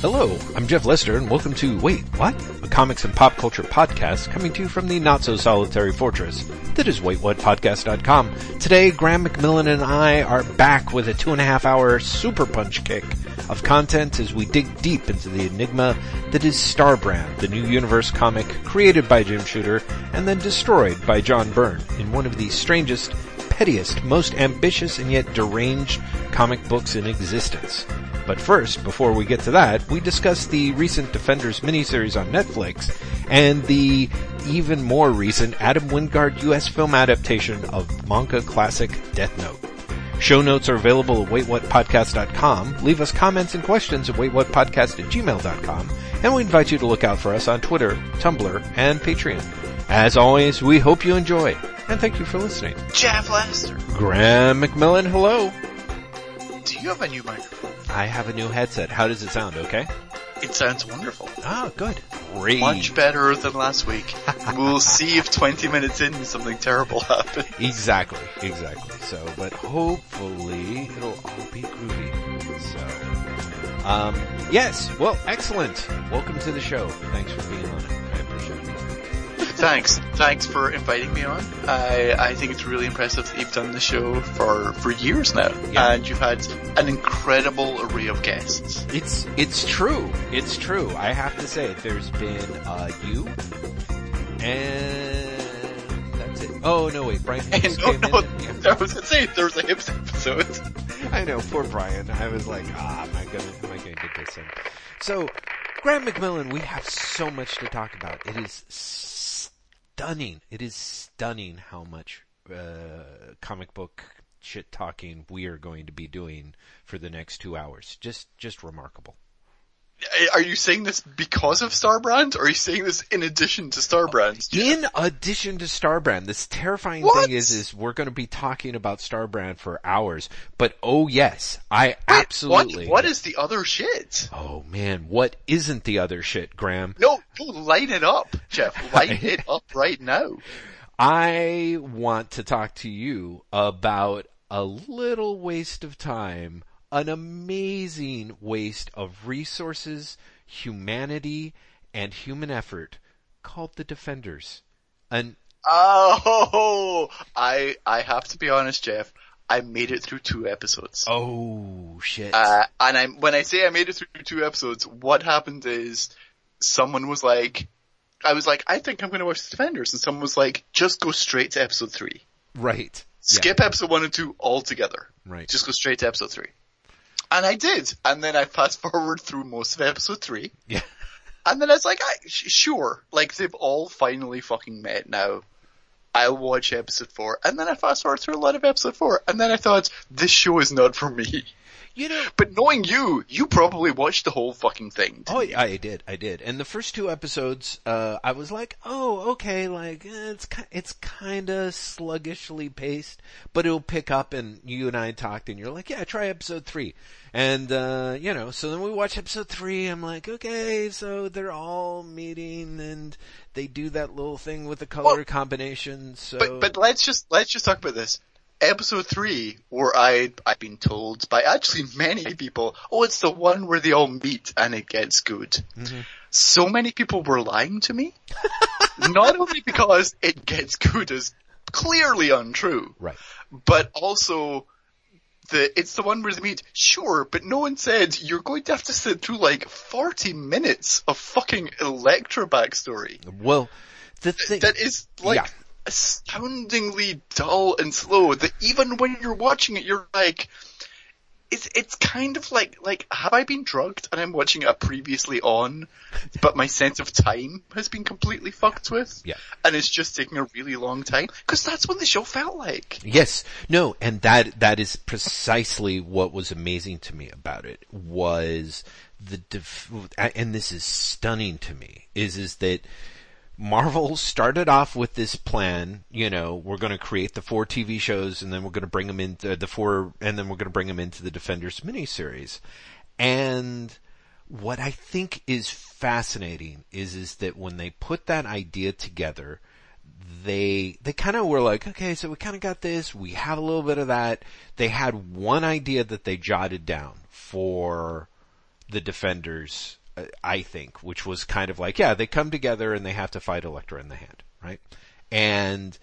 Hello, I'm Jeff Lester and welcome to Wait, What? A comics and pop culture podcast coming to you from the not so solitary fortress that is waitwhatpodcast.com. Today, Graeme McMillan and I are back with a two and a half hour super punch kick of content as we dig deep into the enigma that is Starbrand, the new universe comic created by Jim Shooter and then destroyed by John Byrne in one of the strangest, pettiest, most ambitious and yet deranged comic books in existence. But first, before we get to that, we discuss the recent Defenders miniseries on Netflix and the even more recent Adam Wingard US film adaptation of manga classic Death Note. Show notes are available at waitwhatpodcast.com. Leave us comments and questions at waitwhatpodcast at gmail.com. And we invite you to look out for us on Twitter, Tumblr, and Patreon. As always, we hope you enjoy. And thank you for listening. Jeff Lester, Graeme McMillan, hello. do you have a new microphone? I have a new headset. How does it sound? Okay. It sounds wonderful. Ah, good. Great. Much better than last week. we'll see if 20 minutes in something terrible happens. Exactly, exactly. So, but hopefully it'll all be groovy. So, um, yes. Well, excellent. Welcome to the show. Thanks for being on it. I appreciate it. Thanks. Thanks for inviting me on. I, I think it's really impressive that you've done the show for, for years now. Yeah. And you've had an incredible array of guests. It's it's true. It's true. I have to say, there's been uh, you, and that's it. Oh no, wait, Brian And Hibbs no, came no, in. Yeah. I was gonna say, there was a Hibbs episode. I know, poor Brian. I was like, ah, am I gonna, am I gonna get this in? So, Graeme McMillan, we have so much to talk about. It is stunning. It is stunning how much, uh, comic book shit talking we are going to be doing for the next two hours. Just, just remarkable. Are you saying this because of Starbrand, or are you saying this in addition to Starbrand? In addition to Starbrand, this terrifying What? thing is, is we're going to be talking about Starbrand for hours. But oh yes, I Wait, absolutely. What, what is the other shit? Oh man, what isn't the other shit, Graeme? No, line it up, Jeff. Light it up right now. I want to talk to you about a little waste of time, an amazing waste of resources, humanity, and human effort called the Defenders. An Oh, I I have to be honest, Jeff. I made it through two episodes. oh shit. Uh, and I when I say I made it through two episodes, what happened is someone was like, I was like, I think I'm going to watch the Defenders, and someone was like, just go straight to episode three. right. Skip episode one and two altogether. Right. Just go straight to episode three. And I did. And then I fast forward through most of episode three. Yeah. And then I was like, I, sh- sure, like they've all finally fucking met now. I'll watch episode four. And then I fast forward through a lot of episode four. And then I thought, this show is not for me. You know, But knowing you, you probably watched the whole fucking thing. Oh, yeah, I did, I did. And the first two episodes, uh, I was like, oh, okay, like, eh, it's, ki- it's kinda sluggishly paced, but it'll pick up and you and I talked and you're like, yeah, try episode three. And, uh, you know, so then we watch episode three, I'm like, okay, so they're all meeting and they do that little thing with the color Well, combination, so. But, but let's just, let's just talk about this. Episode three, where I, I've been told by actually many people, oh, it's the one where they all meet and it gets good. Mm-hmm. So many people were lying to me. Not only because it gets good is clearly untrue, right. but also the, it's the one where they meet, sure, but no one said you're going to have to sit through like 40 minutes of fucking Elektra backstory. Well, the thing, That is like Yeah. astoundingly dull and slow that even when you're watching it, you're like, it's, it's kind of like, like, have I been drugged and I'm watching a previously on, but my sense of time has been completely fucked with? Yeah. And it's just taking a really long time? Cause that's what the show felt like. Yes, no, and that that is precisely what was amazing to me about it was the def- and this is stunning to me is is that Marvel started off with this plan, you know, we're going to create the four TV shows and then we're going to bring them into the four and then we're going to bring them into the Defenders miniseries. And what I think is fascinating is is that when they put that idea together, they they kind of were like, okay, so we kind of got this. We have a little bit of that. They had one idea that they jotted down for the Defenders, uh, I think, which was kind of like, yeah, they come together and they have to fight Elektra in the hand, right? And,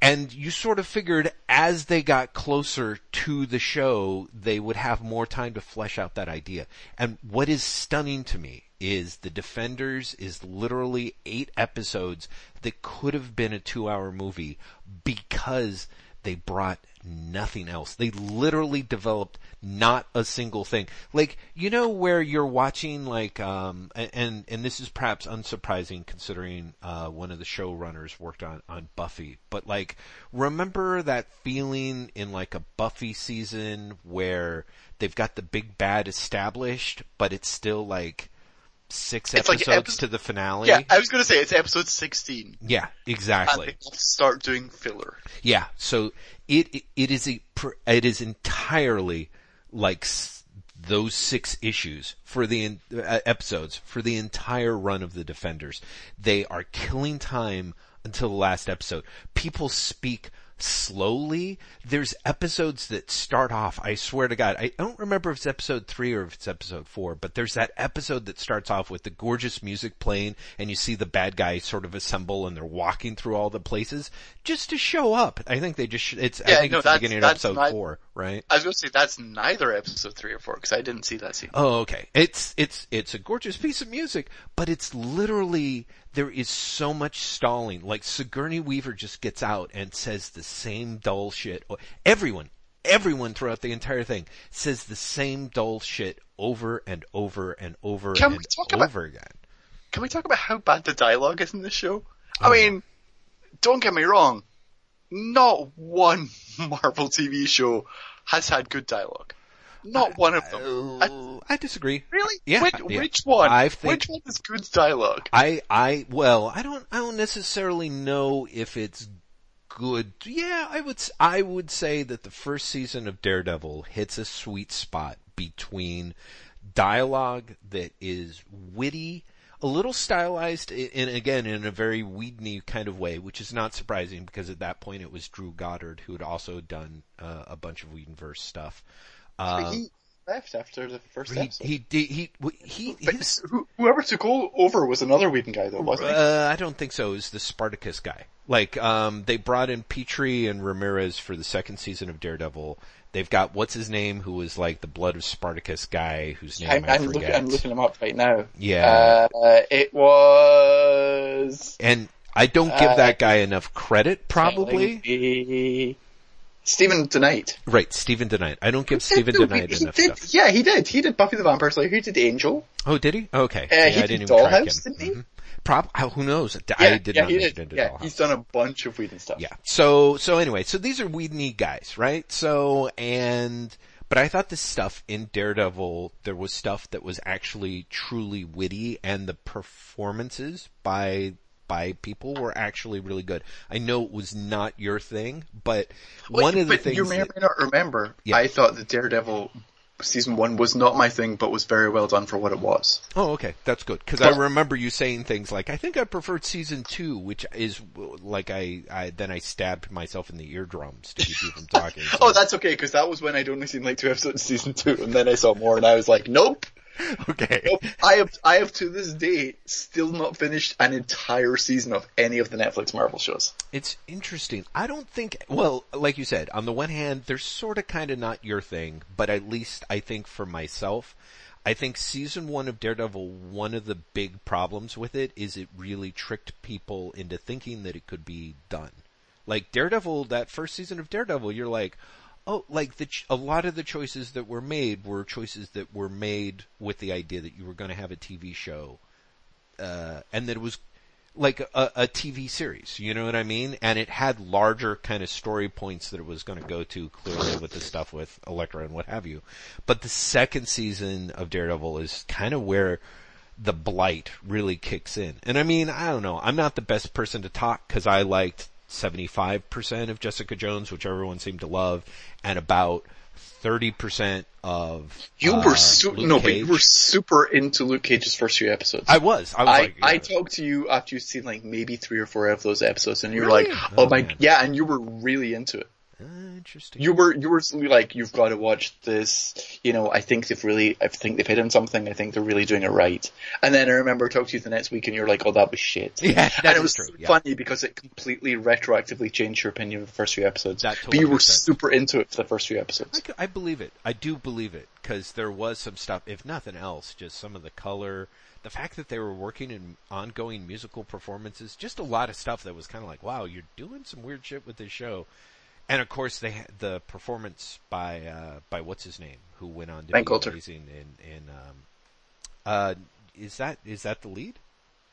and you sort of figured as they got closer to the show, they would have more time to flesh out that idea. And what is stunning to me is the Defenders is literally eight episodes that could have been a two hour movie because they brought nothing else. They literally developed not a single thing. Like, you know where you're watching like, um, and, and this is perhaps unsurprising considering, uh, one of the showrunners worked on, on Buffy, but like, remember that feeling in like a Buffy season where they've got the big bad established, but it's still like, six It's like episodes episode- to the finale. Yeah, I was gonna say it's episode 16. Yeah, exactly. start doing filler. Yeah, so it it- it is a it is entirely like those six issues for the uh, episodes for the entire run of the Defenders. They are killing time until the last episode. People speak slowly. There's episodes that start off, I swear to God, I don't remember if it's episode three or if it's episode four, but there's that episode that starts off with the gorgeous music playing and you see the bad guys sort of assemble and they're walking through all the places just to show up. I think they just, sh- it's, I think no, it's the beginning of episode my- four, right? I was gonna say that's neither episode three or four because I didn't see that scene. Oh, okay. It's, it's, it's a gorgeous piece of music, but it's literally, there is so much stalling. Like Sigourney Weaver just gets out and says the same dull shit. Everyone, everyone throughout the entire thing says the same dull shit over and over and over Can we and talk about- again. Can we talk about how bad the dialogue is in this show? Oh, I mean, don't get me wrong. Not one Marvel TV show has had good dialogue. Not one of them. I- I disagree. really? Yeah, Which, yeah. which one? I think- Which one has good dialogue? I, I, well, I don't, I don't necessarily know if it's good. Yeah, I would, I would say that the first season of Daredevil hits a sweet spot between dialogue that is witty, a little stylized, i- in again in a very Whedon kind of way, which is not surprising because at that point it was Drew Goddard who had also done uh, a bunch of Whedonverse stuff. Uh, he left after the first he, episode. he, did he, he, his, whoever took over was another Whedon guy though, wasn't he? Uh, I don't think so. It was the Spartacus guy. Like, um, they brought in Petrie and Ramirez for the second season of Daredevil. They've got what's his name, who was like the Blood of Spartacus guy, whose name I'm, I I'm, look, forget. I'm looking him up right now. Yeah. Uh, it was and I don't give Uh, that guy enough credit, probably. Steven DeKnight. Right, Steven DeKnight. I don't give Stephen did- he enough did, stuff. Yeah, he did. He did Buffy the Vampire Slayer. He did Angel. Oh, did he? Okay. Uh, Yeah, he I did didn't even track him. didn't he? Mhm. Prob- uh, who knows? I Yeah, did yeah, not he did. Yeah, Dollhouse. he's done a bunch of Whedon stuff. Yeah. So, so anyway, so these are Whedon guys, right? So, and, but I thought this stuff in Daredevil, there was stuff that was actually truly witty and the performances by, by people were actually really good. I know it was not your thing, but Well, one of the things you may or may not remember, Yeah. I thought that Daredevil season one was not my thing, but was very well done for what it was. Oh, okay. That's good. Cause I remember you saying things like, I think I preferred season two, which is like I, I, then I stabbed myself in the eardrums to keep you from talking. So- Oh, that's okay, because that was when I'd only seen like two episodes of season two, and then I saw more, and I was like, nope, okay. I have, I have to this day still not finished an entire season of any of the Netflix Marvel shows. It's interesting. I don't think, well, like you said, on the one hand, they're sort of kind of not your thing, but at least I think for myself, I think season one of Daredevil, one of the big problems with it is it really tricked people into thinking that it could be done. Like Daredevil, that first season of Daredevil, you're like, oh, like the, ch- a lot of the choices that were made were choices that were made with the idea that you were going to have a TV show, uh, and that it was like a, a TV series, you know what I mean? And it had larger kind of story points that it was going to go to clearly with the stuff with Elektra and what have you. But the second season of Daredevil is kind of where the blight really kicks in. And I mean, I don't know, I'm not the best person to talk because I liked 75% of Jessica Jones, which everyone seemed to love, and about 30% of You uh, were su- Luke no, but you were super into Luke Cage's first few episodes. I was. I was I, like, I talked to you after you'd seen like maybe three or four of those episodes, and you were Really? like, "Oh, Oh, my, man. yeah," and you were really into it. Uh, interesting. You were you were like you've got to watch this. You know, I think they've really, I think they've hit on something. I think they're really doing it right. And then I remember talking to you the next week, and you're like, "Oh, that was shit." Yeah, that and it was true, yeah. funny because it completely retroactively changed your opinion of the first few episodes. That but you were 100%. super into it for the first few I, episodes. c- I believe it. I do believe it because there was some stuff. If nothing else, just some of the color, the fact that they were working in ongoing musical performances, just a lot of stuff that was kind of like, wow, you're doing some weird shit with this show. And of course, they the performance by uh, by what's his name, who went on to be Coulter. amazing in in um, uh, is that is that the lead?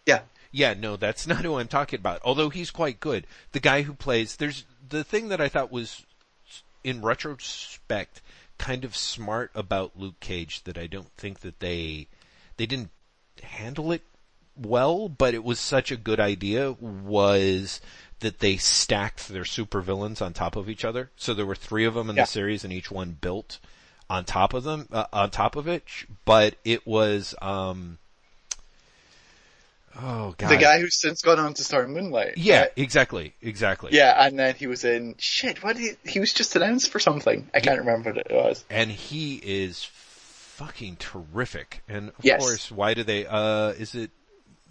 Yeah, Yeah, no, that's not who I'm talking about. Although he's quite good. The guy who plays, there's the thing that I thought was, in retrospect, kind of smart about Luke Cage that I don't think that they, they didn't handle it well, but it was such a good idea was that they stacked their supervillains on top of each other. So there were three of them in Yeah. the series and each one built on top of them, uh, on top of it, but it was, um, oh god. the guy who's since gone on to star in Moonlight. Yeah, right? exactly, exactly. yeah, and then he was in shit. What did he? He was just announced for something. I can't remember what it was. And he is fucking terrific. And of Yes. course, why do they, uh, is it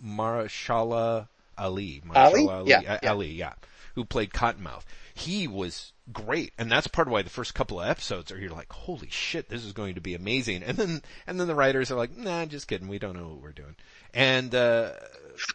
Mahershala Ali? Ali? Mahershala Ali, Yeah, uh, yeah. Ali, yeah. Who played Cottonmouth. He was great. And that's part of why the first couple of episodes are you're like, holy shit, this is going to be amazing. And then, and then the writers are like, nah, just kidding. We don't know what we're doing. And, uh,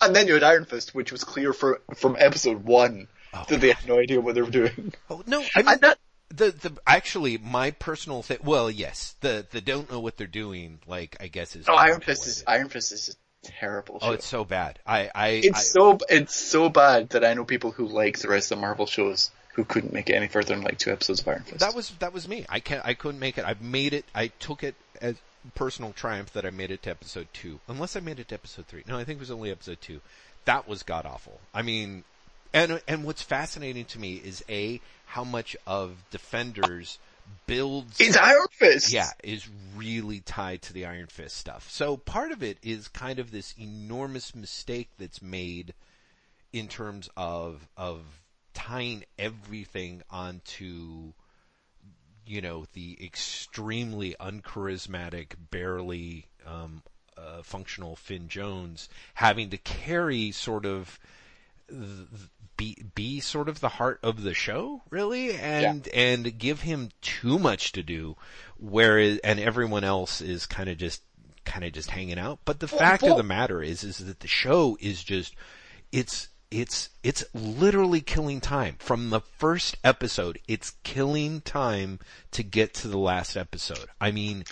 And then you had Iron Fist, which was clear for, from episode one Oh, that they had no idea what they were doing. oh, no, I mean, that, The the actually my personal thing. Well, yes, the the don't know what they're doing. Like I guess is oh, Iron Fist is Iron Fist is terrible. Oh, show. it's so bad. I I, It's I so it's so bad that I know people who like the rest of the Marvel shows who couldn't make it any further than like two episodes of Iron Fist. that was that was me. I can't. I couldn't make it. I made it. I took it as personal triumph that I made it to episode two. Unless I made it to episode three. No, I think it was only episode two. That was god awful. I mean, and and what's fascinating to me is a how much of Defenders builds it's Iron Fist. yeah, is really tied to the Iron Fist stuff. So part of it is kind of this enormous mistake that's made in terms of of tying everything onto you know the extremely uncharismatic, barely um, uh, functional Finn Jones having to carry sort of th- be be sort of the heart of the show, really, and and give him too much to do, whereas and everyone else is kind of just kind of just hanging out. But the fact of the matter is, is that the show is just it's it's it's literally killing time from the first episode. It's killing time to get to the last episode. I mean,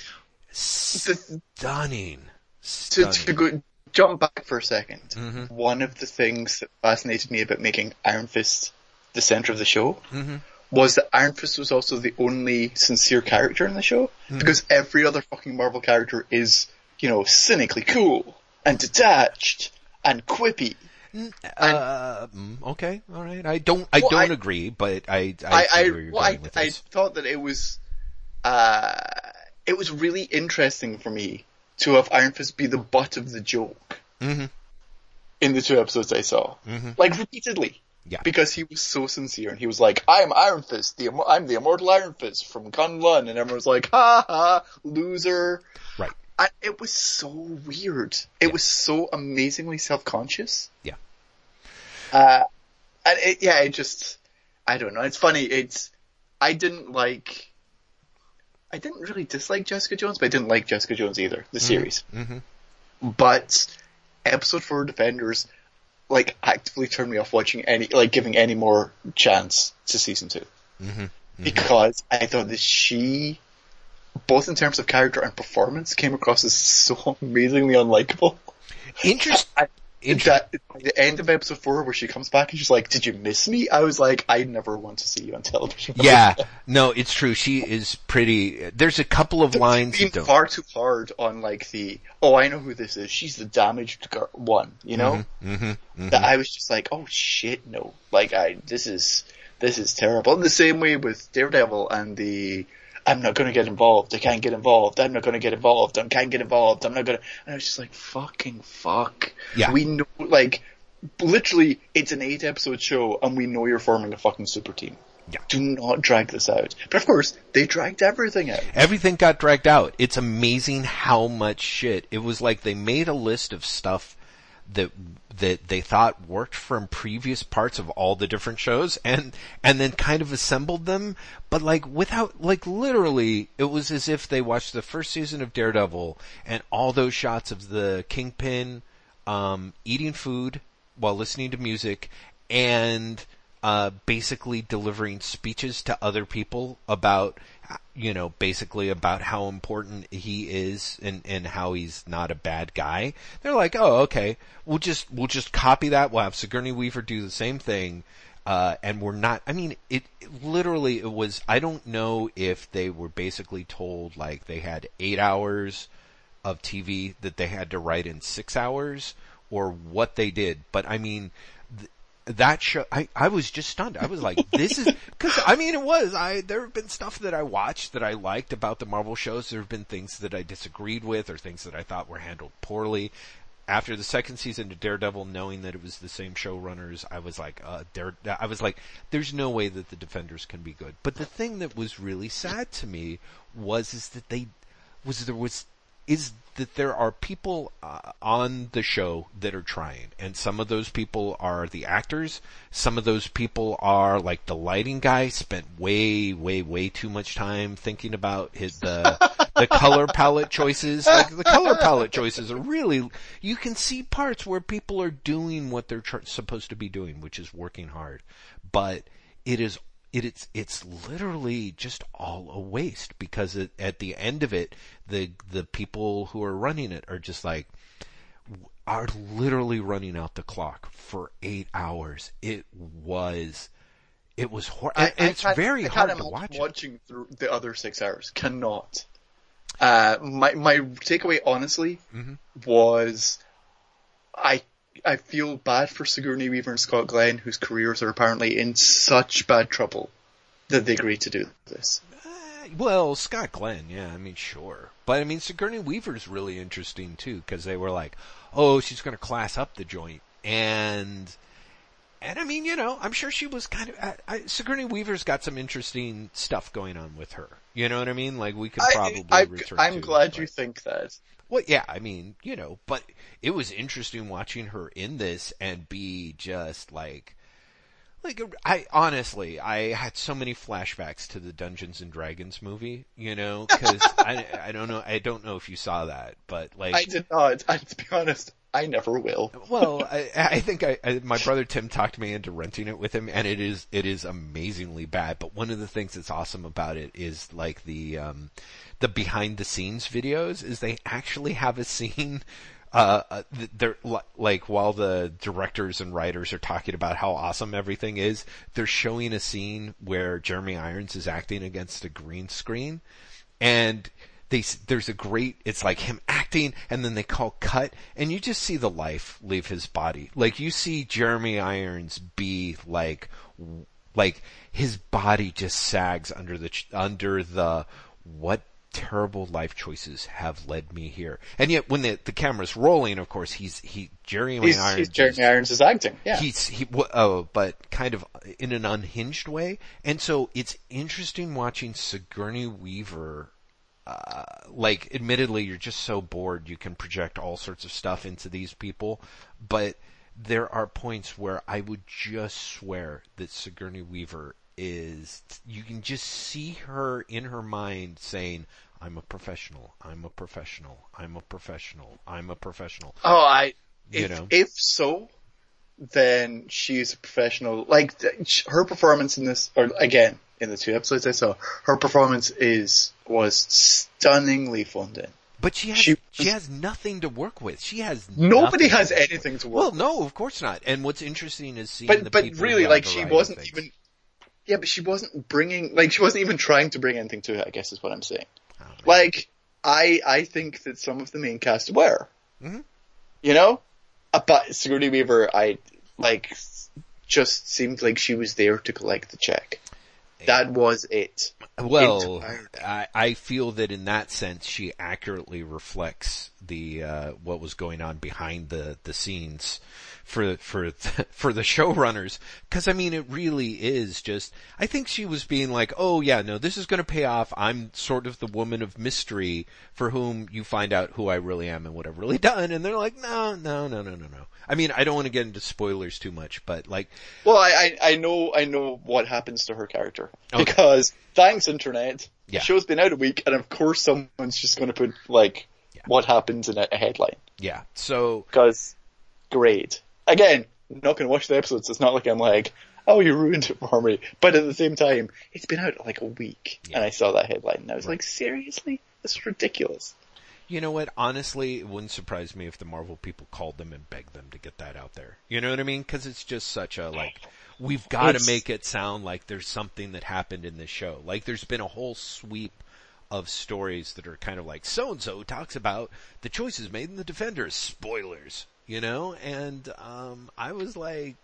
The- stunning, to, to go jump back for a 2nd Mm-hmm. one of the things that fascinated me about making Iron Fist the center of the show Mm-hmm. was that Iron Fist was also the only sincere character in the show Mm-hmm. because every other fucking Marvel character is, you know, cynically cool and detached and quippy. Uh, mm, okay, all right. I don't, I Well, don't I- agree, but I, I, I, I, well, I, I thought that it was, uh, it was really interesting for me to have Iron Fist be the butt of the joke Mhm. in the two episodes I saw, like repeatedly. Yeah. Because he was so sincere and he was like, I'm Iron Fist, the, I'm the immortal Iron Fist from Kunlun, and everyone was like, ha ha, loser. Right. And it was so weird. It was so amazingly self-conscious. Yeah. Uh, and it, yeah, it just, I don't know. It's funny. It's, I didn't like, I didn't really dislike Jessica Jones, but I didn't like Jessica Jones either, the mm-hmm. series. Mhm. But episode four Defenders, like, actively turned me off watching any, like, giving any more chance to season 2 mm-hmm. Mm-hmm. Because I thought that she, both in terms of character and performance, came across as so amazingly unlikable. Interest, I, Inter- that the end of episode four where she comes back and she's like, "Did you miss me?" I was like, "I never want to see you on television." yeah, no, it's true. She is pretty, there's a couple of lines being that far too hard on like the oh I know who this is she's the damaged gar- one you know Mm-hmm, that I was just like oh shit no like I this is this is terrible in the same way with Daredevil and the I'm not gonna get involved I can't get involved I'm not gonna get involved I can't get involved I'm not gonna and I was just like fucking fuck Yeah. we know like literally it's an eight episode show and we know you're forming a fucking super team Yeah. Do not drag this out. But of course, they dragged everything out. Everything got dragged out. It's amazing how much shit. It was like they made a list of stuff that that they thought worked from previous parts of all the different shows and and then kind of assembled them. But like without like literally it was as if they watched the first season of Daredevil and all those shots of the Kingpin um eating food while listening to music and uh, basically delivering speeches to other people about, you know, basically about how important he is and, and how he's not a bad guy. They're like, oh, okay, we'll just, we'll just copy that. We'll have Sigourney Weaver do the same thing. Uh, and we're not, I mean, it, it literally, it was, I don't know if they were basically told like they had eight hours of TV that they had to write in six hours or what they did, but I mean, that show, I, I was just stunned. I was like, this is, cause I mean it was, I, there have been stuff that I watched that I liked about the Marvel shows. There have been things that I disagreed with or things that I thought were handled poorly. After the second season of Daredevil, knowing that it was the same showrunners, I was like, uh, Dare, I was like, there's no way that the Defenders can be good. But the thing that was really sad to me was, is that they, was there was, is that there are people uh, on the show that are trying, and some of those people are the actors. Some of those people are like the lighting guy spent way, way, way too much time thinking about his the the color palette choices. Like the color palette choices are really you can see parts where people are doing what they're supposed to be doing, which is working hard, but it is it, it's it's literally just all a waste because it, at the end of it, the the people who are running it are just like are literally running out the clock for eight hours. It was it was hor- I, and it's very I hard to watch. Watching through the other six hours cannot. Uh, my my takeaway, honestly, mm-hmm. was I I feel bad for Sigourney Weaver and Scott Glenn, whose careers are apparently in such bad trouble that they agreed to do this. Uh, well, Scott Glenn, yeah, I mean, sure. But I mean, Sigourney Weaver's really interesting too, because they were like, oh, she's gonna class up the joint. And, and I mean, you know, I'm sure she was kind of, I, I, Sigourney Weaver's got some interesting stuff going on with her. You know what I mean? Like we could probably I, I, return I'm to glad it, you think that. Well, yeah, I mean, you know, but it was interesting watching her in this and be just like, like, I honestly, I had so many flashbacks to the Dungeons and Dragons movie, you know, cause I, I don't know, I don't know if you saw that, but like, I did not. I, to be honest, I never will. well, I, I think I, I, my brother Tim talked me into renting it with him, and it is it is amazingly bad. But one of the things that's awesome about it is like the um, the behind the scenes videos. Is they actually have a scene. Uh, uh, they're like while the directors and writers are talking about how awesome everything is, they're showing a scene where Jeremy Irons is acting against a green screen, and they there's a great it's like him acting and then they call cut and you just see the life leave his body like you see Jeremy Irons be like like his body just sags under the under the what terrible life choices have led me here and yet when the the camera's rolling of course he's he Jeremy He's, Irons he's is- Jeremy Irons is acting. Yeah. He's he oh, but kind of uh, in an unhinged way, and so it's interesting watching Sigourney Weaver. Uh, like, admittedly, you're just so bored. You can project all sorts of stuff into these people, but there are points where I would just swear that Sigourney Weaver is. You can just see her in her mind saying, "I'm a professional. I'm a professional. I'm a professional. I'm a professional." oh, I. You If, know. if so, then she's a professional. Like her performance in this, or again in the two episodes I saw, her performance is was stunningly phoned in. But she has She she, has nothing to work with. She has Nobody nothing has to work anything to with. work. Well, no, of course not. And what's interesting is seeing the but but people really, like she wasn't things. even. Yeah, but she wasn't bringing like she wasn't even trying to bring anything to it. I guess is what I'm saying. Oh. Like I I think that some of the main cast were. Mhm. You know, Uh, but Sigourney Weaver, I like just seemed like she was there to collect the check. That was it. Well. I, I feel that in that sense, she accurately reflects the uh, what was going on behind the the scenes for for for the showrunners because I mean it really is just I think she was being like oh yeah no this is going to pay off I'm sort of the woman of mystery for whom you find out who I really am and what I've really done and they're like no no no no no no I mean I don't want to get into spoilers too much but like Well, I, I, I know, I know what happens to her character. Okay. Because, thanks internet, Yeah. the show's been out a week, and of course someone's just gonna put, like, Yeah. what happens in a, a headline. yeah so Because, great. Again, I'm not gonna watch the episodes, it's not like I'm like, oh, you ruined it for me. But at the same time, it's been out like a week, Yeah. and I saw that headline, and I was like, seriously? This is ridiculous. You know what? Honestly, it wouldn't surprise me if the Marvel people called them and begged them to get that out there. You know what I mean? Because it's just such a like, we've got to It's- make it sound like there's something that happened in this show. Like there's been a whole sweep of stories that are kind of like so and so talks about the choices made in the Defenders. Spoilers, you know? And um, I was like,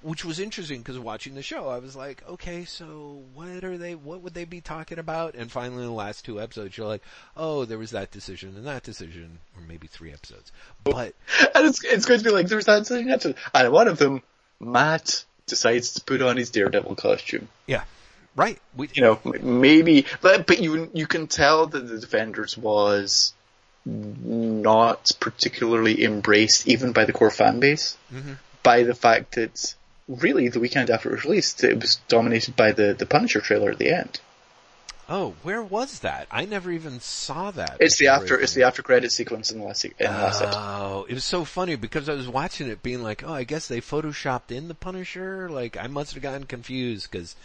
which was interesting because watching the show, I was like, okay, so what are they, what would they be talking about? And finally in the last two episodes, you're like, oh, there was that decision and that decision, or maybe three episodes. But, And it's, it's going to be like, there's that thing, that's and one of them, Matt decides to put on his Daredevil costume. yeah, right. We, you know, maybe, but, but you, you can tell that the Defenders was not particularly embraced even by the core fan base Mhm. by the fact that really the weekend after it was released, it was dominated by the, the Punisher trailer at the end. oh, where was that? I never even saw that. It's the after, it it's the after credit sequence in the last, in the last episode. Oh, it was so funny because I was watching it being like, oh, I guess they photoshopped in the Punisher. Like, I must have gotten confused because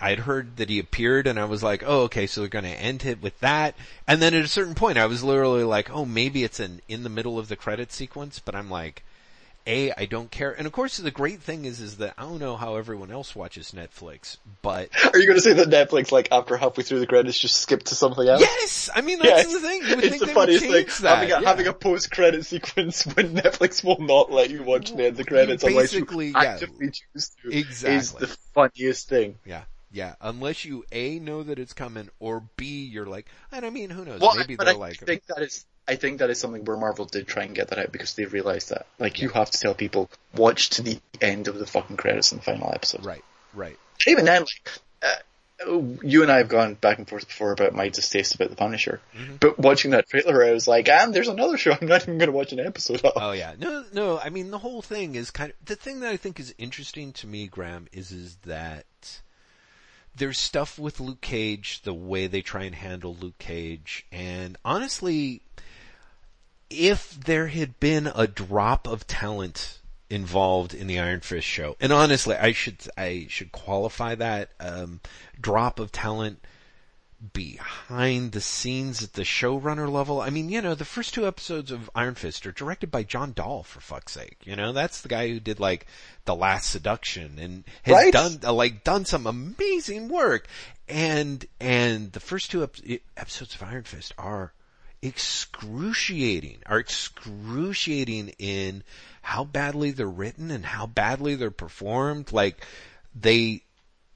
I'd heard that he appeared and I was like, oh, okay, so they're going to end it with that. And then at a certain point I was literally like, oh, maybe it's an in the middle of the credit sequence, but I'm like, A, I don't care. And of course the great thing is, is that I don't know how everyone else watches Netflix, but Are you going to say that Netflix, like after halfway through the credits, just skipped to something else? yes! I mean, that's Yeah, the thing. You would it's think the funniest thing. that. Having a, yeah. having a post-credit sequence when Netflix will not let you watch the end of the credits unless you basically, yeah. actively choose to. Exactly. Is the funniest thing. Yeah, yeah. Unless you a know that it's coming, or b you're like, and I mean, who knows? Well, Maybe they're I like, think that is. I think that is something where Marvel did try and get that out because they realized that, like, you have to tell people watch to the end of the fucking credits in the final episode. right, right. Even then, like, uh, you and I have gone back and forth before about my distaste about the Punisher, Mm-hmm. but watching that trailer, I was like, and there's another show I'm not even going to watch an episode of. Oh yeah, no, no. I mean, the whole thing is kind of the thing that I think is interesting to me, Graeme, is is that there's stuff with Luke Cage, the way they try and handle Luke Cage, and honestly, if there had been a drop of talent involved in the Iron Fist show, and honestly, I should I should qualify that um, drop of talent behind the scenes at the showrunner level. I mean, you know, the first two episodes of Iron Fist are directed by John Dahl, for fuck's sake. You know, that's the guy who did like The Last Seduction and has Right. done, uh, like, done some amazing work. And, and the first two ep- episodes of Iron Fist are excruciating, are excruciating in how badly they're written and how badly they're performed. Like, they,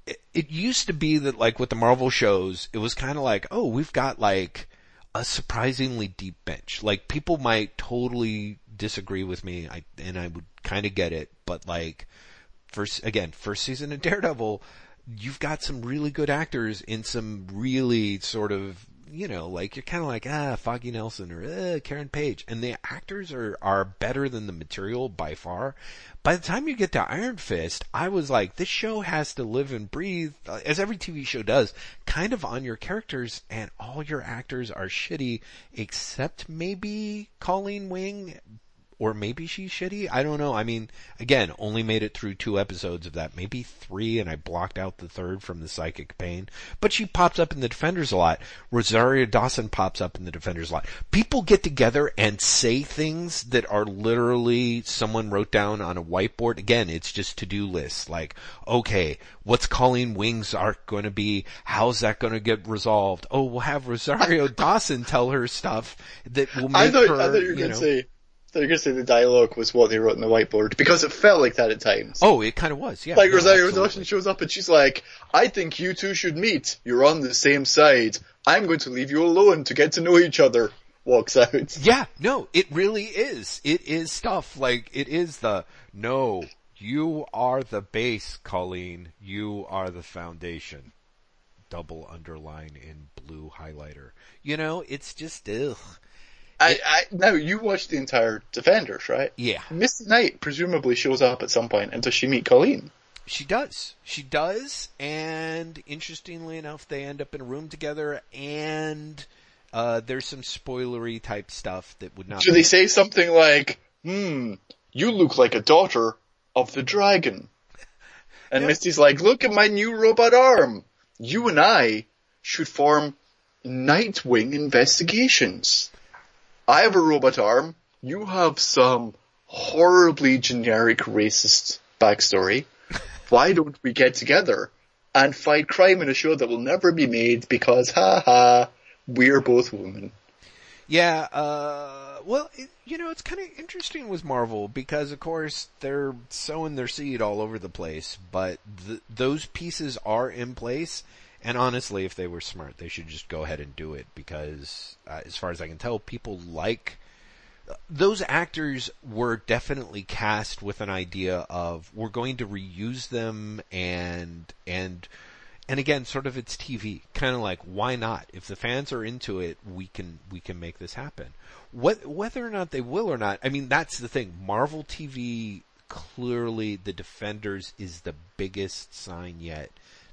it, it used to be that like with the Marvel shows, it was kind of like, oh, we've got like a surprisingly deep bench. Like people might totally disagree with me, I, and I would kind of get it, but like first, again, first season of Daredevil, you've got some really good actors in some really sort of, you know, like you're kind of like, ah, Foggy Nelson or uh, Karen Page, and the actors are, are better than the material by far. By the time you get to Iron Fist, I was like, this show has to live and breathe, uh, as every TV show does, kind of on your characters, and all your actors are shitty, except maybe Colleen Wing, or maybe she's shitty. I don't know. I mean, again, only made it through two episodes of that, maybe three, and I blocked out the third from the psychic pain. But she pops up in the Defenders a lot. Rosario Dawson pops up in the Defenders a lot. People get together and say things that are literally someone wrote down on a whiteboard. Again, it's just to-do lists. Like, okay, what's Colleen Wing's arc going to be? How's that going to get resolved? Oh, we'll have Rosario Dawson tell her stuff that will make I thought, her, I thought you were going to say, Thought going to say the dialogue was what they wrote on the whiteboard because it felt like that at times. Oh, it kind of was, yeah. like no, Rosario. Dawson shows up and she's like, I think you two should meet. You're on the same side. I'm going to leave you alone to get to know each other. walks out. Yeah, no, it really is. It is stuff like it is the no. You are the base, Colleen. You are the foundation. Double underline in blue highlighter. You know, it's just ugh. I, I now you watched the entire Defenders, right? Yeah. Misty Knight presumably shows up at some point, and does she meet Colleen? She does. She does, and interestingly enough, they end up in a room together, and uh, there's some spoilery type stuff that would not. Do they say something like, "Hmm, you look like a daughter of the dragon," and. Misty's like, "Look at my new robot arm. You and I should form Nightwing Investigations. I have a robot arm. You have some horribly generic racist backstory. Why don't we get together and fight crime in a show that will never be made because, ha ha, we're both women." Yeah, uh, well, it, you know, it's kind of interesting with Marvel because, of course, they're sowing their seed all over the place, but th- those pieces are in place. And honestly, if they were smart, they should just go ahead and do it because, uh, as far as I can tell, people like those actors were definitely cast with an idea of we're going to reuse them and and and again sort of it's TV kind of like why not? If the fans are into it we can we can make this happen. What whether or not they will or not I mean that's the thing. Marvel TV clearly the defenders is the biggest sign yet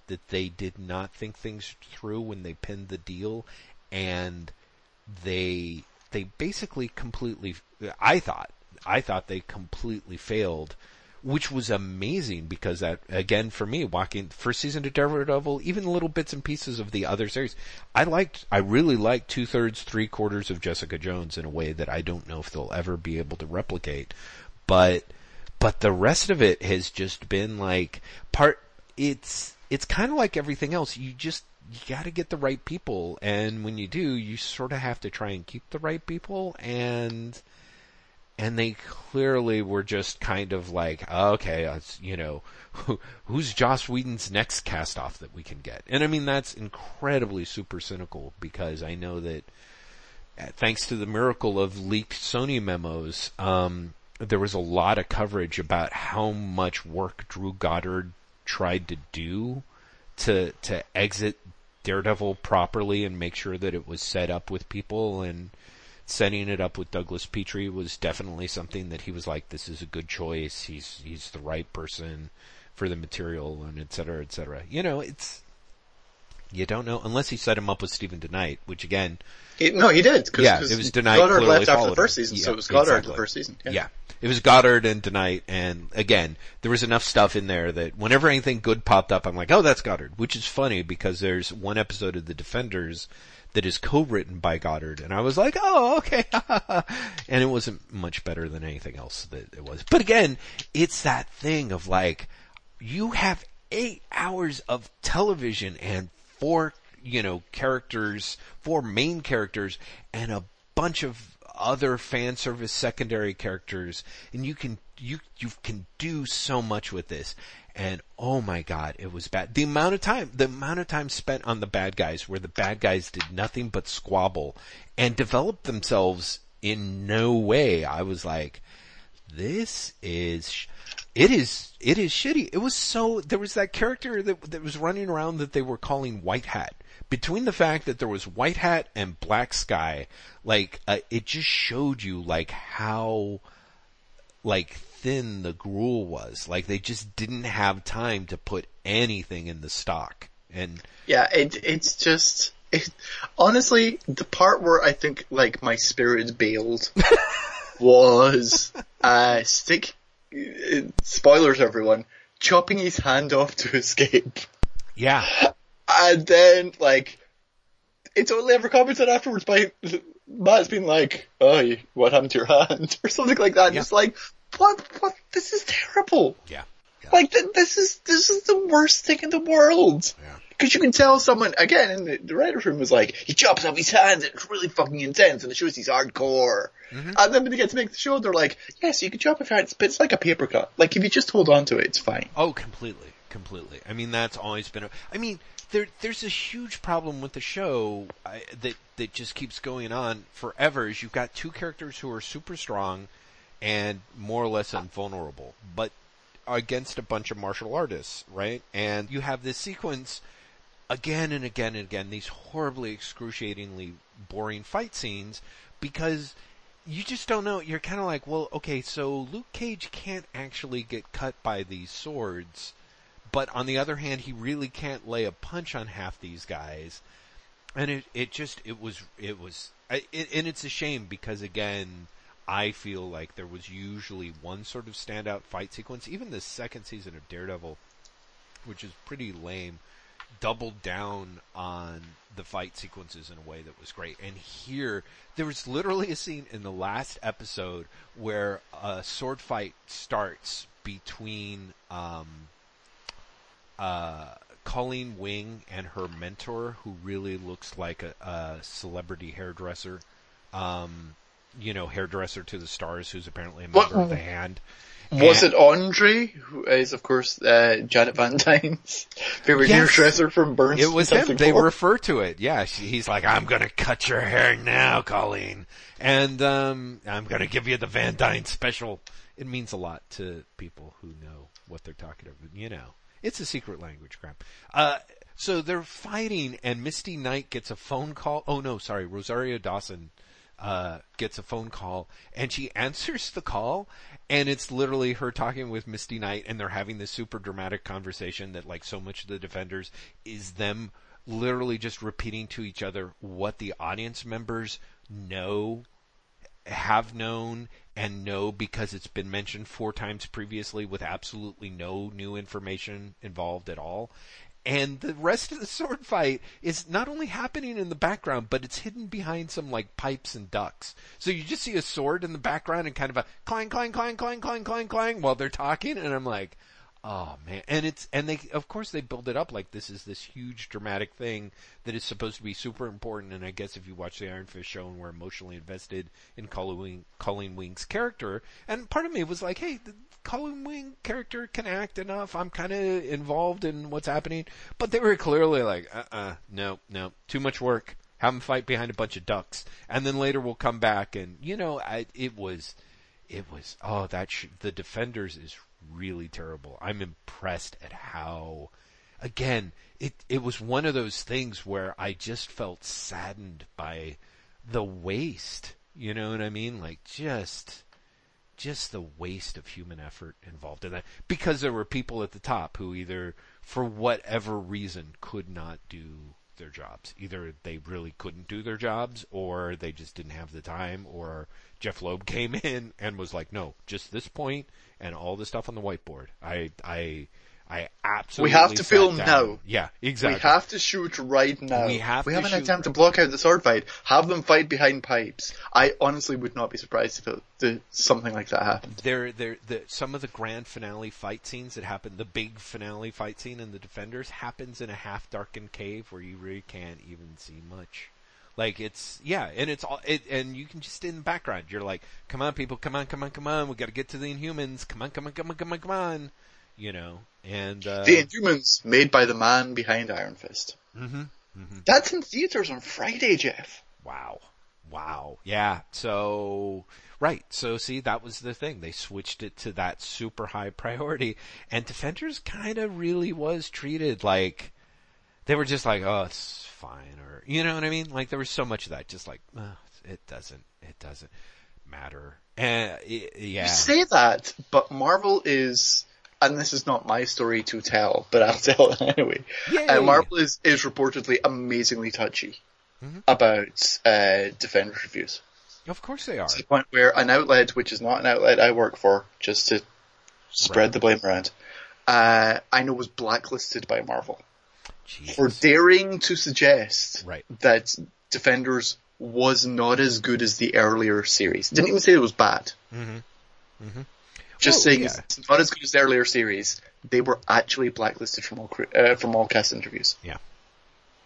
that they did not think things through when they pinned the deal and they they basically completely I thought I thought they completely failed which was amazing because that again for me walking first season of Daredevil even little bits and pieces of the other series I liked I really liked two thirds three quarters of Jessica Jones in a way that I don't know if they'll ever be able to replicate but but the rest of it has just been like part it's it's kind of like everything else. You just you got to get the right people. And when you do you sort of have to try and keep the right people. And and they clearly were just kind of like okay you know who, who's Joss Whedon's next cast off that we can get? And I mean that's incredibly super cynical because I know that uh, thanks to the miracle of leaked Sony memos um there was a lot of coverage about how much work Drew Goddard tried to do to to exit Daredevil properly and make sure that it was set up with people and setting it up with Douglas Petrie was definitely something that he was like this is a good choice. He's he's the right person for the material and et cetera et cetera. You know it's you don't know unless he set him up with Steven DeKnight which again He, no, he did. Cause, Yeah, 'cause it was Goddard left after the first season, Yeah, so it was Goddard exactly. the first season. Yeah. Yeah. It was Goddard and DeKnight, and again, there was enough stuff in there that whenever anything good popped up, I'm like, oh, that's Goddard, which is funny because there's one episode of The Defenders that is co-written by Goddard, and I was like, oh, okay, and it wasn't much better than anything else that it was. But again, it's that thing of like, you have eight hours of television and four, you know, characters, four main characters, and a bunch of other fan service secondary characters, and you can you you can do so much with this. And oh my god, it was bad. The amount of time, the amount of time spent on the bad guys, where the bad guys did nothing but squabble and develop themselves in no way. I was like, this is it is it is shitty. It was so there was that character that that was running around that they were calling White Hat. Between the fact that there was White Hat and Black Sky, like uh, it just showed you like how like thin the gruel was. Like they just didn't have time to put anything in the stock. And Yeah, it, it's just, it, honestly, the part where I think, like, my spirit bailed was, uh, Stick, spoilers everyone, chopping his hand off to escape. yeah, And then, like, it's only ever commented afterwards by Matt's been like, oh, what happened to your hand? Or something like that. And Yeah. It's like, what, what, this is terrible. yeah, yeah. Like, th- this is, this is the worst thing in the world. Yeah. Cause you can tell someone, again, in the, the writer's room was like, he chops off his hands, and it's really fucking intense, and it shows he's hardcore. Mm-hmm. And then when they get to make the show, they're like, yes, you can chop off your hands, but it's like a paper cut. Like, if you just hold on to it, it's fine. Oh, completely, completely. I mean, that's always been. A, I mean, there, there's a huge problem with the show I, that that just keeps going on forever. Is you've got two characters who are super strong and more or less invulnerable, but against a bunch of martial artists, right? And you have this sequence again and again and again, these horribly excruciatingly boring fight scenes because you just don't know. You're kind of like, well, okay, so Luke Cage can't actually get cut by these swords, but on the other hand, he really can't lay a punch on half these guys. And it, it just, it was, it was, it, and it's a shame because again, I feel like there was usually one sort of standout fight sequence. Even the second season of Daredevil, which is pretty lame, doubled down on the fight sequences in a way that was great. And here, there was literally a scene in the last episode where a sword fight starts between, um, uh, Colleen Wing and her mentor, who really looks like a, a celebrity hairdresser. Um, you know, hairdresser to the stars, who's apparently a member What- of the Hand. Was And- it Andre, who is of course uh, Janet Van Dyne's favorite Yes. hairdresser from Burns? It was him. They refer to it. Yeah, she, he's like, "I'm gonna cut your hair now, Colleen, and um, I'm gonna give you the Van Dyne special." It means a lot to people who know what they're talking about. You know, it's a secret language, Graeme. Uh, so they're fighting, and Misty Knight gets a phone call. Oh no, sorry, Rosario Dawson uh, gets a phone call, and she answers the call, and it's literally her talking with Misty Knight, and they're having this super dramatic conversation that, like so much of the Defenders, is them literally just repeating to each other what the audience members know, have known, and know because it's been mentioned four times previously with absolutely no new information involved at all. And the rest of the sword fight is not only happening in the background, but it's hidden behind some like pipes and ducts. So you just see a sword in the background and kind of a clang, clang, clang, clang, clang, clang, clang while they're talking. And I'm like, oh man. And it's, and they, of course they build it up like this is this huge dramatic thing that is supposed to be super important. And I guess if you watch the Iron Fist show and were emotionally invested in Colleen, Colleen Wing's character, and part of me was like, hey, the Colleen Wing character can act enough. I'm kind of involved in what's happening. But they were clearly like, uh-uh, no, no, too much work. Have them fight behind a bunch of ducts. And then later we'll come back and, you know, I, it was, it was, oh, that, sh- the Defenders is really terrible. I'm impressed at how, again, it, it was one of those things where I just felt saddened by the waste. You know what I mean? Like just, just the waste of human effort involved in that because there were people at the top who either for whatever reason could not do their jobs. Either they really couldn't do their jobs or they just didn't have the time or Jeph Loeb came in and was like, no, just this point and all the stuff on the whiteboard. I, I, I absolutely We have to film down. now. Yeah, exactly. We have to shoot right now. We have we to haven't shoot had to block out the sword fight. Have them fight behind pipes. I honestly would not be surprised if it, the, something like that happened. there, there, the, some of the grand finale fight scenes that happen, the big finale fight scene in the Defenders happens in a half darkened cave where you really can't even see much. Like it's, yeah, and it's all, it, and you can just in the background, you're like, come on people, come on, come on, come on, we gotta get to the Inhumans, come on, come on, come on, come on, come on, you know, and, uh, the Inhumans made by the man behind Iron Fist. mhm, mhm. That's in theaters on Friday, Jeff. Wow. Wow. Yeah. So, right. So see, that was the thing. They switched it to that super high priority and Defenders kind of really was treated like they were just like, oh, it's fine. Or, you know what I mean? Like there was so much of that. Just like, oh, it doesn't, it doesn't matter. And yeah. You say that, but Marvel is, and this is not my story to tell, but I'll tell it anyway. Uh, Marvel is, is reportedly amazingly touchy Mhm. about uh, Defenders reviews. Of course they are. To the point where an outlet, which is not an outlet I work for, just to spread Right. the blame around, uh, I know was blacklisted by Marvel for daring to suggest Right. that Defenders was not as good as the earlier series. Didn't even say it was bad. Mhm. Mhm. Just Well, saying yeah. it's not as good as the earlier series. They were actually blacklisted from all uh, from all cast interviews. Yeah.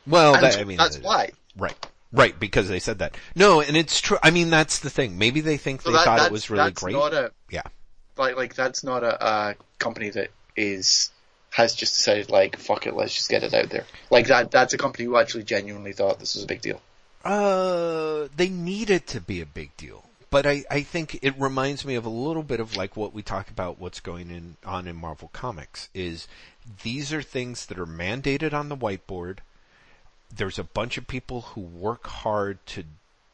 Well, that, I mean, that's uh, why. Right. Right, because they said that. No, and it's true. I mean, that's the thing. Maybe they think So they that- thought it was really that's great. A, Yeah. like like that's not a, a company that is has just decided like, fuck it, let's just get it out there. Like that, that's a company who actually genuinely thought this was a big deal. Uh, they need it to be a big deal. But I, I think it reminds me of a little bit of like what we talk about what's going in, on in Marvel Comics is these are things that are mandated on the whiteboard. There's a bunch of people who work hard to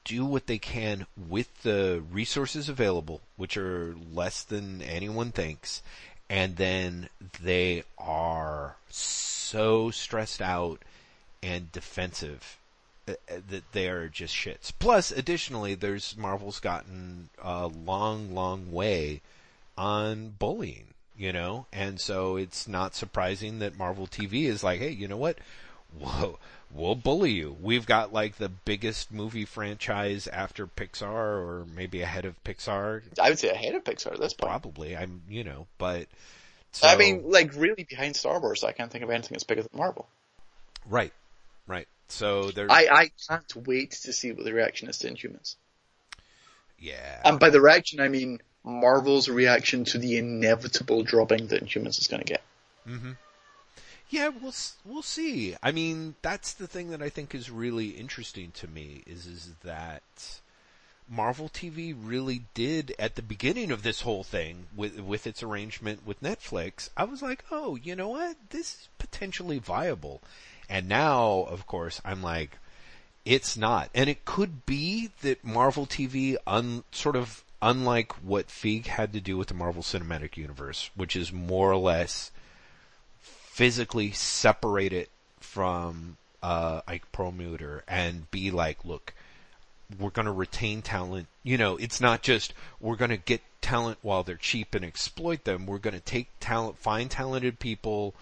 do what they can with the resources available, which are less than anyone thinks, and then they are so stressed out and defensive Uh, uh, that they are just shits. Plus, additionally, there's Marvel's gotten a long, long way on bullying, you know, and so it's not surprising that Marvel TV is like, hey, you know what? Whoa, we'll bully you. We've got like the biggest movie franchise after Pixar, or maybe ahead of Pixar. I would say ahead of Pixar at this point. Probably, I'm, you know, but. So, I mean, like really behind Star Wars, I can't think of anything that's bigger than Marvel. right, right. So there's, I, I can't wait to see what the reaction is to Inhumans. yeah, And by the reaction, I mean Marvel's reaction to the inevitable dropping that Inhumans is going to get. Mm-hmm. Yeah, we'll we'll see. I mean, that's the thing that I think is really interesting to me is is that Marvel TV really did at the beginning of this whole thing with with its arrangement with Netflix. I was like, "Oh, you know what? This is potentially viable." And now, of course, I'm like, it's not. And it could be that Marvel TV, un, sort of unlike what Feige had to do with the Marvel Cinematic Universe, which is more or less physically separate it from uh, Ike Perlmutter and be like, look, we're going to retain talent. You know, it's not just we're going to get talent while they're cheap and exploit them. We're going to take talent, find talented people,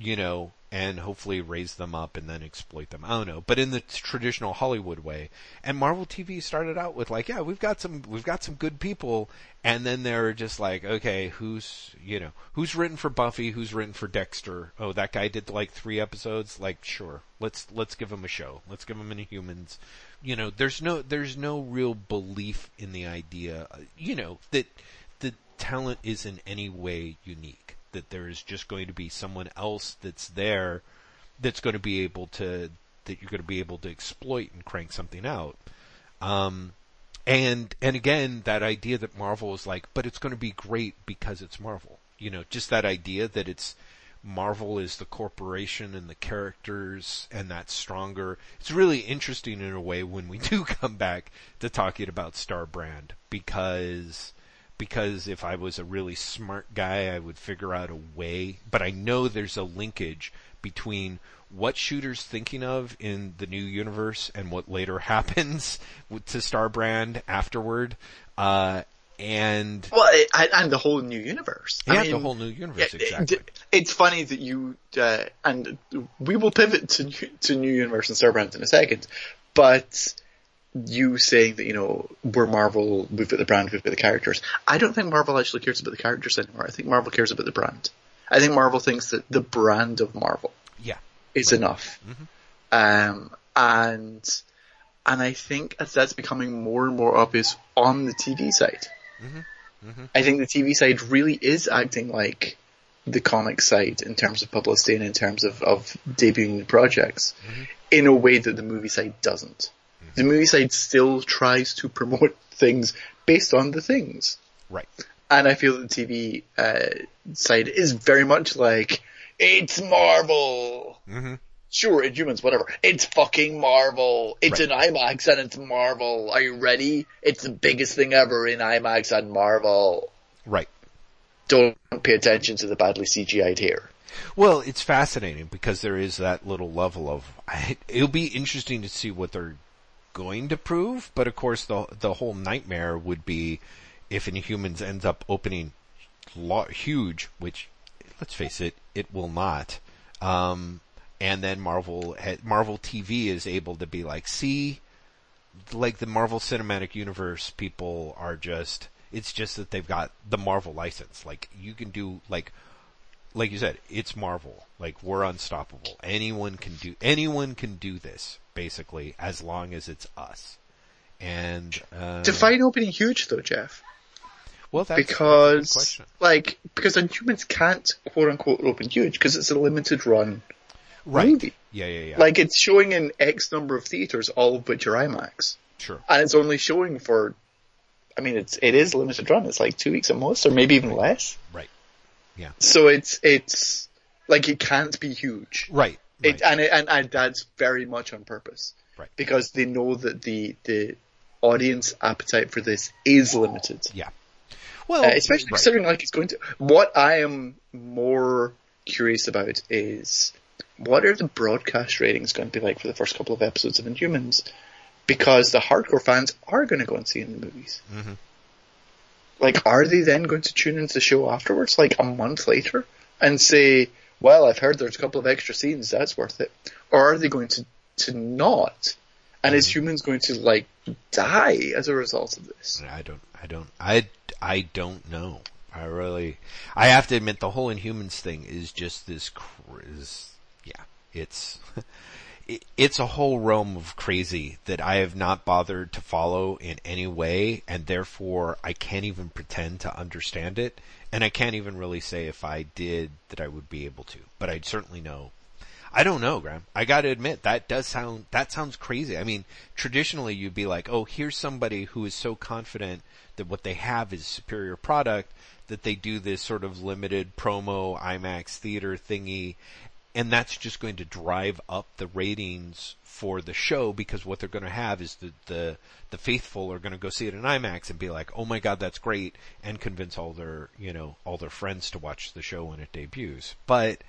you know, and hopefully raise them up and then exploit them. I don't know, but in the traditional Hollywood way. And Marvel TV started out with like, yeah, we've got some, we've got some good people, and then they're just like, okay, who's, you know, who's written for Buffy, who's written for Dexter? Oh, that guy did like three episodes. Like, sure, let's let's give him a show. Let's give him any Inhumans. You know, there's no there's no real belief in the idea, you know, that the talent is in any way unique that there is just going to be someone else that's there that's going to be able to that you're going to be able to exploit and crank something out. Um, and and again, that idea that Marvel is like, but it's going to be great because it's Marvel. You know, just that idea that it's Marvel is the corporation and the characters, and that's stronger. It's really interesting in a way when we do come back to talking about Starbrand because because if I was a really smart guy, I would figure out a way. But I know there's a linkage between what Shooter's thinking of in the new universe and what later happens to Starbrand afterward. Uh, and Well, it, and- the whole new universe. I yeah, mean, the whole new universe it- exactly. it- it's funny that you uh, and we will pivot to new- to new universe and Starbrand in a second, but you saying that you know we're Marvel, we've got the brand, we've got the characters. I don't think Marvel actually cares about the characters anymore. I think Marvel cares about the brand. I think Marvel thinks that the brand of Marvel yeah, is enough. Mm-hmm. Um, and and I think as that's becoming more and more obvious on the TV side. Mm-hmm. Mm-hmm. I think the TV side really is acting like the comic side in terms of publicity and in terms of, of debuting new projects in a way that the movie side doesn't. The movie side still tries to promote things based on the things. right. And I feel that the TV uh, side is very much like, it's Marvel. Mm-hmm. Sure, Inhumans, whatever. It's fucking Marvel. It's in IMAX and it's Marvel. Are you ready? It's the biggest thing ever in IMAX and Marvel. Right. Don't pay attention to the badly CGI'd hair. Well, it's fascinating because there is that little level of. It'll be interesting to see what they're going to prove, but of course the the whole nightmare would be if Inhumans ends up opening lo- huge, which let's face it, it will not. Um, and then Marvel Marvel TV is able to be like, see, like the Marvel Cinematic Universe people are just. It's just that they've got the Marvel license. Like you can do like like you said, it's Marvel. Like we're unstoppable. Anyone can do anyone can do this basically as long as it's us. And uh, Define opening huge though, Jeff. well, that's, that's a because like because Inhumans can't quote unquote open huge because it's a limited run Right. movie. Yeah, yeah, yeah. Like it's showing in X number of theaters, all of which are IMAX, sure. and it's only showing for. I mean, it's it is limited run. It's like two weeks at most, or maybe even less. Right. Yeah. So it's it's like it can't be huge. Right. It, and, it, and and that's very much on purpose, Right. Because they know that the the audience appetite for this is limited, yeah. Well, uh, especially right. considering like it's going to. What I am more curious about is what are the broadcast ratings going to be like for the first couple of episodes of Inhumans, because the hardcore fans are going to go and see in the movies. Mhm. Like, are they then going to tune into the show afterwards, like a month later, and say, "Well, I've heard there's a couple of extra scenes, that's worth it," or are they going to to not? And is mm. humans going to like die as a result of this? I don't, I don't, I, I don't know. I really, I have to admit the whole Inhumans thing is just this, is, yeah, it's, it, it's a whole realm of crazy that I have not bothered to follow in any way and therefore I can't even pretend to understand it and I can't even really say if I did that I would be able to, but I'd certainly know I don't know, Graeme. I gotta admit, that does sound, that sounds crazy. I mean, traditionally you'd be like, oh, here's somebody who is so confident that what they have is superior product that they do this sort of limited promo IMAX theater thingy and that's just going to drive up the ratings for the show because what they're going to have is the, the, the faithful are going to go see it in IMAX and be like, oh my god, that's great and convince all their, you know, all their friends to watch the show when it debuts. But,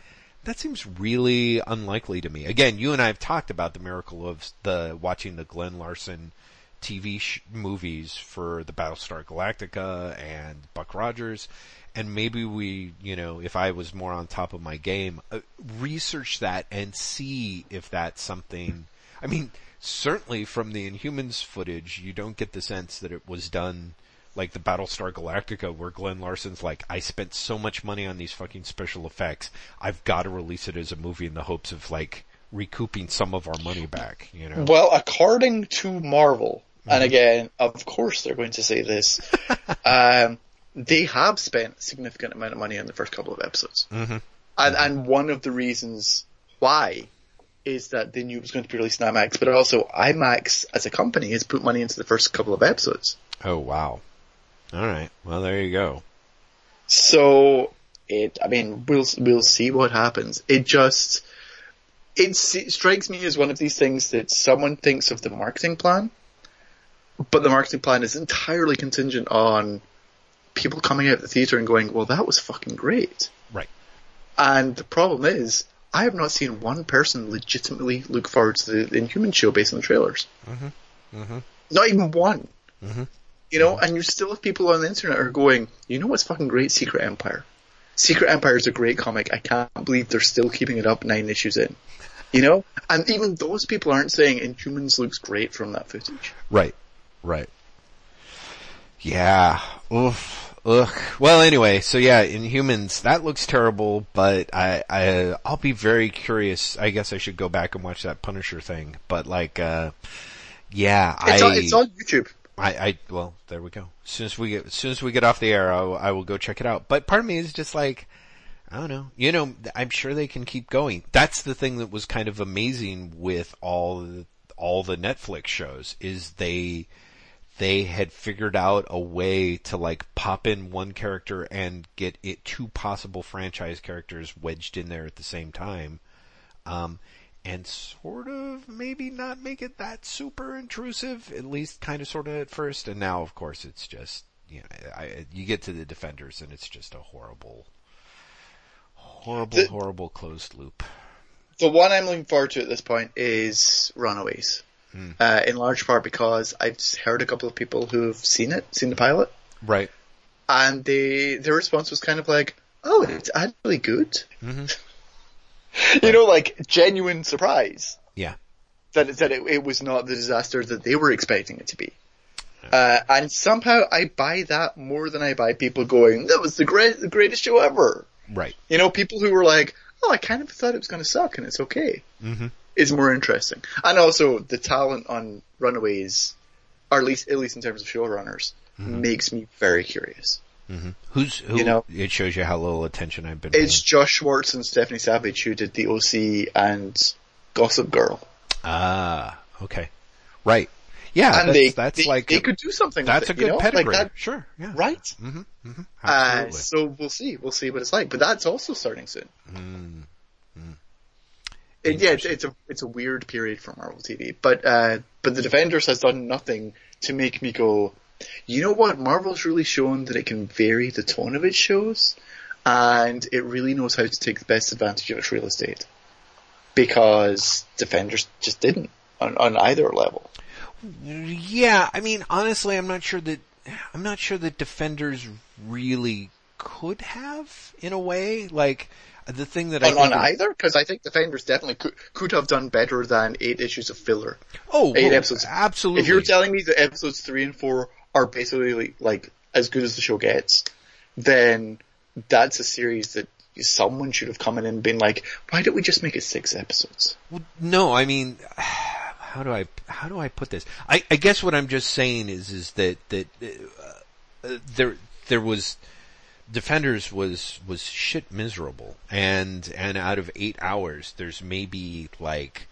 that seems really unlikely to me. Again, you and I have talked about the miracle of the watching the Glen Larson TV sh- movies for the Battlestar Galactica and Buck Rogers, and maybe we, you know, if I was more on top of my game, uh, research that and see if that's something. I mean, certainly from the Inhumans footage, you don't get the sense that it was done like the Battlestar Galactica where Glen Larson's like, I spent so much money on these fucking special effects, I've got to release it as a movie in the hopes of like recouping some of our money back, you know? Well, according to Marvel, and Mm-hmm. again, of course they're going to say this, um, they have spent a significant amount of money on the first couple of episodes. Mhm. And, and one of the reasons why is that they knew it was going to be released in IMAX, but also IMAX as a company has put money into the first couple of episodes. Oh wow. Alright, well there you go. So it, I mean, we'll we'll see what happens. It just it, it strikes me as one of these things that someone thinks of the marketing plan, but the marketing plan is entirely contingent on people coming out of the theater and going, "Well, that was fucking great." Right. And the problem is, I have not seen one person legitimately look forward to the Inhuman show based on the trailers. Mm-hmm. Mm-hmm. Not even one. Mhm. You know, and you still have people on the internet who are going, you know what's fucking great? Secret Empire. Secret Empire is a great comic. I can't believe they're still keeping it up nine issues in. You know? And even those people aren't saying Inhumans looks great from that footage. Right. Right. Yeah. Oof. Ugh. Well, anyway, so yeah, in humans, that looks terrible, but I, I, I'll be very curious. I guess I should go back and watch that Punisher thing, but like, uh, yeah, It's, I, on, it's on YouTube. I, I, well, there we go. As soon as we get, as soon as we get off the air, I will, I will go check it out. But part of me is just like, I don't know. You know, I'm sure they can keep going. That's the thing that was kind of amazing with all the, all the Netflix shows is they, they had figured out a way to like pop in one character and get it two possible franchise characters wedged in there at the same time. Um, and sort of maybe not make it that super intrusive, at least kind of sort of at first. And now, of course, it's just, you know, I, you get to the defenders and it's just a horrible, horrible, The- horrible closed loop. The one I'm looking forward to at this point is Runaways. Hmm. Uh, in large part because I've heard a couple of people who've seen it, seen the pilot, Right. and they, their response was kind of like, oh, it's actually good. hmm You know, like genuine surprise. Yeah. that it, that it, it was not the disaster that they were expecting it to be. Uh, and somehow I buy that more than I buy people going, that was the great, the greatest show ever. Right. You know, people who were like, oh, I kind of thought it was going to suck and it's okay, hmm is more interesting. And also the talent on Runaways, or at least, at least in terms of showrunners, makes me very curious. Who's who? You know- it shows you how little attention I've been. It's paying. Josh Schwartz and Stephanie Savage who did the OC and Gossip Girl, ah okay, right. Yeah, and that's, they that's they, like they could do something. that's a it, you good know? pedigree. Like that, sure, yeah, right? Mm-hmm, mm-hmm, Uh, so we'll see. We'll see what it's like. But that's also starting soon. Mm, It, yeah, it's, it's a it's a weird period for Marvel TV. But uh, but the Defenders has done nothing to make me go. You know what? Marvel's really shown that it can vary the tone of its shows, and it really knows how to take the best advantage of its real estate. Because Defenders just didn't on, on either level. Yeah, I mean, honestly, I'm not sure that I'm not sure that defenders really could have in a way. Like the thing that I On, on think- either, because I think the Defenders definitely could could have done better than eight issues of filler. oh, eight oh, episodes. absolutely. If you're telling me that episodes three and four are basically like as good as the show gets, then that's a series that someone should have come in and been like, why don't we just make it six episodes? Well, no, I mean, how do I how do I put this? I, I guess what I'm just saying is is that that uh, uh, there there was Defenders was was shit miserable, and and out of eight hours, there's maybe like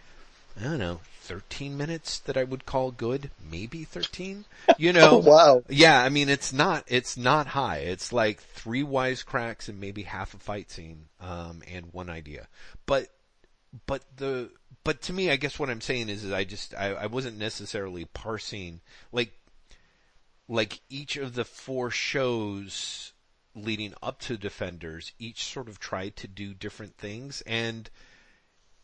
I don't know. 13 minutes that I would call good, maybe 13, you know? Oh, wow. Yeah, I mean, it's not, it's not high. It's like three wisecracks and maybe half a fight scene, um, and one idea. But, but the, but to me, I guess what I'm saying is, is I just, I, I wasn't necessarily parsing, like, like each of the four shows leading up to Defenders, each sort of tried to do different things and,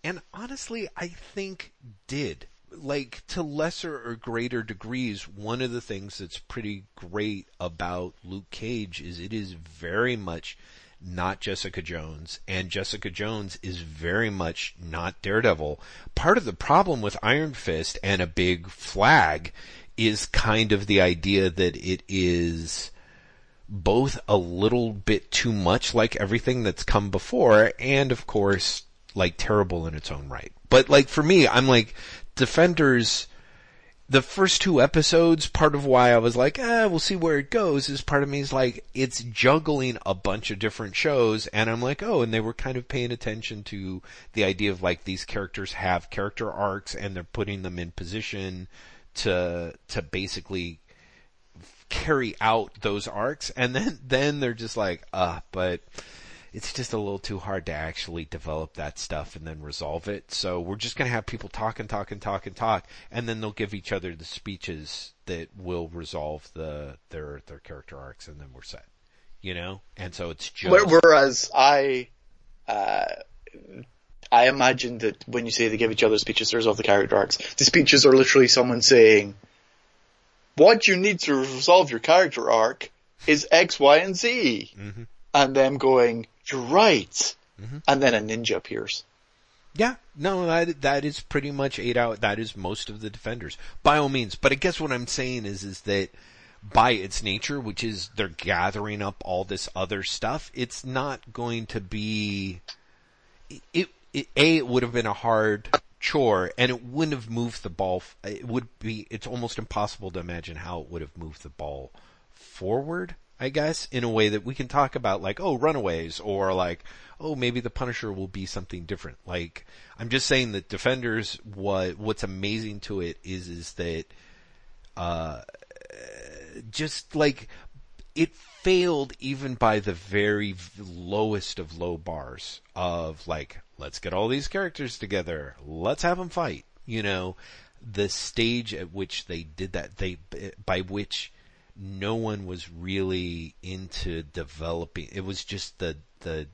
and honestly, I think did. Like, to lesser or greater degrees, one of the things that's pretty great about Luke Cage is it is very much not Jessica Jones, and Jessica Jones is very much not Daredevil. Part of the problem with Iron Fist and a big flag is kind of the idea that it is both a little bit too much like everything that's come before, and of course, like terrible in its own right. But like for me, I'm like, Defenders, the first two episodes, part of why I was like, eh, we'll see where it goes is part of me is like, it's juggling a bunch of different shows and I'm like, oh, and they were kind of paying attention to the idea of like these characters have character arcs and they're putting them in position to, to basically carry out those arcs and then, then they're just like, uh, but it's just a little too hard to actually develop that stuff and then resolve it. So we're just gonna have people talk and talk and talk and talk, and then they'll give each other the speeches that will resolve the their their character arcs, and then we're set. You know, and so it's just Whereas I, uh, I imagine that when you say they give each other speeches to resolve the character arcs, the speeches are literally someone saying, what you need to resolve your character arc is X, Y, and Z. Mhm. And them going, you're right. Mm-hmm. And then a ninja appears. Yeah, no, that that is pretty much eight out. That is most of the defenders, by all means. But I guess what I'm saying is, is that by its nature, which is they're gathering up all this other stuff, it's not going to be. It, it a it would have been a hard chore, and it wouldn't have moved the ball. It would be. It's almost impossible to imagine how it would have moved the ball forward. I guess in a way that we can talk about, like oh, Runaways, or like oh, maybe the Punisher will be something different. Like I'm just saying that Defenders. What what's amazing to it is is that uh, just like it failed even by the very lowest of low bars of like let's get all these characters together. Let's have them fight. You know the stage at which they did that they by which no one was really into developing it was just the the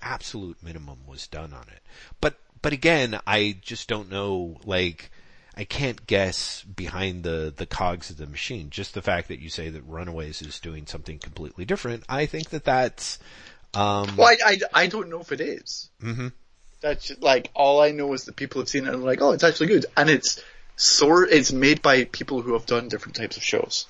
absolute minimum was done on it. But but again i just don't know like I can't guess behind the, the cogs of the machine. Just the fact that you say that Runaways is doing something completely different, I think that that's, um, Well, I, I, I don't know if it is. mhm. That's just, like, all I know is that people have seen it and are like, oh, it's actually good. And it's sort, it's made by people who have done different types of shows.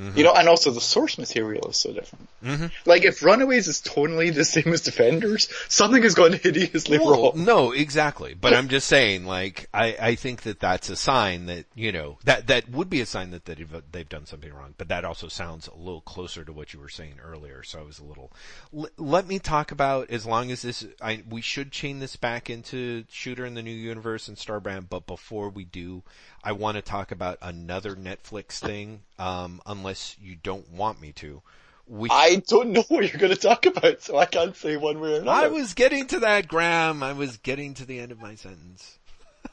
Mhm. You know, and also the source material is so different. Mm-hmm. Like if Runaways is totally the same as Defenders, something has gone hideously wrong. no, exactly. But I'm just saying, like, I, I think that that's a sign that, you know, that, that would be a sign that they've, they've done something wrong. But that also sounds a little closer to what you were saying earlier. So I was a little, L- let me talk about, as long as this, I, we should chain this back into Shooter in the New Universe and Starbrand. But before we do, I want to talk about another Netflix thing, um, unless you don't want me to. Which I don't know what you're going to talk about, so I can't say one way or another. I was getting to that, Graeme. I was getting to the end of my sentence.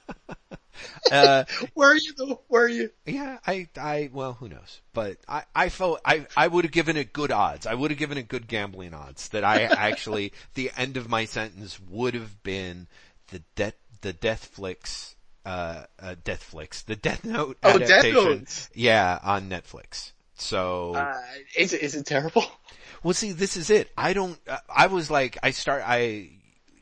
uh, Where are you though? Where are you? yeah, I, I, well, who knows? But I, I felt, I, I would have given it good odds. I would have given it good gambling odds that I actually, the end of my sentence would have been the death, the Death Flicks, uh, uh, Death Flicks, the Death Note Oh, Death adaptation. Note. Yeah, on Netflix. So. Uh, is it is it terrible? Well, see, this is it. I don't. Uh, I was like, I start. I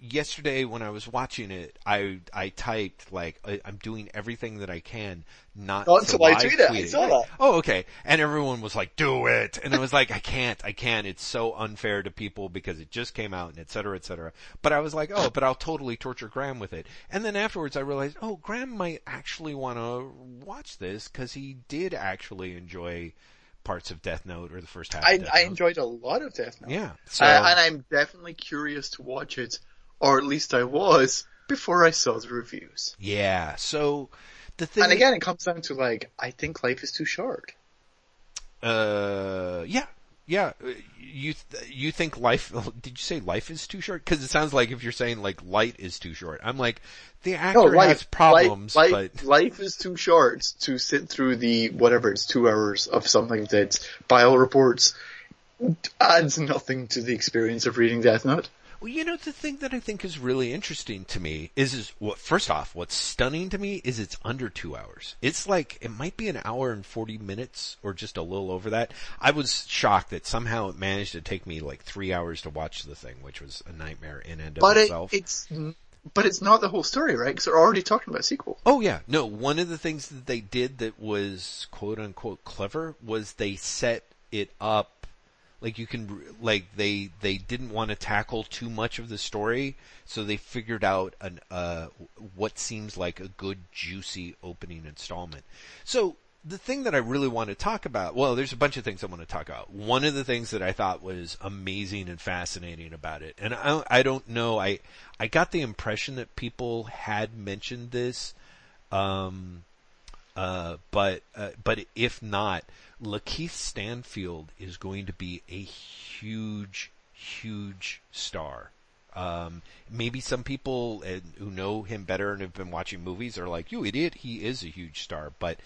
yesterday when I was watching it, I I typed like I, I'm doing everything that I can not Not to to live tweet it. I saw that. Oh, okay. And everyone was like, "Do it," and I was like, "I can't. I can't. It's so unfair to people because it just came out and et cetera, et cetera." But I was like, "Oh, but I'll totally torture Graeme with it." And then afterwards, I realized, oh, Graeme might actually want to watch this because he did actually enjoy parts of Death Note or the first half. I of Death I Note. enjoyed a lot of Death Note. Yeah. So Uh, and I'm definitely curious to watch it, or at least I was before I saw the reviews. yeah. So the thing. And again, it comes down to like, I think life is too short. uh, yeah, yeah. uh, You th- you think life? Did you say life is too short? Because it sounds like if you're saying like light is too short, I'm like the actor No, life, has problems, life, but life, life is too short to sit through the whatever it's two hours of something that Bio reports adds nothing to the experience of reading Death Note. Well, you know, the thing that I think is really interesting to me is, is what, first off, what's stunning to me is it's under two hours. It's like, it might be an hour and 40 minutes or just a little over that. I was shocked that somehow it managed to take me like three hours to watch the thing, which was a nightmare in and of But it, it's, but it's not the whole story, right? Because they're already talking about a sequel. Oh yeah, no, one of the things that they did that was quote unquote clever was they set it up like you can like they they didn't want to tackle too much of the story, so they figured out an uh what seems like a good juicy opening installment. So the thing that I really want to talk about, well, there's a bunch of things I want to talk about. One of the things that I thought was amazing and fascinating about it, and I, I don't know, I, I got the impression that people had mentioned this, um, uh, but, uh, but if not, Lakeith Stanfield is going to be a huge, huge star. Um, maybe some people uh, who know him better and have been watching movies are like, you idiot, he is a huge star, but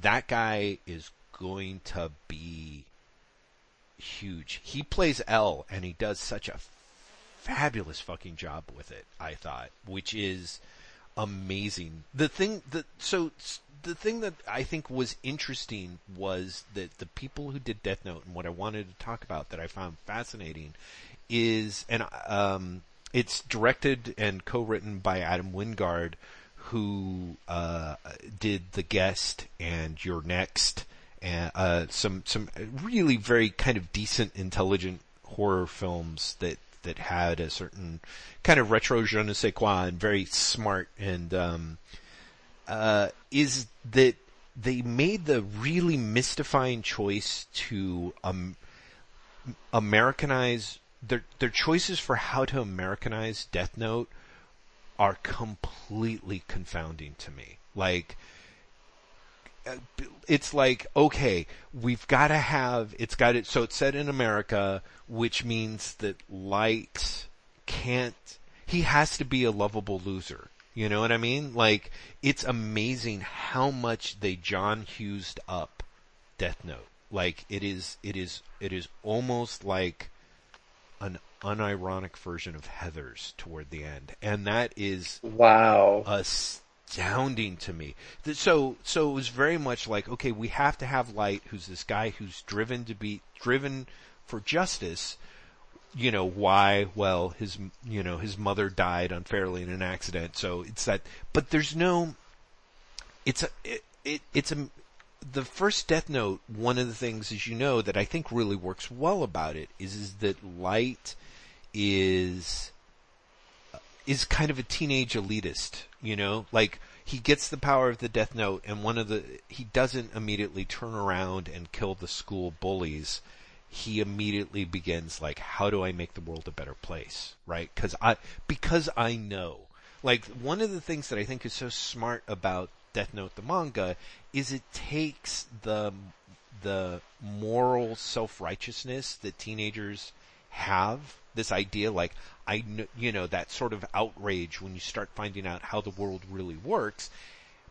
that guy is going to be huge. He plays L and he does such a fabulous fucking job with it, I thought, which is amazing. The thing that, so the thing that I think was interesting was that the people who did Death Note and what I wanted to talk about that I found fascinating is, and um, it's directed and co-written by Adam Wingard, who uh, did The Guest and You're Next, and uh, some some really very kind of decent, intelligent horror films that that had a certain kind of retro je ne sais quoi and very smart and um, uh, is that they made the really mystifying choice to um, Americanize their their choices for how to Americanize Death Note are completely confounding to me. Like it's like okay, we've got to have it's got it. So it's set in America, which means that Light can't. He has to be a lovable loser. You know what I mean? Like it's amazing how much they John Hughesed up Death Note. Like it is, it is, it is almost like an unironic version of Heather's toward the end, and that is Wow. Astounding to me. So, so it was very much like, okay, we have to have Light, who's this guy who's driven to be driven for justice. You know why? Well, his you know his mother died unfairly in an accident, so it's that. But there's no. It's a it, it it's a the first Death Note, one of the things, as you know, that I think really works well about it is, is that Light is, is kind of a teenage elitist, you know, like, he gets the power of the Death Note and one of the, he doesn't immediately turn around and kill the school bullies. He immediately begins like, how do I make the world a better place? Right? Cause I, because I know, like, one of the things that I think is so smart about Death Note the manga is it takes the the moral self-righteousness that teenagers have this idea like I kn- you know that sort of outrage when you start finding out how the world really works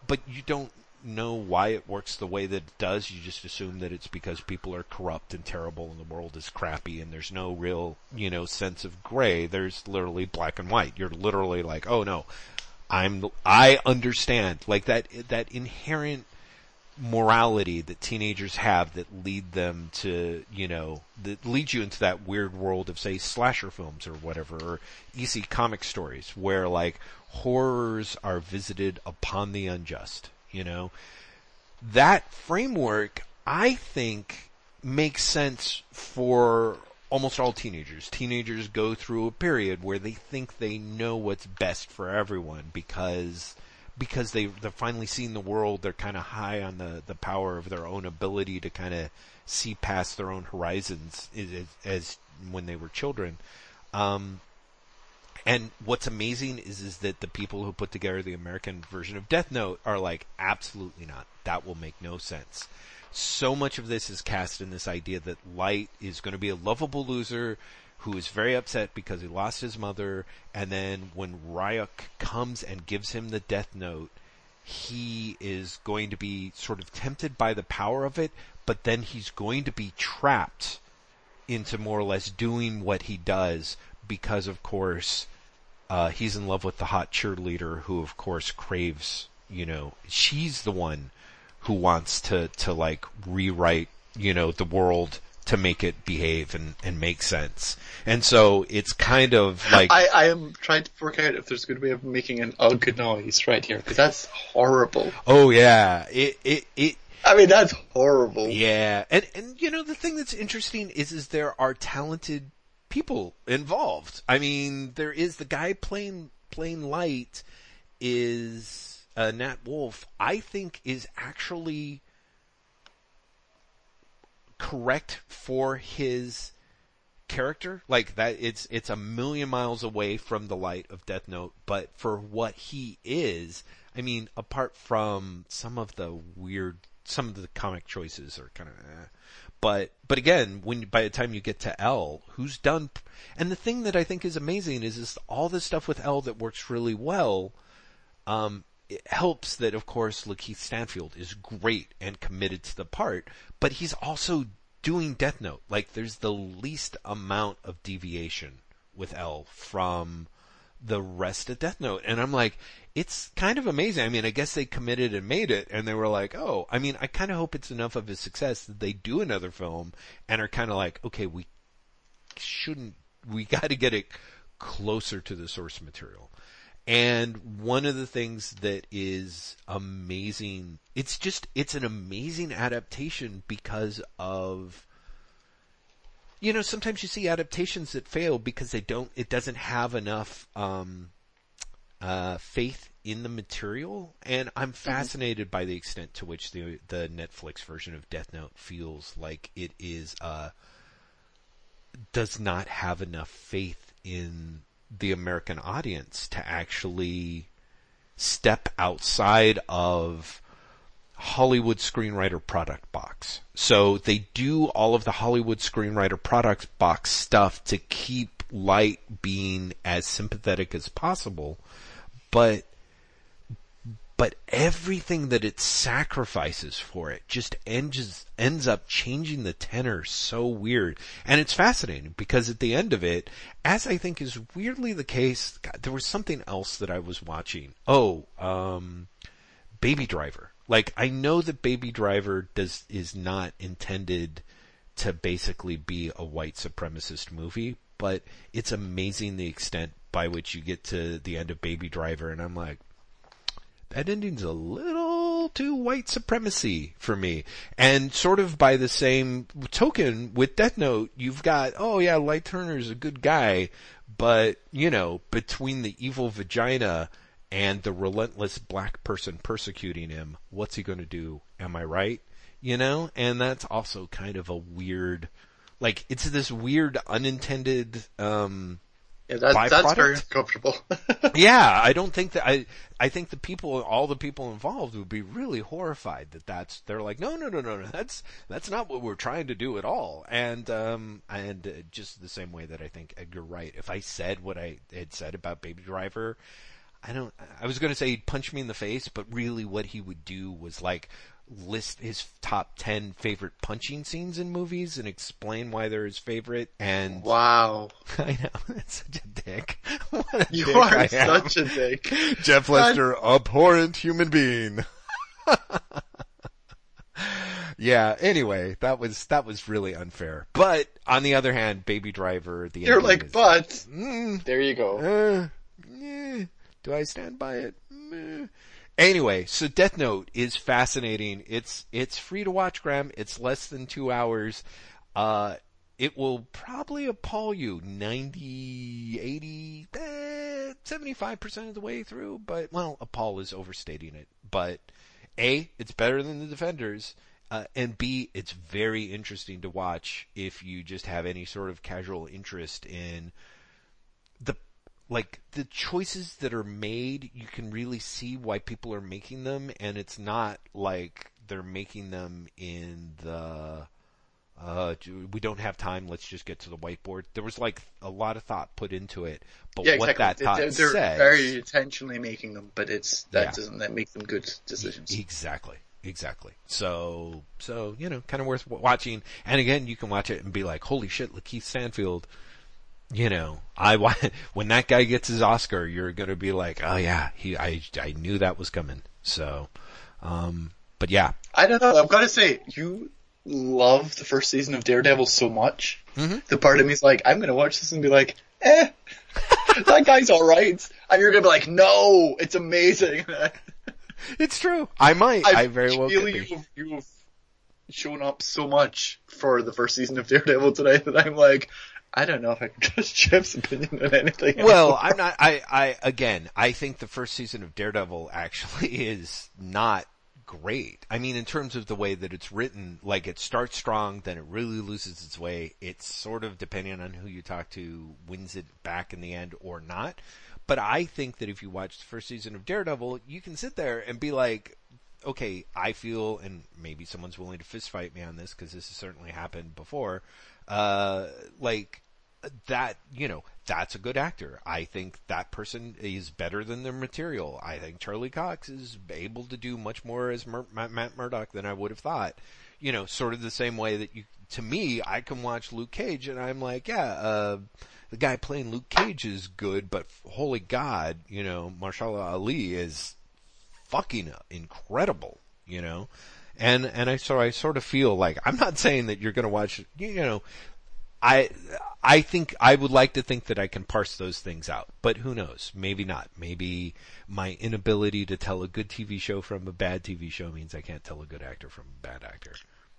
but you don't know why it works the way that it does. You just assume that it's because people are corrupt and terrible and the world is crappy and there's no real you know sense of gray. There's literally black and white. You're literally like oh no I'm, I understand, like that, that inherent morality that teenagers have that lead them to, you know, that leads you into that weird world of say slasher films or whatever, or EC comic stories where like horrors are visited upon the unjust, you know. That framework, I think, makes sense for almost all teenagers. Teenagers go through a period where they think they know what's best for everyone because because they they've finally seen the world. They're kind of high on the the power of their own ability to kind of see past their own horizons as, as when they were children. Um, and what's amazing is is that the people who put together the American version of Death Note are like, absolutely not. That will make no sense so much of this is cast in this idea that Light is going to be a lovable loser who is very upset because he lost his mother, and then when Ryuk comes and gives him the death note, he is going to be sort of tempted by the power of it, but then he's going to be trapped into more or less doing what he does because, of course, uh, he's in love with the hot cheerleader who, of course, craves, you know, she's the one who wants to to like rewrite you know the world to make it behave and, and make sense. And so it's kind of like I, I am trying to work out if there's a good way of making an ugh noise right here because that's horrible. Oh yeah, it it it. I mean that's horrible. Yeah, and and you know the thing that's interesting is is there are talented people involved. I mean there is the guy playing playing light is uh, Nat Wolff, I think is actually correct for his character. Like that, it's it's a million miles away from the light of Death Note, but for what he is, I mean, apart from some of the weird, some of the comic choices are kind of. Eh. But but again, when by the time you get to L, who's done, and the thing that I think is amazing is is all this stuff with L that works really well. Um, it helps that, of course, Lakeith Stanfield is great and committed to the part, but he's also doing Death Note. Like, there's the least amount of deviation with L from the rest of Death Note. And I'm like, it's kind of amazing. I mean, I guess they committed and made it, and they were like, oh, I mean, I kind of hope it's enough of a success that they do another film and are kind of like, okay, we shouldn't, we got to get it closer to the source material. And one of the things that is amazing, it's just, it's an amazing adaptation because of, you know, sometimes you see adaptations that fail because they don't, it doesn't have enough, um, uh, faith in the material. And I'm mm-hmm. fascinated by the extent to which the, the Netflix version of Death Note feels like it is, uh, does not have enough faith in the American audience to actually step outside of Hollywood screenwriter product box. So they do all of the Hollywood screenwriter product box stuff to keep light being as sympathetic as possible, but but everything that it sacrifices for it just ends ends up changing the tenor so weird. And it's fascinating because at the end of it, as I think is weirdly the case, God, there was something else that I was watching. Oh, um, Baby Driver. Like I know that Baby Driver does is not intended to basically be a white supremacist movie, but it's amazing the extent by which you get to the end of Baby Driver and I'm like, that ending's a little to white supremacy for me. And sort of by the same token with Death Note, you've got, oh yeah, Light Turner's a good guy, but, you know, between the evil vagina and the relentless black person persecuting him, what's he gonna do? Am I right? You know? And that's also kind of a weird, like, it's this weird unintended, um, Yeah, that, that's very uncomfortable. yeah, I don't think that I. I think the people, all the people involved, would be really horrified that that's. They're like, no, no, no, no, no. That's that's not what we're trying to do at all. And um and uh, just the same way that I think Edgar Wright. If I said what I had said about Baby Driver, I don't. I was going to say he'd punch me in the face, but really, what he would do was like list his top 10 favorite punching scenes in movies and explain why they're his favorite and wow. I know, that's such a dick. A You dick are I such a dick. Jeff Lester, abhorrent human being. yeah, anyway, that was, that was really unfair. But, on the other hand, Baby Driver, the You're like, is- but, Mm, there you go. uh, do I stand by it? Meh. Anyway, so Death Note is fascinating. It's it's free to watch, Graeme. It's less than two hours. Uh, it will probably appall you 90, 80, eh, 75% of the way through, but, well, appall is overstating it. But, A, it's better than the Defenders, uh, and B, it's very interesting to watch if you just have any sort of casual interest in like the choices that are made, you can really see why people are making them, and it's not like they're making them in the uh, we don't have time. Let's just get to the whiteboard. There was like a lot of thought put into it, but Yeah, what exactly. that thought They're, they're says, very intentionally making them, but it's, that Yeah. doesn't that make them good decisions. Exactly. Exactly. So, so, you know, kind of worth watching. And again, you can watch it and be like, holy shit, Lakeith Stanfield, you know, I, when that guy gets his Oscar, you're gonna be like, oh yeah, he, I, I knew that was coming. So, um, but yeah. I don't know. I've got to say, you love the first season of Daredevil so much. Mm-hmm. The part of me is like, I'm going to watch this and be like, eh, that guy's all right, and you're going to be like, no, it's amazing. It's true. I might. I, very well could you be. have, you have shown up so much for the first season of Daredevil today that I'm like, I don't know if I can trust Jeff's opinion on anything. Well, I'm not, I, I, again, I think the first season of Daredevil actually is not great. I mean, in terms of the way that it's written, like it starts strong, then it really loses its way. It's sort of, depending on who you talk to, wins it back in the end or not. But I think that if you watch the first season of Daredevil, you can sit there and be like, okay, I feel, and maybe someone's willing to fistfight me on this because this has certainly happened before, uh, like, that, you know, that's a good actor. I think that person is better than their material. I think Charlie Cox is able to do much more as Mur- Matt, Murdock than I would have thought. You know, sort of the same way that you, to me, I can watch Luke Cage and I'm like, yeah, uh, the guy playing Luke Cage is good, but holy God, you know, Mahershala Ali is fucking incredible, you know? And, and I, so I sort of feel like, I'm not saying that you're gonna watch, you know, I, I think, I would like to think that I can parse those things out, but who knows? Maybe not. Maybe my inability to tell a good TV show from a bad TV show means I can't tell a good actor from a bad actor.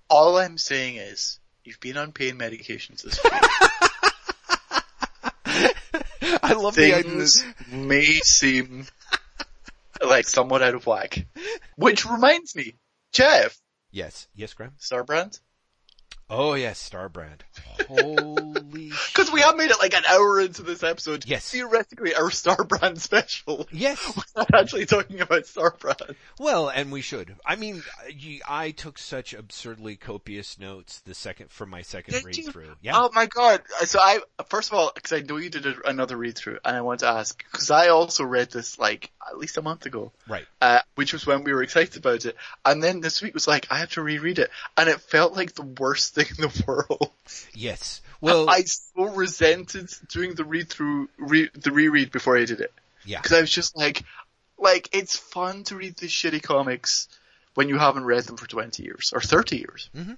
all I'm saying is, you've been on pain medications this week. I love the idea. Things may seem like somewhat out of whack. Which reminds me, Jeff, Yes. Yes, Graeme? Starbrand? Oh yes, Starbrand. Holy Because we have made it like an hour into this episode. Yes. Theoretically, our Starbrand special. Yes. We're not actually talking about Starbrand. Well, and we should. I mean, I took such absurdly copious notes the second for my second Did read you? through. Yeah. Oh my god. So I, first of all, because I know you did another read through, and I want to ask, because I also read this like at least a month ago. Right. uh, which was when we were excited about it. And then this week was like, I have to reread it. And it felt like the worst thing in the world. Yes. Well, I so resented doing the read through, re- the reread before I did it. yeah. Cause I was just like, like, it's fun to read these shitty comics when you haven't read them for 20 years or 30 years. Mhm.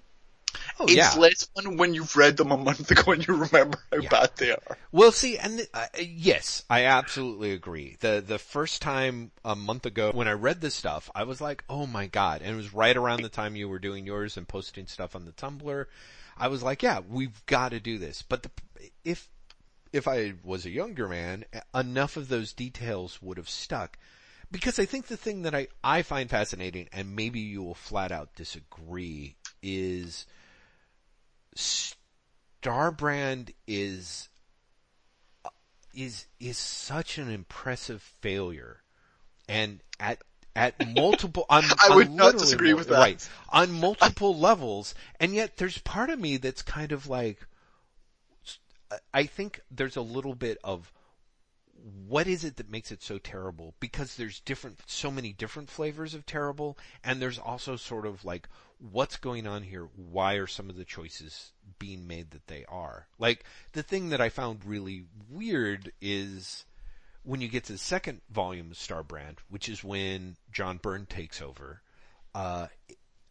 Oh, it's yeah. less fun when you've read them a month ago and you remember how Yeah. bad they are. Well, see, and the, uh, yes, I absolutely agree. The the first time a month ago when I read this stuff, I was like, "Oh my god!" And it was right around the time you were doing yours and posting stuff on the Tumblr. I was like, "Yeah, we've got to do this." But the, if if I was a younger man, enough of those details would have stuck. Because I think the thing that I, I find fascinating, and maybe you will flat out disagree, is Starbrand is is is such an impressive failure, and at at multiple on, I on would not literally disagree with that. right. On multiple levels, and yet there's part of me that's kind of like, I think there's a little bit of what is it that makes it so terrible? Because there's different, so many different flavors of terrible, and there's also sort of like, what's going on here? Why are some of the choices being made that they are? Like, the thing that I found really weird is when you get to the second volume of Starbrand, which is when John Byrne takes over, uh,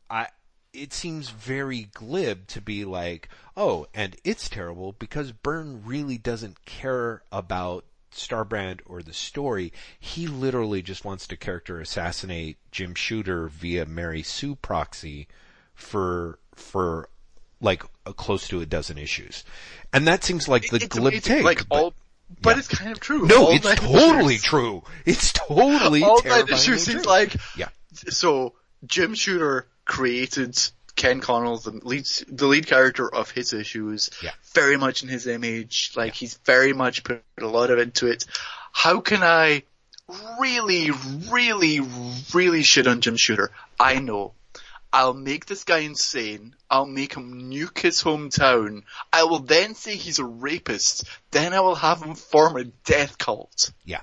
I, it seems very glib to be like, oh, and it's terrible because Byrne really doesn't care about Starbrand or the story. He literally just wants to character assassinate Jim Shooter via Mary Sue proxy for, for like a close to a dozen issues. And that seems like the it's glib take. like but- all, but yeah. it's kind of true. no, All it's totally issues- true. It's totally All nine terrifyingly issues, true. like, yeah, so Jim Shooter created Ken Connell, the lead, the lead character of his issues, Yeah. very much in his image. Like he's very much put a lot of into it. How can I really, really, really shit on Jim Shooter? I know. I'll make this guy insane. I'll make him nuke his hometown. I will then say he's a rapist. Then I will have him form a death cult. yeah,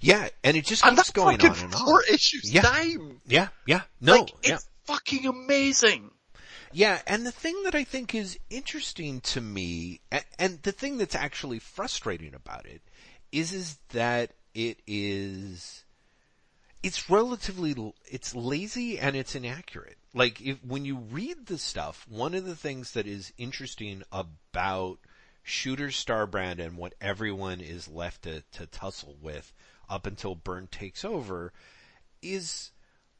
yeah, and it just And keeps that's going fucking on and on. four issues Yeah. time. Yeah, yeah, no, like, yeah. it's fucking amazing. Yeah, and the thing that I think is interesting to me, and, the thing that's actually frustrating about it, is is that it is, it's relatively, it's lazy and it's inaccurate. Like if when you read the stuff, one of the things that is interesting about Shooter Starbrand and what everyone is left to, to tussle with up until Byrne takes over is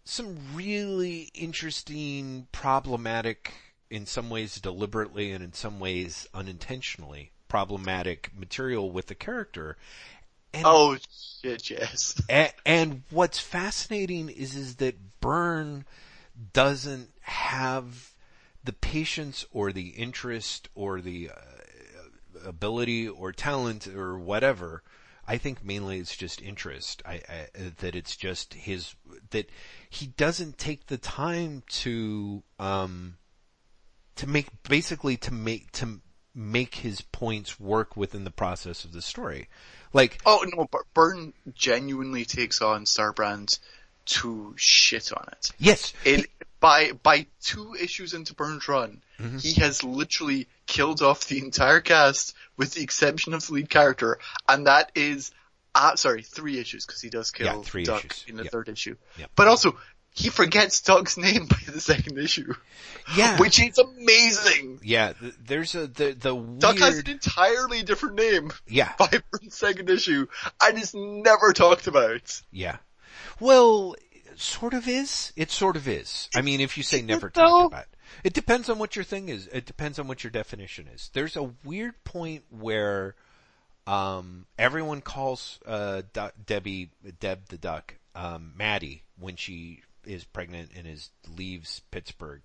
some really interesting, problematic, in some ways deliberately and in some ways unintentionally problematic material with the character. And, Oh shit, yes. a- and what's fascinating is, is that Byrne doesn't have the patience or the interest or the uh, ability or talent or whatever. I think mainly it's just interest. I, I that it's just his that he doesn't take the time to um to make basically to make to make his points work within the process of the story. Like Oh no, but Byrne genuinely takes on Starbrand to shit on it. yes, In by by two issues into Byrne's run, Mm-hmm. he has literally killed off the entire cast with the exception of the lead character, and that is, uh, sorry, three issues because he does kill Yeah, three Duck issues. in the Yep. third issue. Yep. But also, he forgets Duck's name by the second issue, yeah, which is amazing. yeah. There's a the the Duck has an entirely different name yeah by Byrne's second issue, and is never talked about. yeah. Well, sort of is. It sort of is. I mean, if you say never talked about. It depends on what your thing is. It depends on what your definition is. There's a weird point where um, everyone calls uh, Debbie, Deb the duck, um, Maddie when she is pregnant and is leaves Pittsburgh,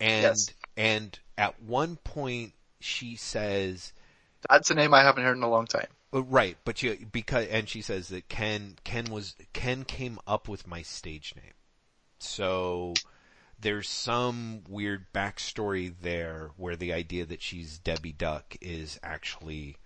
and Yes. and at one point she says, That's a name I haven't heard in a long time. uh, right, but you because and she says that Ken Ken was Ken came up with my stage name, so there's some weird backstory there where the idea that she's Debbie Duck is actually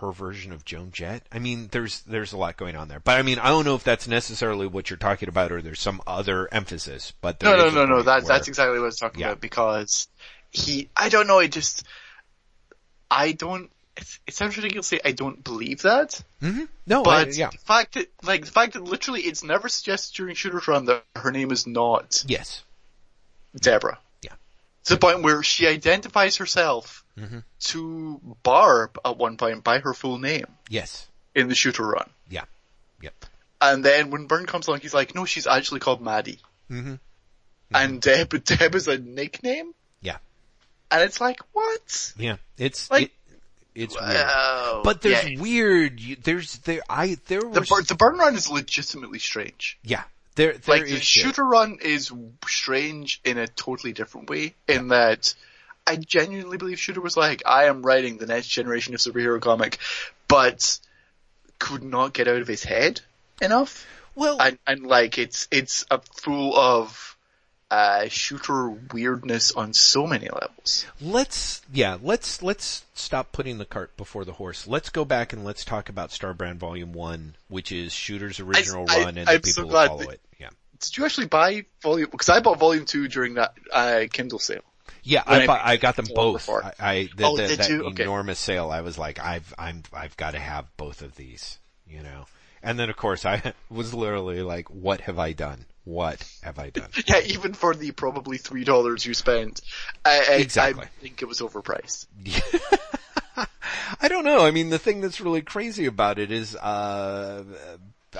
her version of Joan Jett. I mean, there's there's a lot going on there, but I mean, I don't know if that's necessarily what you're talking about, or there's some other emphasis. But No, no, no, no. That's where- that's exactly what I was talking Yeah. about because he. I don't know. It just. I don't. It, it sounds ridiculous to say I don't believe that, Mhm. no, I- but yeah, the fact that like the fact that literally it's never suggested during Shooter's run that her name is not yes, Deborah. Yeah. To the point where she identifies herself Mhm. to Barb at one point by her full name Yes. in the shooter run. Yeah. Yep. And then when Byrne comes along, he's like, no, she's actually called Maddie. Mm-hmm. And Deb, Deb is a nickname? Yeah. And it's like, what? Yeah. It's Like- it, it's weird. But there's Yeah, weird. you- There's there. I there the, was. Bur- the Byrne run is legitimately strange. yeah. There there like the shooter run is strange in a totally different way in that I genuinely believe Shooter was like, I am writing the next generation of superhero comic, but could not get out of his head enough. Well, And, and like it's, it's a full of, uh, shooter weirdness on so many levels. let's yeah let's let's stop putting the cart before the horse. Let's go back and let's talk about Starbrand Volume One, which is Shooter's original I- run, and I'm the so people who glad follow that- it. Yeah. Did you actually buy volume, because I bought volume two during that, uh, Kindle sale. Yeah, I, I bought, I got them both. I, I the, Oh, the, did that you? Okay. enormous sale. I was like, I've I'm I've got to have both of these, you know. And then of course I was literally like, what have I done? What have I done? Yeah, even for the probably three dollars you spent, I, I, Exactly. I think it was overpriced. I don't know. I mean, the thing that's really crazy about it is, uh,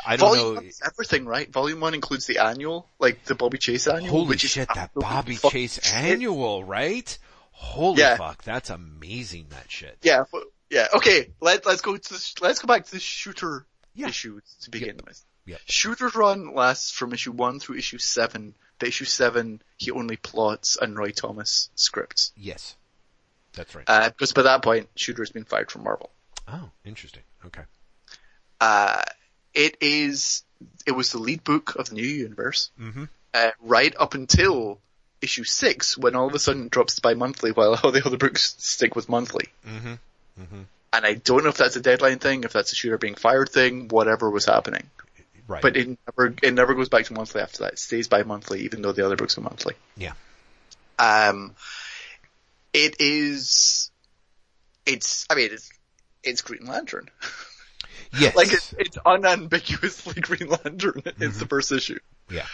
I don't Volume know. everything, right? Volume one includes the annual, like the Bobby Chase annual. Holy which shit, that Bobby Chase shit. annual, right? Holy Yeah. fuck, that's amazing. That shit. Yeah, yeah. Okay, let let's go to the, let's go back to the shooter Yeah. issues to begin with. Yep. Shooter's run lasts from issue one through issue seven. But issue seven, he only plots and Roy Thomas scripts. Yes, that's right. Uh, because by that point, Shooter's been fired from Marvel. oh, interesting. Okay. Uh, it is, it was the lead book of the new universe. Mm-hmm. uh, right up until issue six, when all of a sudden it drops to bi-monthly, while all the other books stick with monthly. Mm-hmm. Mm-hmm. And I don't know if that's a deadline thing, if that's a shooter being fired thing, whatever was happening. Right. But it never, it never goes back to monthly after that. It stays bi-monthly, even though the other books are monthly. yeah. Um, it is, it's, I mean, it's, it's Green Lantern. Yes. like it's, it's unambiguously Green Lantern. It's Mm-hmm. the first issue. yeah.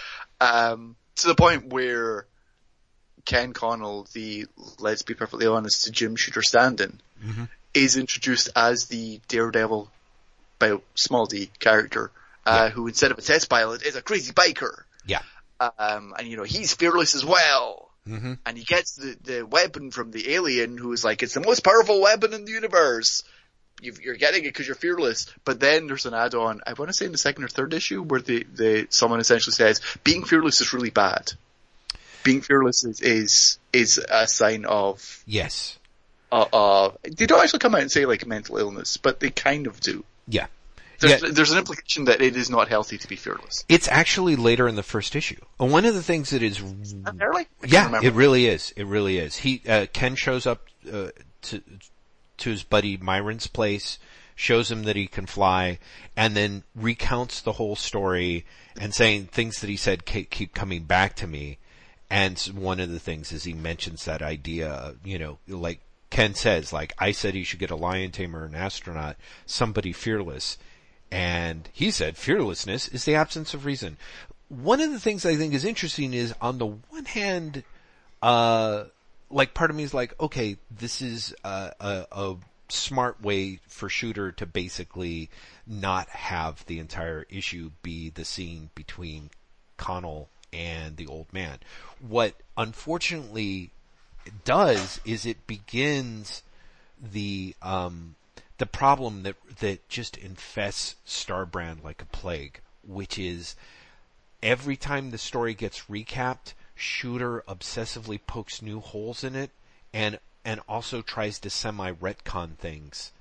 um, to the point where Ken Connell, the let's be perfectly honest, to Jim Shooter stand-in, Mhm. is introduced as the Daredevil, by small d character, uh, who instead of a test pilot is a crazy biker. Yeah. Um, and you know, he's fearless as well. Mm-hmm. And he gets the, the weapon from the alien who is like, it's the most powerful weapon in the universe. You've, you're getting it because you're fearless. But then there's an add-on, I want to say in the second or third issue, where the, the, someone essentially says, being fearless is really bad. Being fearless is, is, is a sign of, Yes. uh, uh, they don't actually come out and say like mental illness, but they kind of do. Yeah. There's, Yeah. there's an implication that it is not healthy to be fearless. It's actually later in the first issue. One of the things that is? I Yeah, it really is. It really is. He uh, Ken shows up uh, to to his buddy Myron's place, shows him that he can fly, and then recounts the whole story and saying things that he said keep coming back to me. And one of the things is he mentions that idea, you know, like Ken says, like I said he should get a lion tamer, an astronaut, somebody fearless. And he said fearlessness is the absence of reason. One of the things I think is interesting is on the one hand, uh, like part of me is like, okay, this is a, a, a smart way for Shooter to basically not have the entire issue be the scene between Connell and the old man. What unfortunately does is it begins the um the problem that that just infests Starbrand like a plague, which is every time the story gets recapped, Shooter obsessively pokes new holes in it and and also tries to semi retcon things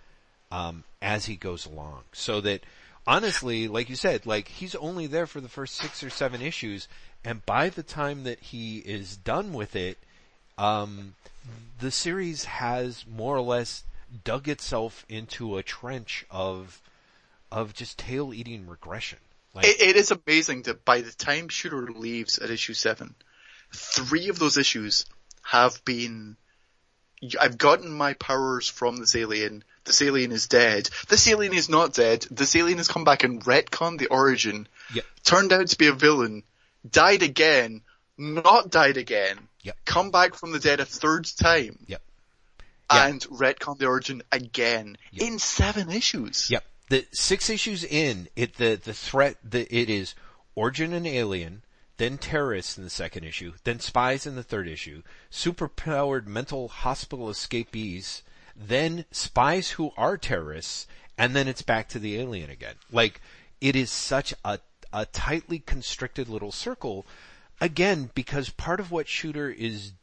um, as he goes along. So that honestly, like you said, like he's only there for the first six or seven issues, and by the time that he is done with it, um, the series has more or less dug itself into a trench of of just tail eating regression. Like, It, it is amazing that by the time Shooter leaves at issue seven, three of those issues have been. I've gotten my powers from this alien. This alien is dead. This alien is not dead. This alien has come back and retconned the origin. Yeah. Turned out to be a villain. Died again. not died again, Yep. come back from the dead a third time, Yep. Yeah. and retcon the origin again Yep. in seven issues. Yep. The six issues in, it the the threat the it is origin and alien, then terrorists in the second issue, then spies in the third issue, superpowered mental hospital escapees, then spies who are terrorists, and then it's back to the alien again. Like it is such a a tightly constricted little circle. Again, because part of what Shooter is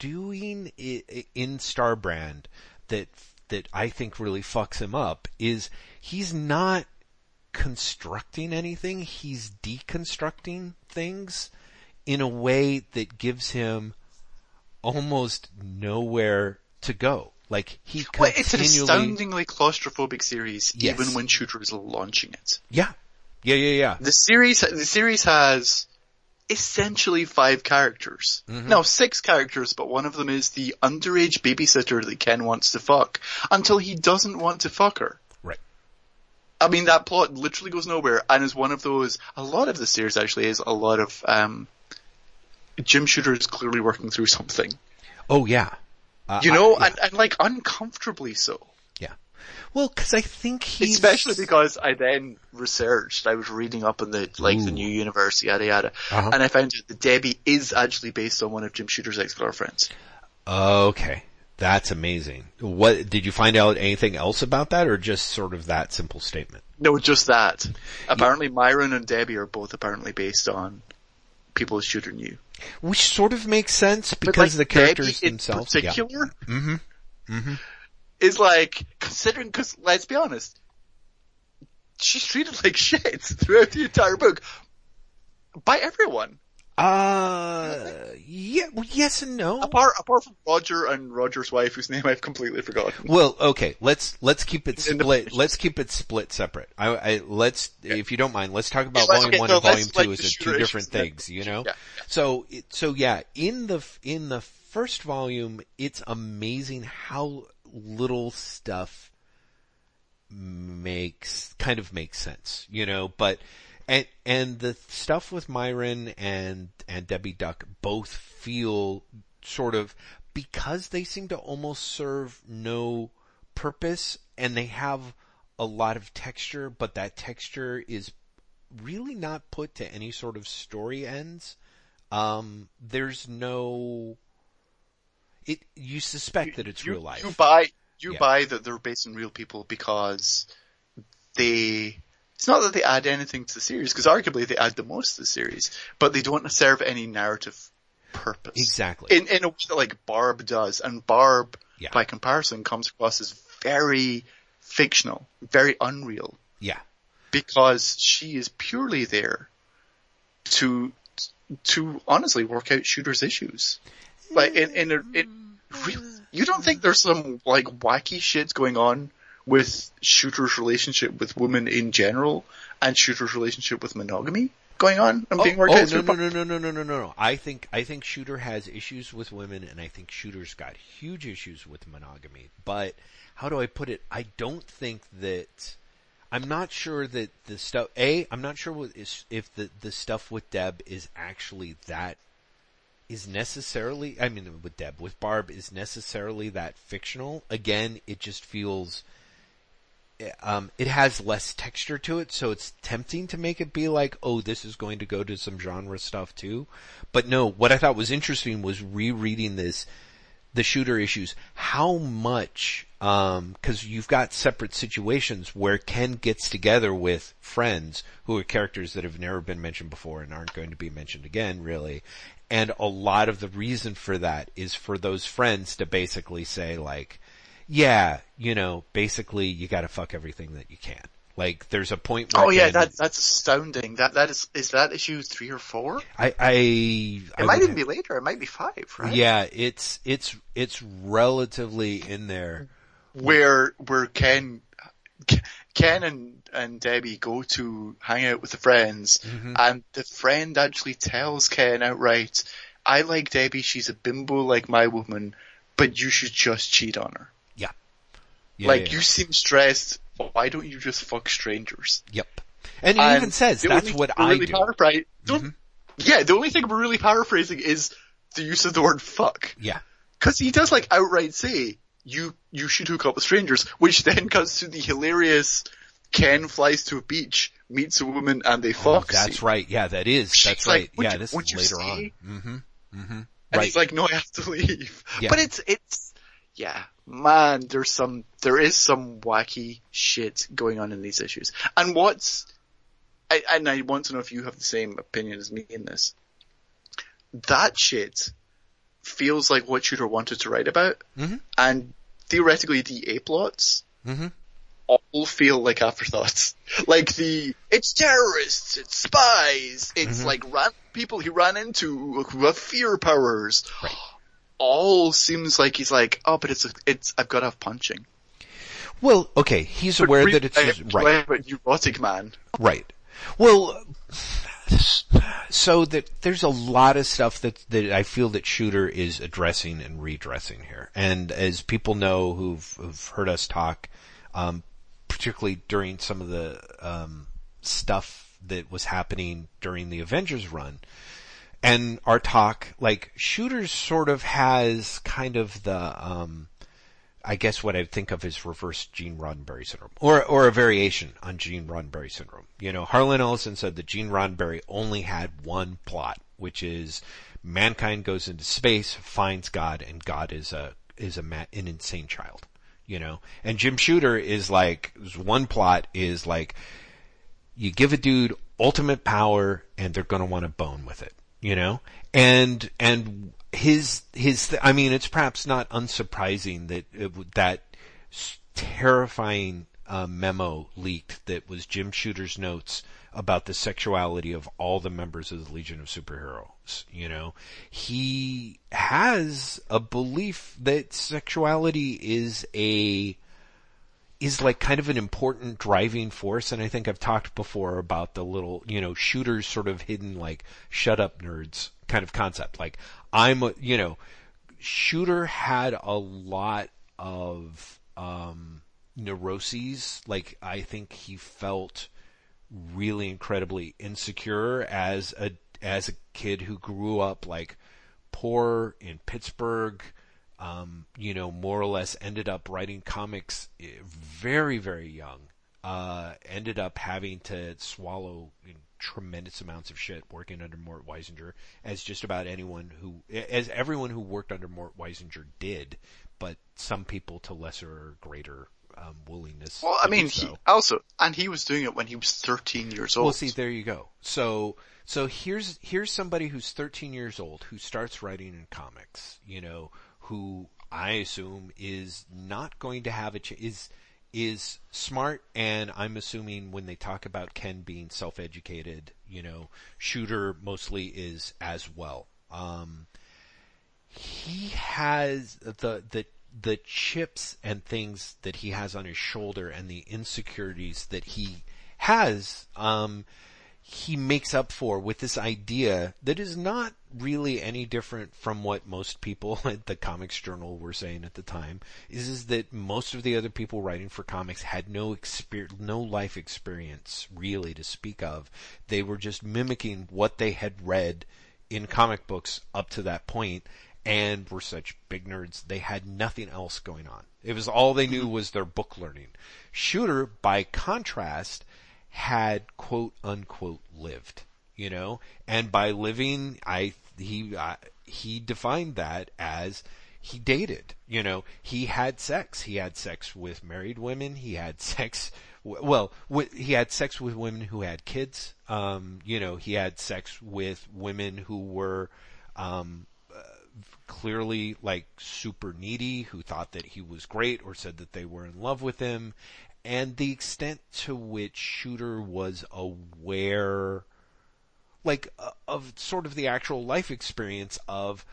doing in Starbrand that that I think really fucks him up is he's not constructing anything, he's deconstructing things in a way that gives him almost nowhere to go. Like he Well, it's an astoundingly claustrophobic series, Yes. even when Shooter is launching it. Yeah. Yeah, yeah, yeah. The series, the series has essentially five characters. Mm-hmm. No, six characters, but one of them is the underage babysitter that Ken wants to fuck until he doesn't want to fuck her. Right. I mean, that plot literally goes nowhere and is one of those, a lot of the series actually is a lot of, um, Jim Shooter is clearly working through something. Oh yeah. Uh, You I- know, yeah, and, and like uncomfortably so. Yeah. Well, cause I think he's Especially because I then researched, I was reading up on the, like, the new universe, yada yada, Uh-huh. and I found out that Debbie is actually based on one of Jim Shooter's ex-girlfriends. Okay. That's amazing. What, did you find out anything else about that or just sort of that simple statement? No, just that. Apparently Myron and Debbie are both apparently based on people that Shooter knew. Which sort of makes sense because like, the characters Debbie themselves. in yeah. particular, Mm-hmm. Mm-hmm. Is like, considering, cause let's be honest, she's treated like shit throughout the entire book. By everyone. Uh, yeah, well, yes and no. Apart, apart from Roger and Roger's wife, whose name I've completely forgotten. Well, okay, let's, let's keep it split, let's keep it split separate. I, I, let's, if you don't mind, let's talk about Yeah, let's volume get- one no, and volume two as two different things, you know? Yeah. So, so yeah, in the, in the first volume, it's amazing how little stuff makes, kind of makes sense, you know, but, and, and the stuff with Myron and, and Debbie Duck both feel sort of, because they seem to almost serve no purpose and they have a lot of texture, but that texture is really not put to any sort of story ends. Um, there's no, it, you suspect that it's you, real life. You buy, you Yeah. buy that they're based on real people because they, it's not that they add anything to the series, because arguably they add the most to the series, but they don't serve any narrative purpose. Exactly. In, in a way that like Barb does, and Barb, Yeah. by comparison, comes across as very fictional, very unreal, yeah. because she is purely there to, to honestly work out Shooter's issues. Like in, in a, in, real, you don't think there's some like wacky shit going on with Shooter's relationship with women in general and Shooter's relationship with monogamy going on and being worked oh, out no, through no, no, no, no, no, no, no, no. I think, I think Shooter has issues with women and I think Shooter's got huge issues with monogamy. But, how do I put it? I don't think that, I'm not sure that the stuff, A, I'm not sure what is, if the, the stuff with Deb is actually that, is necessarily, I mean with Deb, with Barb is necessarily that fictional. Again, it just feels, um, it has less texture to it, so it's tempting to make it be like, oh, this is going to go to some genre stuff too. But no, what I thought was interesting was rereading this, the shooter issues, how much, um, cause you've got separate situations where Ken gets together with friends who are characters that have never been mentioned before and aren't going to be mentioned again, really. And a lot of the reason for that is for those friends to basically say like, yeah, you know, basically you gotta fuck everything that you can. Like, there's a point where Oh yeah, that that's astounding. That that is is that issue three or four? I, I, It I might even be later. It might be five, right? Yeah, it's it's it's relatively in there. Where where Ken Ken and and Debbie go to hang out with the friends, Mm-hmm. and the friend actually tells Ken outright, "I like Debbie. She's a bimbo like my woman, but you should just cheat on her. Yeah. yeah like yeah, you seem stressed. Why don't you just fuck strangers?" Yep. And he And even says that's what I really do. Don't Yeah, the only thing I'm really paraphrasing is the use of the word fuck. Yeah. Cause he does like outright say, you, you should hook up with strangers, which then cuts to the hilarious Ken flies to a beach, meets a woman, and they fuck. Oh, That's scene. right. Yeah, that is. She's That's like, right. Yeah, you- this is later stay?" on. Mm-hmm. Mm-hmm. And Right. he's like, no, I have to leave. Yeah. But it's, it's, yeah, man, there's some, there is some wacky shit going on in these issues. And what's, I, and I want to know if you have the same opinion as me in this. That shit feels like what Shooter wanted to write about, Mhm. and theoretically the A plots Mhm. all feel like afterthoughts. Like the, it's terrorists, it's spies, it's Mm-hmm. like ran, people he ran into who have fear powers. Right. All seems like he's like, oh, but it's, a, it's, I've got to have punching. Well, okay, he's aware But that it's I- I- right. But neurotic man. Right. Well, so that there's a lot of stuff that that I feel that Shooter is addressing and redressing here. And as people know who've, who've heard us talk, um, particularly during some of the um, stuff that was happening during the Avengers run, and our talk, like Shooter sort of has kind of the um, I guess what I'd think of as reverse Gene Roddenberry syndrome, or or a variation on Gene Roddenberry syndrome. You know, Harlan Ellison said that Gene Roddenberry only had one plot, which is mankind goes into space, finds God, and God is a is a ma- an insane child. You know, and Jim Shooter is like one plot is like you give a dude ultimate power and they're to want to bone with it, you know? And, and his, his, I mean, it's perhaps not unsurprising that, it, that terrifying, uh, memo leaked that was Jim Shooter's notes about the sexuality of all the members of the Legion of Superheroes, you know? He has a belief that sexuality is a, is like kind of an important driving force. And I think I've talked before about the little, you know, shooters sort of hidden like shut up nerds kind of concept. Like I'm a, you know, shooter had a lot of, um, neuroses. Like I think he felt really incredibly insecure as a, as a kid who grew up like poor in Pittsburgh, um, you know, more or less ended up writing comics eh, very, very young. Uh, ended up having to swallow tremendous amounts of shit working under Mort Weisinger, as just about anyone who, as everyone who worked under Mort Weisinger did, but some people to lesser or greater um, willingness. Well, I mean, so. he also, and he was doing it when he was 13 years old. Well, see, there you go. So, so here's here's somebody who's 13 years old who starts writing in comics. You know, who I assume is not going to have a ch- is is smart, and I'm assuming when they talk about Ken being self-educated, you know, Shooter mostly is as well. Um, he has the the the chips and things that he has on his shoulder and the insecurities that he has um he makes up for with this idea that is not really any different from what most people at the comics journal were saying at the time is is that most of the other people writing for comics had no experience no life experience really to speak of. They were just mimicking what they had read in comic books up to that point and were such big nerds. They had nothing else going on. It was all they knew mm-hmm. was their book learning. Shooter by contrast had quote unquote lived you know? And by living i he uh, he defined that as he dated you know? He had sex. He had sex with married women. He had sex well wi- he had sex with women who had kids. Um you know he had sex with women who were um clearly like super needy who thought that he was great or said that they were in love with him and the extent to which shooter was aware like uh, of sort of the actual life experience of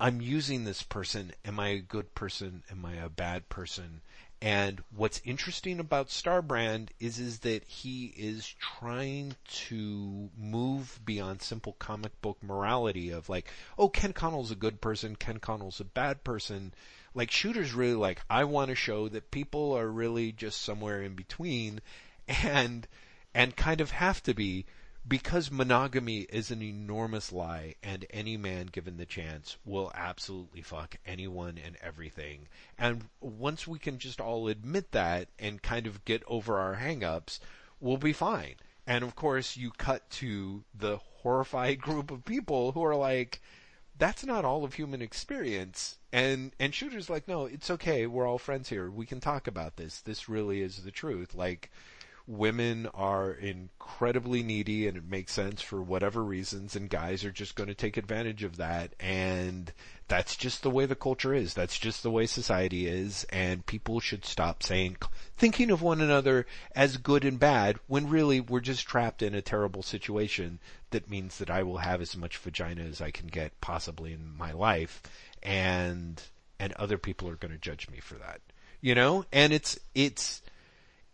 I'm using this person. Am I a good person? Am I a bad person? And what's interesting about Starbrand is is that he is trying to move beyond simple comic book morality of like, oh, Ken Connell's a good person, Ken Connell's a bad person. Like Shooter's really like, I want to show that people are really just somewhere in between and and kind of have to be because monogamy is an enormous lie and any man given the chance will absolutely fuck anyone and everything. And once we can just all admit that and kind of get over our hangups, we'll be fine. And of course you cut to the horrified group of people who are like, that's not all of human experience. And and shooter's like, no, it's okay. We're all friends here. We can talk about this. This really is the truth. Like women are incredibly needy and it makes sense for whatever reasons and guys are just going to take advantage of that and that's just the way the culture is. That's just the way society is and people should stop saying, thinking of one another as good and bad when really we're just trapped in a terrible situation that means that I will have as much vagina as I can get possibly in my life and, and other people are going to judge me for that. You know? And it's, it's,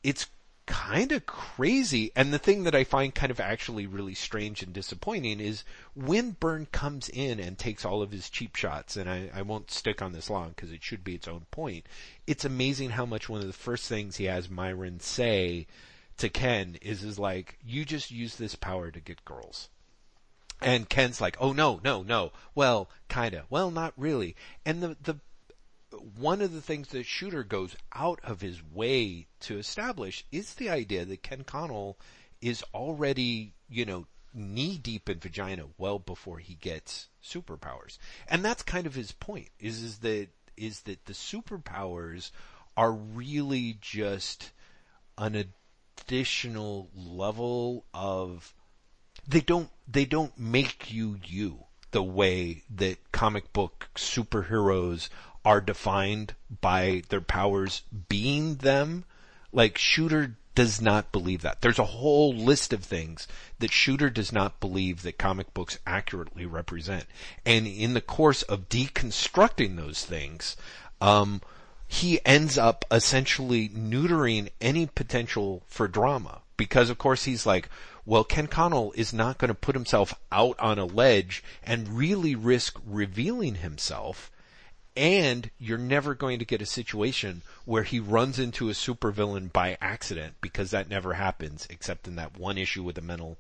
it's kind of crazy. And the thing that I find kind of actually really strange and disappointing is when Byrne comes in and takes all of his cheap shots, and I, I won't stick on this long because it should be its own point. It's amazing how much one of the first things he has Myron say to Ken is is like, you just use this power to get girls. And Ken's like, oh no, no, no. Well, kinda. Well, not really. And the, the one of the things that Shooter goes out of his way to establish is the idea that Ken Connell is already, you know, knee deep in vagina well before he gets superpowers. And that's kind of his point, is, is that, is that the superpowers are really just an additional level of, they don't, they don't make you you the way that comic book superheroes are defined by their powers being them. Like Shooter does not believe that. There's a whole list of things that Shooter does not believe that comic books accurately represent. And in the course of deconstructing those things, um, he ends up essentially neutering any potential for drama. Because of course he's like, well, Ken Connell is not going to put himself out on a ledge and really risk revealing himself and you're never going to get a situation where he runs into a supervillain by accident because that never happens except in that one issue with the mental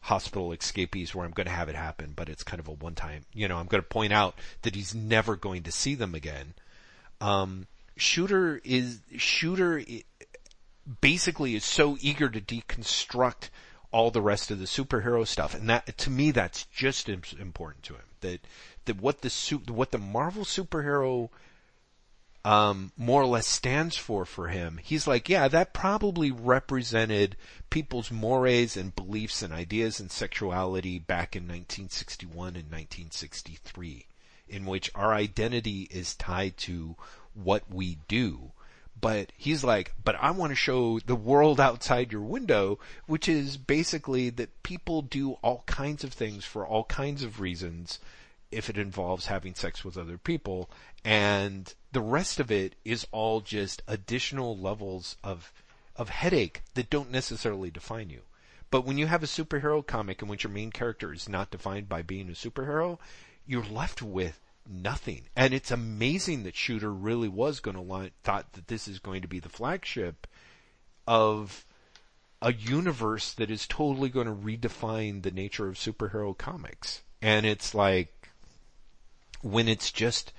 hospital escapees where I'm going to have it happen, but it's kind of a one time, you know, I'm going to point out that he's never going to see them again. Um, Shooter is, Shooter basically is so eager to deconstruct all the rest of the superhero stuff. And that, to me, that's just important to him. That, that what the what the Marvel superhero um, more or less stands for for him. He's like, yeah, that probably represented people's mores and beliefs and ideas and sexuality back in 1961 and 1963, in which our identity is tied to what we do. But he's like, but I want to show the world outside your window, which is basically that people do all kinds of things for all kinds of reasons if it involves having sex with other people. And the rest of it is all just additional levels of, of headache that don't necessarily define you. But when you have a superhero comic in which your main character is not defined by being a superhero, you're left with nothing. And it's amazing that Shooter really was going to want, thought that this is going to be the flagship of a universe that is totally going to redefine the nature of superhero comics. And it's like, when it's just,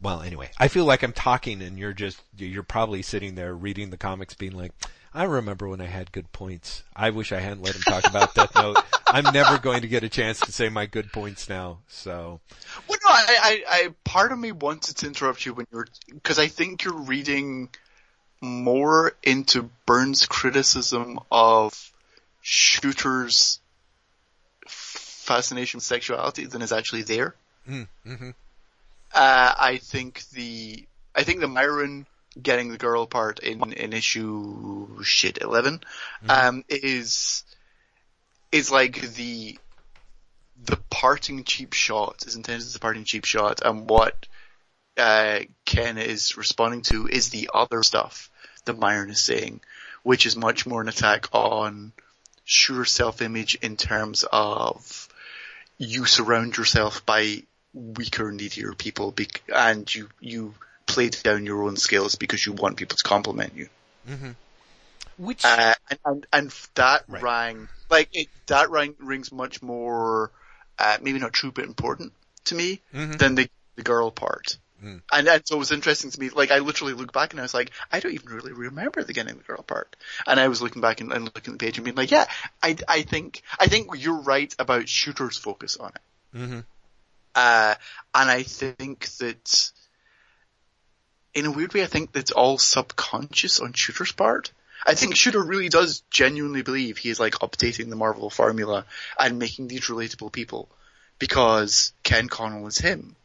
well, anyway, I feel like I'm talking and you're just, you're probably sitting there reading the comics being like, I remember when I had good points. I wish I hadn't let him talk about Death Note. I'm never going to get a chance to say my good points now, so. Well, no, I, I, I part of me wanted to interrupt you when you're, cause I think you're reading more into Byrne's criticism of shooters' fascination with sexuality than is actually there. Mm-hmm. Uh, I think the I think the Myron getting the girl part in in issue shit 11 mm-hmm. um, is is like the the parting cheap shot is intended as a parting cheap shot, and what uh, Ken is responding to is the other stuff that Myron is saying, which is much more an attack on sure self-image in terms of you surround yourself by weaker, needier people, and you you play down your own skills because you want people to compliment you. Mm-hmm. Which uh, and and, and that Right. rang like it, that rang rings much more uh, maybe not true but important to me Mhm. than the the girl part. Mm. And, and so it was interesting to me. Like I literally looked back and I was like, I don't even really remember the getting the girl part. And I was looking back and, and looking at the page and being like, yeah, I I think I think you're right about shooters' focus on it. Mhm. Uh, and I think that in a weird way, I think that's all subconscious on Shooter's part. I think Shooter really does genuinely believe he is like updating the Marvel formula and making these relatable people because Ken Connell is him.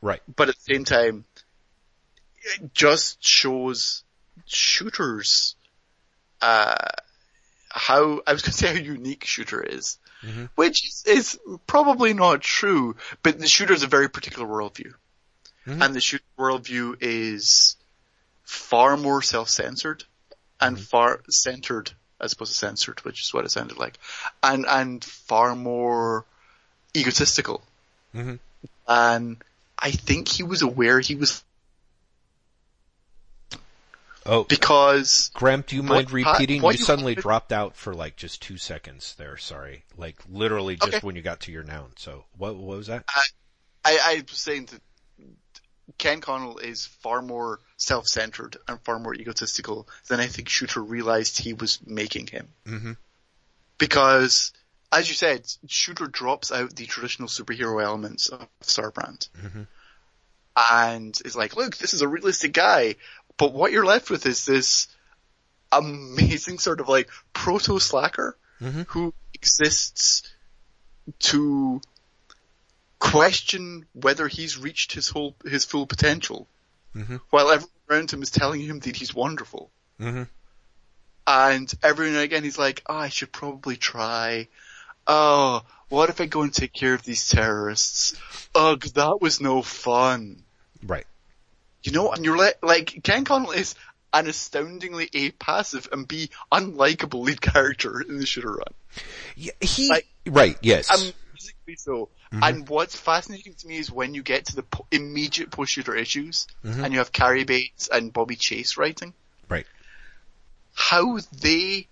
Right. But at the same time, it just shows Shooter's, uh, how, I was gonna say how unique Shooter is. Mhm. Which is, is probably not true, but the Shooter is a very particular worldview. Mhm. And the Shooter worldview is far more self-censored and Mm-hmm. far centered as opposed to censored, which is what it sounded like. And, and far more egotistical. Mhm. And I think he was aware he was, Oh, because Graeme, do you mind What- repeating? what you you- suddenly dropped out for like just two seconds there. Sorry, like literally just Okay. when you got to your noun. So what, what was that? I, I was saying that Ken Connell is far more self-centered and far more egotistical than I think Shooter realized he was making him. Mhm. Because, as you said, Shooter drops out the traditional superhero elements of Starbrand. Mhm. And is like, look, this is a realistic guy. But what you're left with is this amazing sort of like proto-slacker Mhm. who exists to question whether he's reached his whole, his full potential. Mhm. While everyone around him is telling him that he's wonderful. Mhm. And every now and again he's like, oh, I should probably try. Oh, what if I go and take care of these terrorists? Ugh, that was no fun. Right. You know, and you're le- like, Ken Connell is an astoundingly A, passive and B, unlikable lead character in the shooter run. Yeah, he. Like- right. Yes. Amazingly so. Mm-hmm. And what's fascinating to me is when you get to the po- immediate post-shooter issues, Mhm. and you have Cary Bates and Bobbie Chase writing, right. how they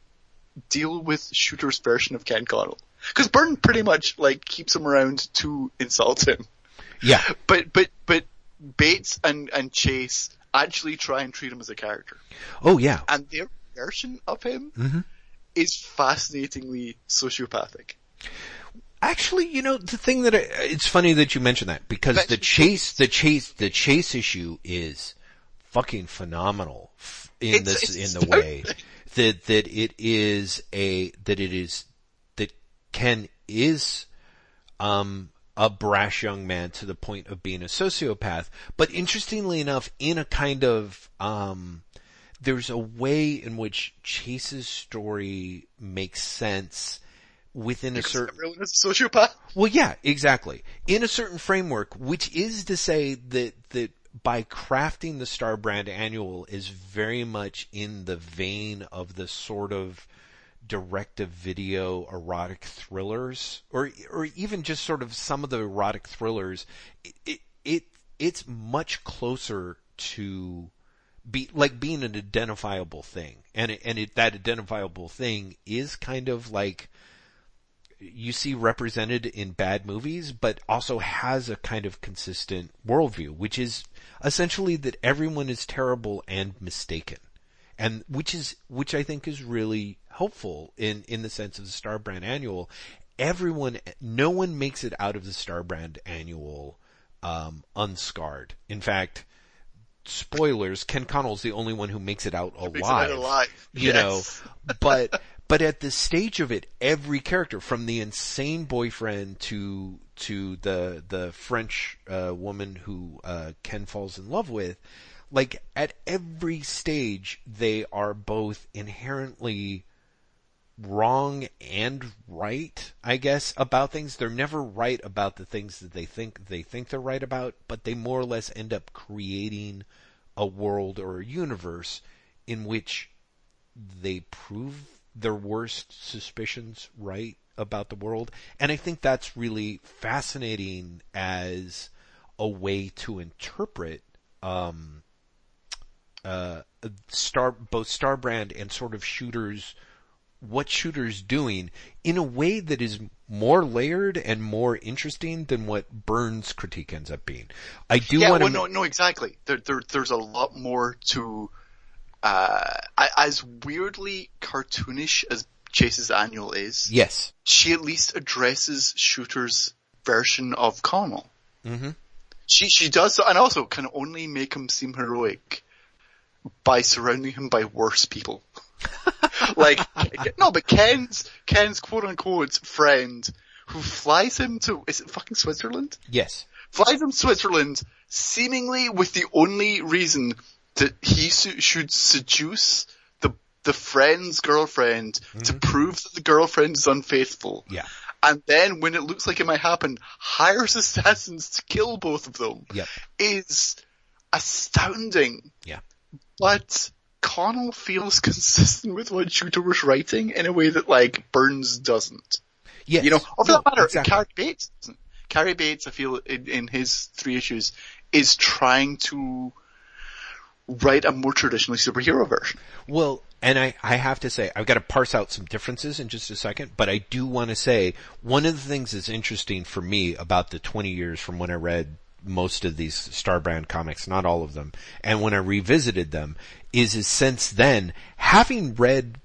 deal with Shooter's version of Ken Connell. Because Byrne pretty much like keeps him around to insult him, Yeah. but but but Bates and and Chase actually try and treat him as a character, Oh yeah. and their version of him Mhm. is fascinatingly sociopathic. Actually, you know, the thing that I, it's funny that you mentioned that because But- the chase, the chase, the chase issue is fucking phenomenal in It's- this, it's in the way that, that it is a, that it is, that Ken is, um, a brash young man to the point of being a sociopath. But interestingly enough, in a kind of, um, there's a way in which Chase's story makes sense within a certain, everyone is a sociopath. well, yeah, exactly. In a certain framework, which is to say that, that by crafting the Star Brand Annual is very much in the vein of the sort of direct-to-video erotic thrillers, or, or even just sort of some of the erotic thrillers, it, it, it it's much closer to be, like being an identifiable thing. And it, and it, that identifiable thing is kind of like, you see represented in bad movies, but also has a kind of consistent worldview, which is essentially that everyone is terrible and mistaken. And which is, which I think is really helpful in, in the sense of the Star Brand Annual. Everyone, no one makes it out of the Star Brand Annual, um, unscarred. In fact, spoilers, Ken Connell's the only one who makes it out alive Makes it out alive. you Yes. know, but, but at the stage of it, every character from the insane boyfriend to, to the, the French, uh, woman who, uh, Ken falls in love with, like at every stage, they are both inherently wrong and right, I guess, about things. They're never right about the things that they think they think they're right about, but they more or less end up creating a world or a universe in which they prove their worst suspicions right about the world. And I think that's really fascinating as a way to interpret um, uh, Star both Starbrand and sort of Shooter's what Shooter's doing in a way that is more layered and more interesting than what Byrne's critique ends up being. I do yeah, want well, no, no, exactly. There, there, there's a lot more to, uh, as weirdly cartoonish as Chase's annual is. Yes. She at least addresses Shooter's version of Connell. Mm-hmm. She, she does so, and also can only make him seem heroic by surrounding him by worse people. like, no, but Ken's, Ken's quote unquote friend who flies him to, is it fucking Switzerland? Yes. Flies him to Switzerland seemingly with the only reason that he su- should seduce the, the friend's girlfriend to mm-hmm. prove that the girlfriend is unfaithful. Yeah. And then when it looks like it might happen, hires assassins to kill both of them. Yep. Is astounding. Yeah. But Connell feels consistent with what Shooter was writing in a way that like Byrne's doesn't. Yes. You know, or for No, that matter, exactly. Cary Bates doesn't. Cary Bates, I feel, in, in his three issues, is trying to write a more traditionally superhero version. Well, and I, I have to say, I've got to parse out some differences in just a second, but I do want to say, one of the things that's interesting for me about the 20 years from when I read most of these Star Brand comics, not all of them, and when I revisited them, is, is since then, having read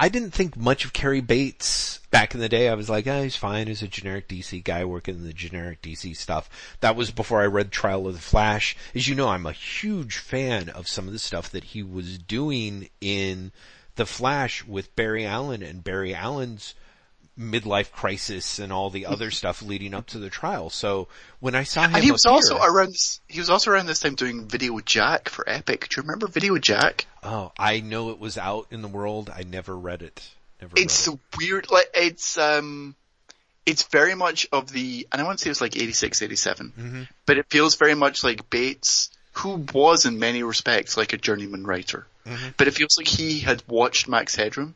I didn't think much of Cary Bates back in the day. I was like, oh, he's fine as a generic DC guy working in the generic DC stuff. That was before I read Trial of the Flash. As you know, I'm a huge fan of some of the stuff that he was doing in the Flash with Barry Allen and Barry Allen's midlife crisis and all the other stuff leading up to the trial. So when I saw him And he was appear- also around this, he was also around this time doing Video Jack for Epic. Do you remember Video Jack? oh, I know it was out in the world. I never read it. Never read It's it. weird, like, it's, um, it's very much of the, and I want to say it was like 86, 87, Mm-hmm. but it feels very much like Bates, who was in many respects like a journeyman writer. Mm-hmm. But it feels like he had watched Max Headroom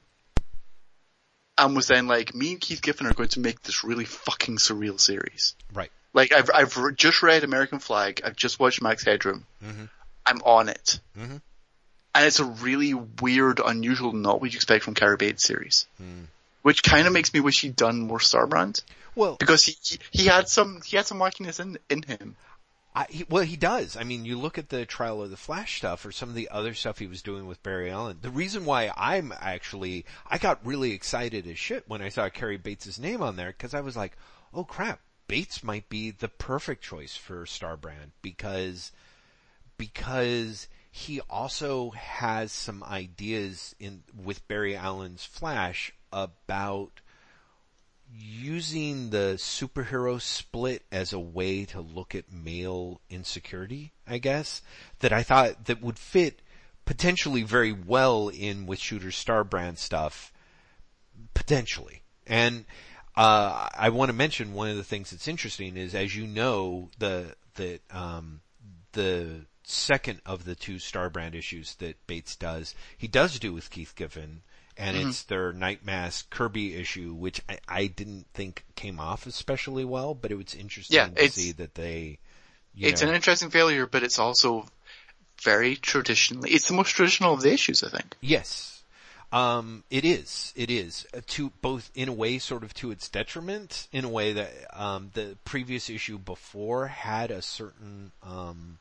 and was then like, me and Keith Giffen are going to make this really fucking surreal series. right. Like I've I've just read American Flagg. I've just watched Max Headroom. Mm-hmm. I'm on it, Mhm. and it's a really weird, unusual, not what you expect from Cary Bates series. Hmm. Which kind of makes me wish he'd done more Starbrand Well, because he, he he had some he had some wackiness in in him. I, he, well, he does. I mean, you look at the Trial of the Flash stuff or some of the other stuff he was doing with Barry Allen. The reason why I'm actually, I got really excited as shit when I saw Cary Bates' name on there because I was like, oh crap, Bates might be the perfect choice for Starbrand because, because he also has some ideas in, with Barry Allen's Flash about using the superhero split as a way to look at male insecurity, I guess, that I thought that would fit potentially very well in with Shooter Starbrand stuff, potentially. And, uh, I want to mention one of the things that's interesting is, as you know, the, the, um, the second of the two Starbrand issues that Bates does, he does do with Keith Giffen, and it's their Night Mask Kirby issue, which I, I didn't think came off especially well, but it was interesting Yeah, to see that they, you It's know, an interesting failure, but it's also very traditionally. It's the most traditional of the issues, I think. Yes. Um, it is. It is uh, to both in a way, sort of to its detriment, in a way that um, the previous issue before had a certain um,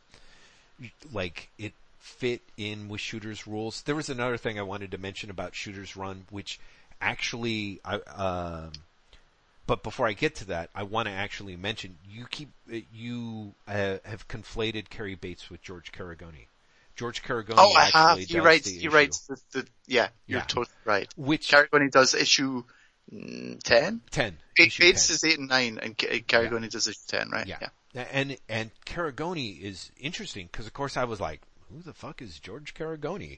like it fit in with Shooter's rules. There was another thing I wanted to mention about Shooter's run, which actually, I, um, but before I get to that, I want to actually mention you keep uh, you uh, have conflated Cary Bates with George Caragonne. George Caragonne Oh, I have. He writes. He issue. writes the, the yeah. You're Yeah. totally right. which Caragonne does issue mm, ten. ten. Bates 10. is eight and nine, and Ca- Caragonne does issue ten, right? Yeah. And, and Caragonne is interesting because of course I was like, who the fuck is George Caragonne?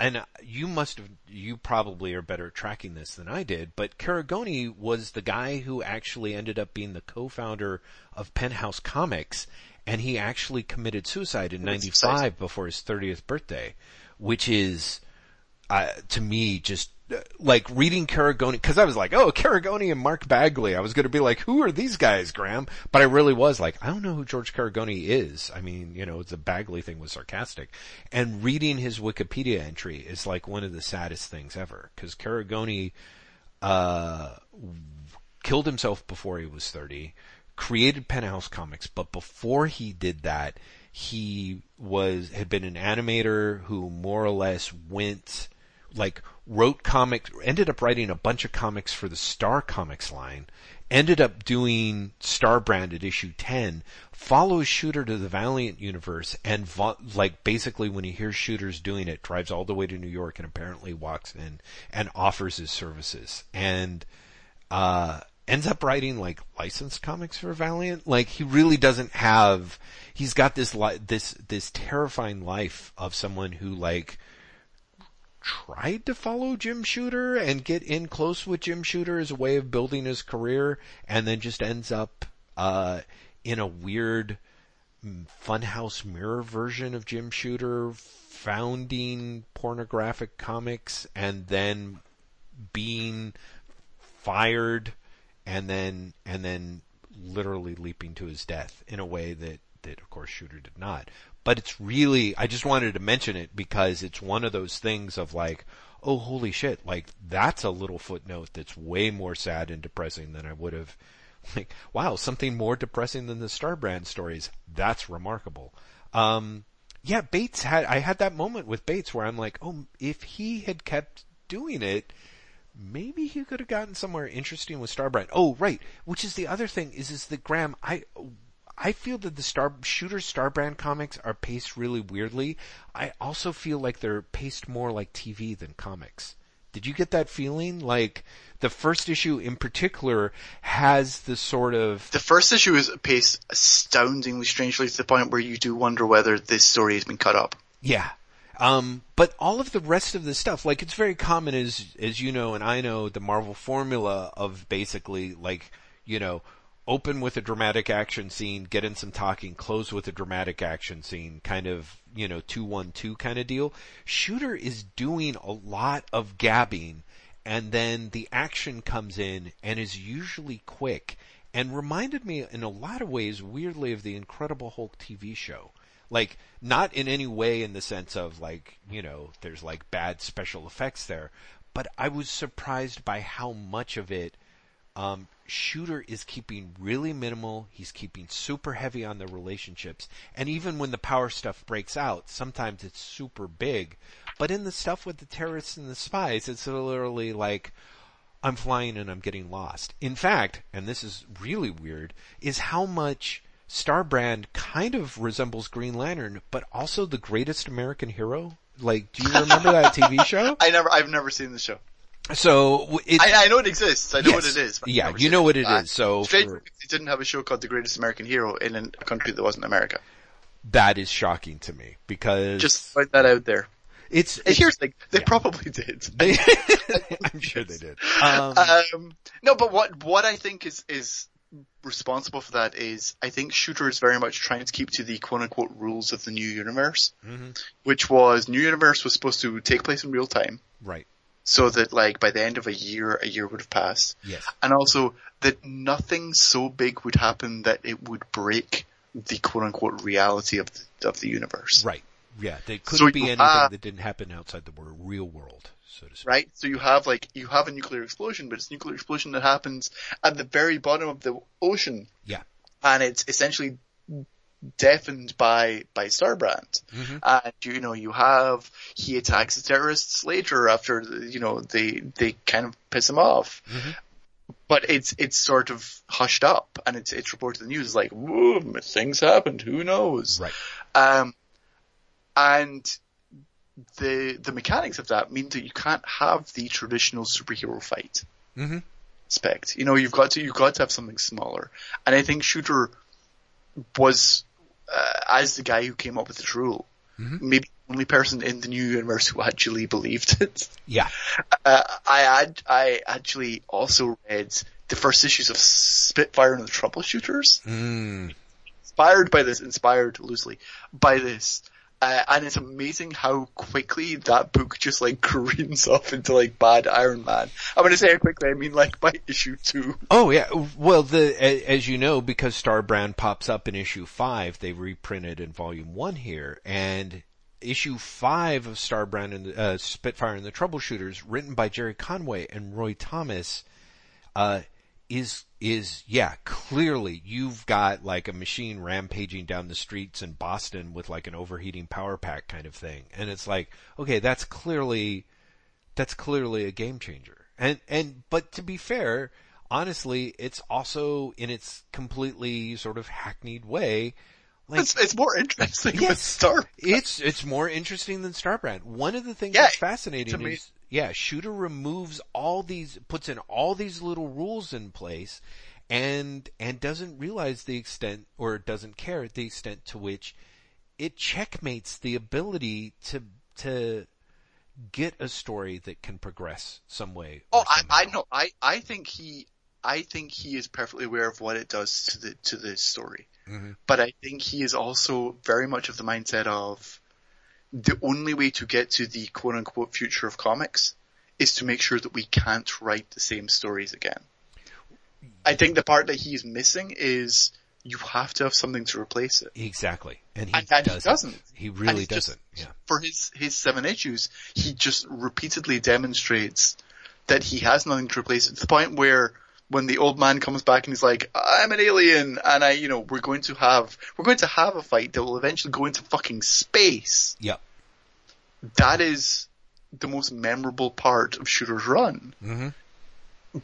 And you must have, you probably are better at tracking this than I did, but Caragonne was the guy who actually ended up being the co-founder of Penthouse Comix and he actually committed suicide in Committed 95 before his 30th birthday, which is, uh, to me just like reading Caragonne, cause I was like, oh, Caragonne and Mark Bagley. I was gonna be like, who are these guys, Graeme? But I really was like, I don't know who George Caragonne is. I mean, you know, the Bagley thing was sarcastic. And reading his Wikipedia entry is like one of the saddest things ever, cause Caragonne, uh, killed himself before he was 30, created Penthouse Comix, but before he did that, he was, had been an animator who more or less went, like wrote comics, ended up writing a bunch of comics for the Star Comics line, ended up doing Star branded issue 10, follows Shooter to the Valiant universe, and vo- like basically when he hears Shooter's doing it, drives all the way to New York and apparently walks in and offers his services. And, uh, ends up writing like licensed comics for Valiant. Like he really doesn't have, he's got this li- this, this terrifying life of someone who like, tried to follow Jim Shooter and get in close with Jim Shooter as a way of building his career and then just ends up, uh, in a weird mm, funhouse mirror version of Jim Shooter founding pornographic comics and then being fired and then, and then literally leaping to his death in a way that, that of course Shooter did not but it's really, I just wanted to mention it because it's one of those things of like, oh holy shit, like that's a little footnote that's way more sad and depressing than I would have, like, wow, something more depressing than the Starbrand stories. That's remarkable. Um, yeah, Bates had, I had that moment with Bates where I'm like, oh, if he had kept doing it, maybe he could have gotten somewhere interesting with Starbrand. Oh, right. Which is the other thing is, is that Graeme, I, I feel that the Star Shooter Starbrand comics are paced really weirdly. I also feel like they're paced more like TV than comics. Did you get that feeling? Like the first issue in particular has the sort of the first issue is paced astoundingly strangely to the point where you do wonder whether this story has been cut up. Yeah. Um, but all of the rest of the stuff, like it's very common as, as you know and I know, the Marvel formula of basically like, you know, open with a dramatic action scene, get in some talking, close with a dramatic action scene, kind of, you know, 212 kind of deal. Shooter is doing a lot of gabbing and then the action comes in and is usually quick and reminded me in a lot of ways weirdly of the Incredible Hulk TV show. Like, not in any way in the sense of like, you know, there's like bad special effects there, but I was surprised by how much of it um, Shooter is keeping really minimal. He's keeping super heavy on the relationships. And even when the power stuff breaks out, sometimes it's super big. But in the stuff with the terrorists and the spies, it's literally like, I'm flying and I'm getting lost. In fact, and this is really weird, is how much Starbrand kind of resembles Green Lantern, but also the greatest American hero. Like, do you remember that TV show? I never, I've never seen the show. So it, I, I, know it exists. I know yes. what it is. Yeah, you know what it uh, is. So Strange for, didn't have a show called The Greatest American Hero in a country that wasn't America. That is shocking to me because just put that out there. It's, it's here's the thing, they yeah. probably did. They, I'm sure they did. Um, um, no, but what what I think is is responsible for that is I think Shooter is very much trying to keep to the quote unquote rules of the new universe, mm-hmm. which was new universe was supposed to take place in real time. Right so that like by the end of a year, a year would have passed. Yes. And also that nothing so big would happen that it would break the quote unquote reality of the, of the universe. Right. Yeah. There couldn't so be anything have, that didn't happen outside the real world. So to speak. Right. So you have like, you have a nuclear explosion, but it's a nuclear explosion that happens at the very bottom of the ocean. Yeah. And it's essentially deafened by by Starbrand, mm-hmm. and you know you have he attacks the terrorists later after you know they they kind of piss him off. Mm-hmm. But it's it's sort of hushed up, and it's it's reported in the news like, things happened. Who knows?" Right. Um, and the the mechanics of that mean that you can't have the traditional superhero fight. Mm-hmm. Aspect. You know, you've got to you've got to have something smaller, and I think Shooter was uh, as the guy who came up with the rule, mm-hmm. maybe the only person in the new universe who actually believed it. Yeah. Uh, I had, I actually also read the first issues of Spitfire and the Troubleshooters. Mm. Inspired by this, inspired loosely by this, Uh, and it's amazing how quickly that book just like careens off into like bad Iron Man. I'm gonna say how quickly, I mean like by issue two. Oh yeah, well the, as you know, because Starbrand pops up in issue five, they reprinted in volume one here, and issue five of Starbrand and uh, Spitfire and the Troubleshooters, written by Gerry Conway and Roy Thomas, uh, is is yeah clearly you've got like a machine rampaging down the streets in Boston with like an overheating power pack kind of thing and it's like okay that's clearly that's clearly a game changer and and but to be fair honestly it's also in its completely sort of hackneyed way like, it's, it's more interesting yes, than Star. It's it's more interesting than Starbrand. One of the things yeah, that's fascinating is yeah, Shooter removes all these, puts in all these little rules in place, and and doesn't realize the extent or doesn't care the extent to which it checkmates the ability to to get a story that can progress some way. Oh, I, I know. I I think he I think he is perfectly aware of what it does to the to the story. Mm-hmm. But I think he is also very much of the mindset of the only way to get to the quote unquote future of comics is to make sure that we can't write the same stories again. I think the part that he's missing is you have to have something to replace it. Exactly. And he, and, and doesn't. he doesn't. He really doesn't. Just, yeah. For his, his seven issues, he just repeatedly demonstrates that he has nothing to replace it to the point where when the old man comes back and he's like, I'm an alien and I, you know, we're going to have, we're going to have a fight that will eventually go into fucking space. Yep. That is the most memorable part of Shooter's run. Mm-hmm.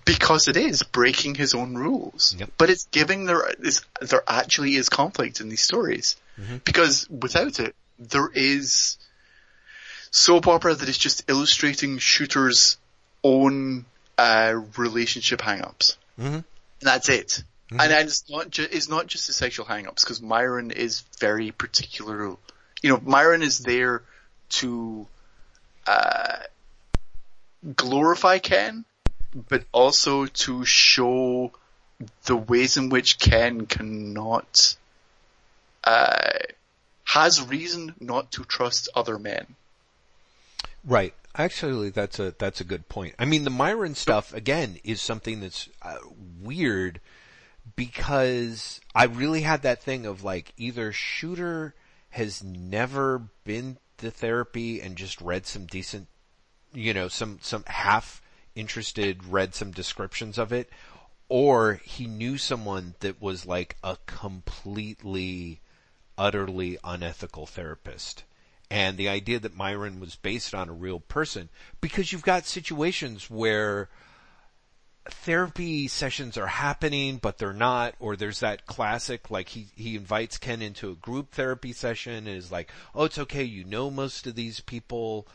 Because it is breaking his own rules. Yep. But it's giving there, there actually is conflict in these stories. Mm-hmm. Because without it, there is soap opera that is just illustrating Shooter's own uh, relationship hang-ups. Mm-hmm. That's it. Mm-hmm. And it's not ju- it's not just the sexual hang-ups because Myron is very particular. You know, Myron is there to uh, glorify Ken, but also to show the ways in which Ken cannot uh, has reason not to trust other men. Right. Actually, that's a that's a good point. I mean, the Myron stuff again is something that's uh, weird because I really had that thing of like either Shooter has never been to therapy and just read some decent, you know, some some half interested read some descriptions of it, or he knew someone that was like a completely, utterly unethical therapist and the idea that Myron was based on a real person because you've got situations where therapy sessions are happening but they're not or there's that classic like he he invites Ken into a group therapy session and is like oh it's okay you know most of these people.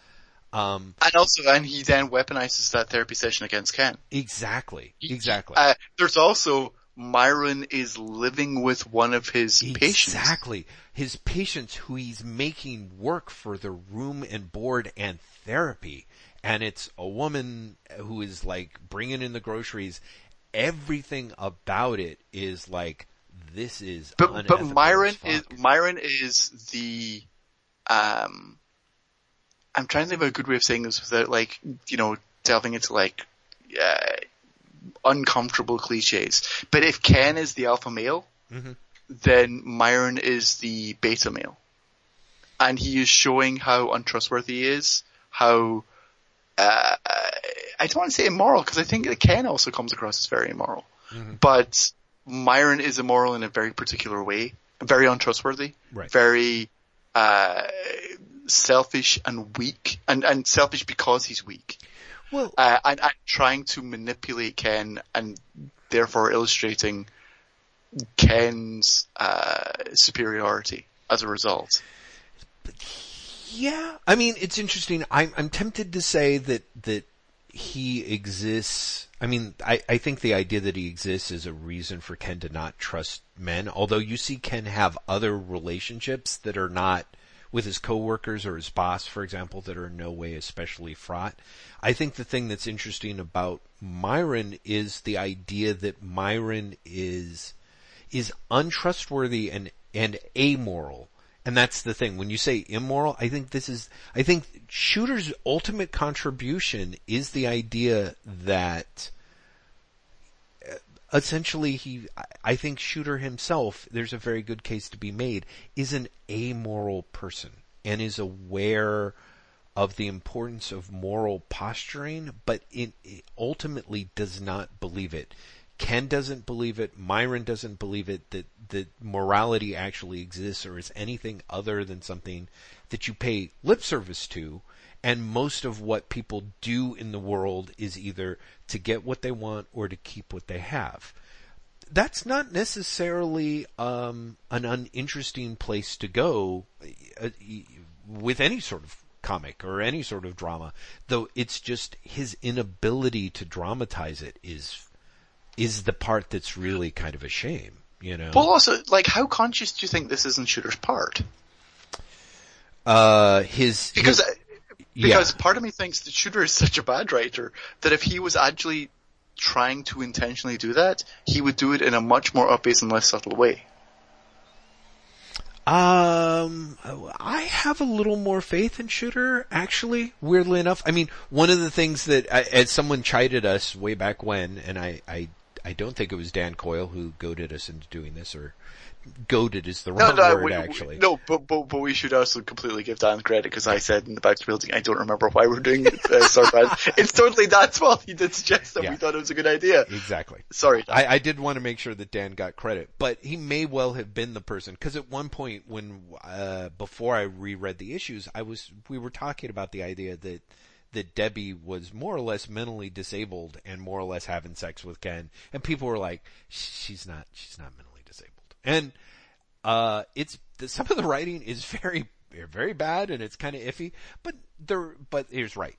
Um and also and he then weaponizes that therapy session against Ken. Exactly. Exactly. uh, there's also Myron is living with one of his exactly. patients. Exactly. His patients who he's making work for the room and board and therapy. And it's a woman who is like bringing in the groceries. Everything about it is like, this is but, but Myron is, Myron is the, um, I'm trying to think of a good way of saying this without like, you know, delving into like, uh, uncomfortable cliches. But if Ken is the alpha male, mm-hmm. then Myron is the beta male. And he is showing how untrustworthy he is, how, uh, I don't want to say immoral because I think that Ken also comes across as very immoral. Mm-hmm. But Myron is immoral in a very particular way, very untrustworthy, right. very, uh, selfish and weak, and, and selfish because he's weak. Well, uh, and, and trying to manipulate Ken and therefore illustrating Ken's uh, superiority as a result. Yeah, I mean it's interesting. I'm I'm tempted to say that that he exists. I mean, I, I think the idea that he exists is a reason for Ken to not trust men. Although you see Ken have other relationships that are not with his coworkers or his boss, for example, that are in no way especially fraught. I think the thing that's interesting about Myron is the idea that Myron is is untrustworthy and and amoral And that's the thing. When you say immoral, I think this is, I think Shooter's ultimate contribution is the idea that essentially he, I think Shooter himself, there's a very good case to be made, is an amoral person and is aware of the importance of moral posturing, but it, it ultimately does not believe it. Ken doesn't believe it. Myron doesn't believe it that, that morality actually exists or is anything other than something that you pay lip service to. And most of what people do in the world is either to get what they want or to keep what they have. That's not necessarily um, an uninteresting place to go uh, with any sort of comic or any sort of drama, though it's just his inability to dramatize it is is the part that's really kind of a shame, you know. Well, also, like, how conscious do you think this is in Shooter's part? Uh, his because his, because yeah. part of me thinks that Shooter is such a bad writer that if he was actually trying to intentionally do that, he would do it in a much more obvious and less subtle way. Um, I have a little more faith in Shooter, actually, weirdly enough. I mean, one of the things that, as someone chided us way back when, and I, I, I don't think it was Dan Coyle who goaded us into doing this, or goaded is the wrong no, no, word, we, actually. No, but, but, but we should also completely give Dan credit because I said in the back building, I don't remember why we're doing it. uh, Starbrand. it's totally Dan's fault. He did suggest that Yeah. we thought it was a good idea. Exactly. Sorry. I, I did want to make sure that Dan got credit, but he may well have been the person because at one point when uh, before I reread the issues, I was we were talking about the idea that that Debbie was more or less mentally disabled and more or less having sex with Ken, and people were like, "She's not, she's not mentally disabled," and uh, it's some of the writing is very very bad and it's kind of iffy, but there, but here's right.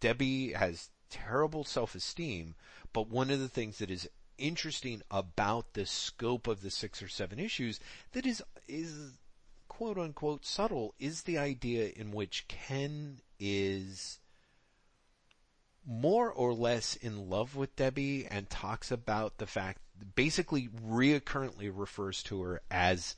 Debbie has terrible self-esteem, but one of the things that is interesting about the scope of the six or seven issues that is is quote unquote subtle is the idea in which Ken is more or less in love with Debbie and talks about the fact basically reoccurrently refers to her as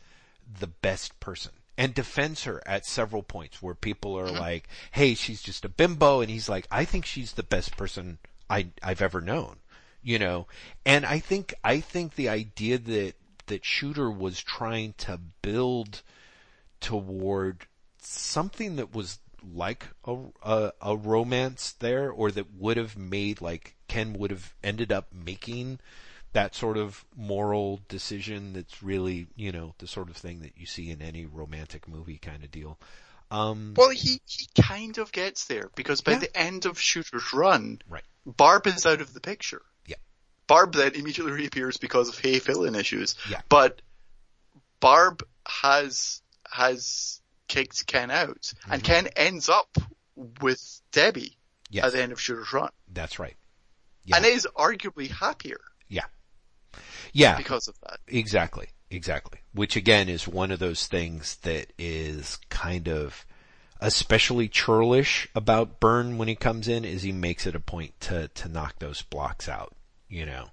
the best person and defends her at several points where people are like, "Hey, she's just a bimbo," and he's like, "I think she's the best person I I've ever known." You know, and I think I think the idea that that Shooter was trying to build toward something that was like a, a, a romance there, or that would have made like Ken would have ended up making that sort of moral decision. That's really you know the sort of thing that you see in any romantic movie kind of deal. Um, Well, he, he kind of gets there because by Yeah. the end of Shooter's run, Right. Barb is out of the picture. Yeah. Barb then immediately reappears because of Hey fill-in issues. Yeah. But Barb has has kicked Ken out, and Ken ends up with Debbie Mm-hmm. yes, at the end of Shooter's run, that's right. Yeah. and is arguably happier Yeah, yeah. because of that. Exactly, exactly. Which again is one of those things that is kind of especially churlish about Byrne when he comes in is he makes it a point to, to knock those blocks out, you know.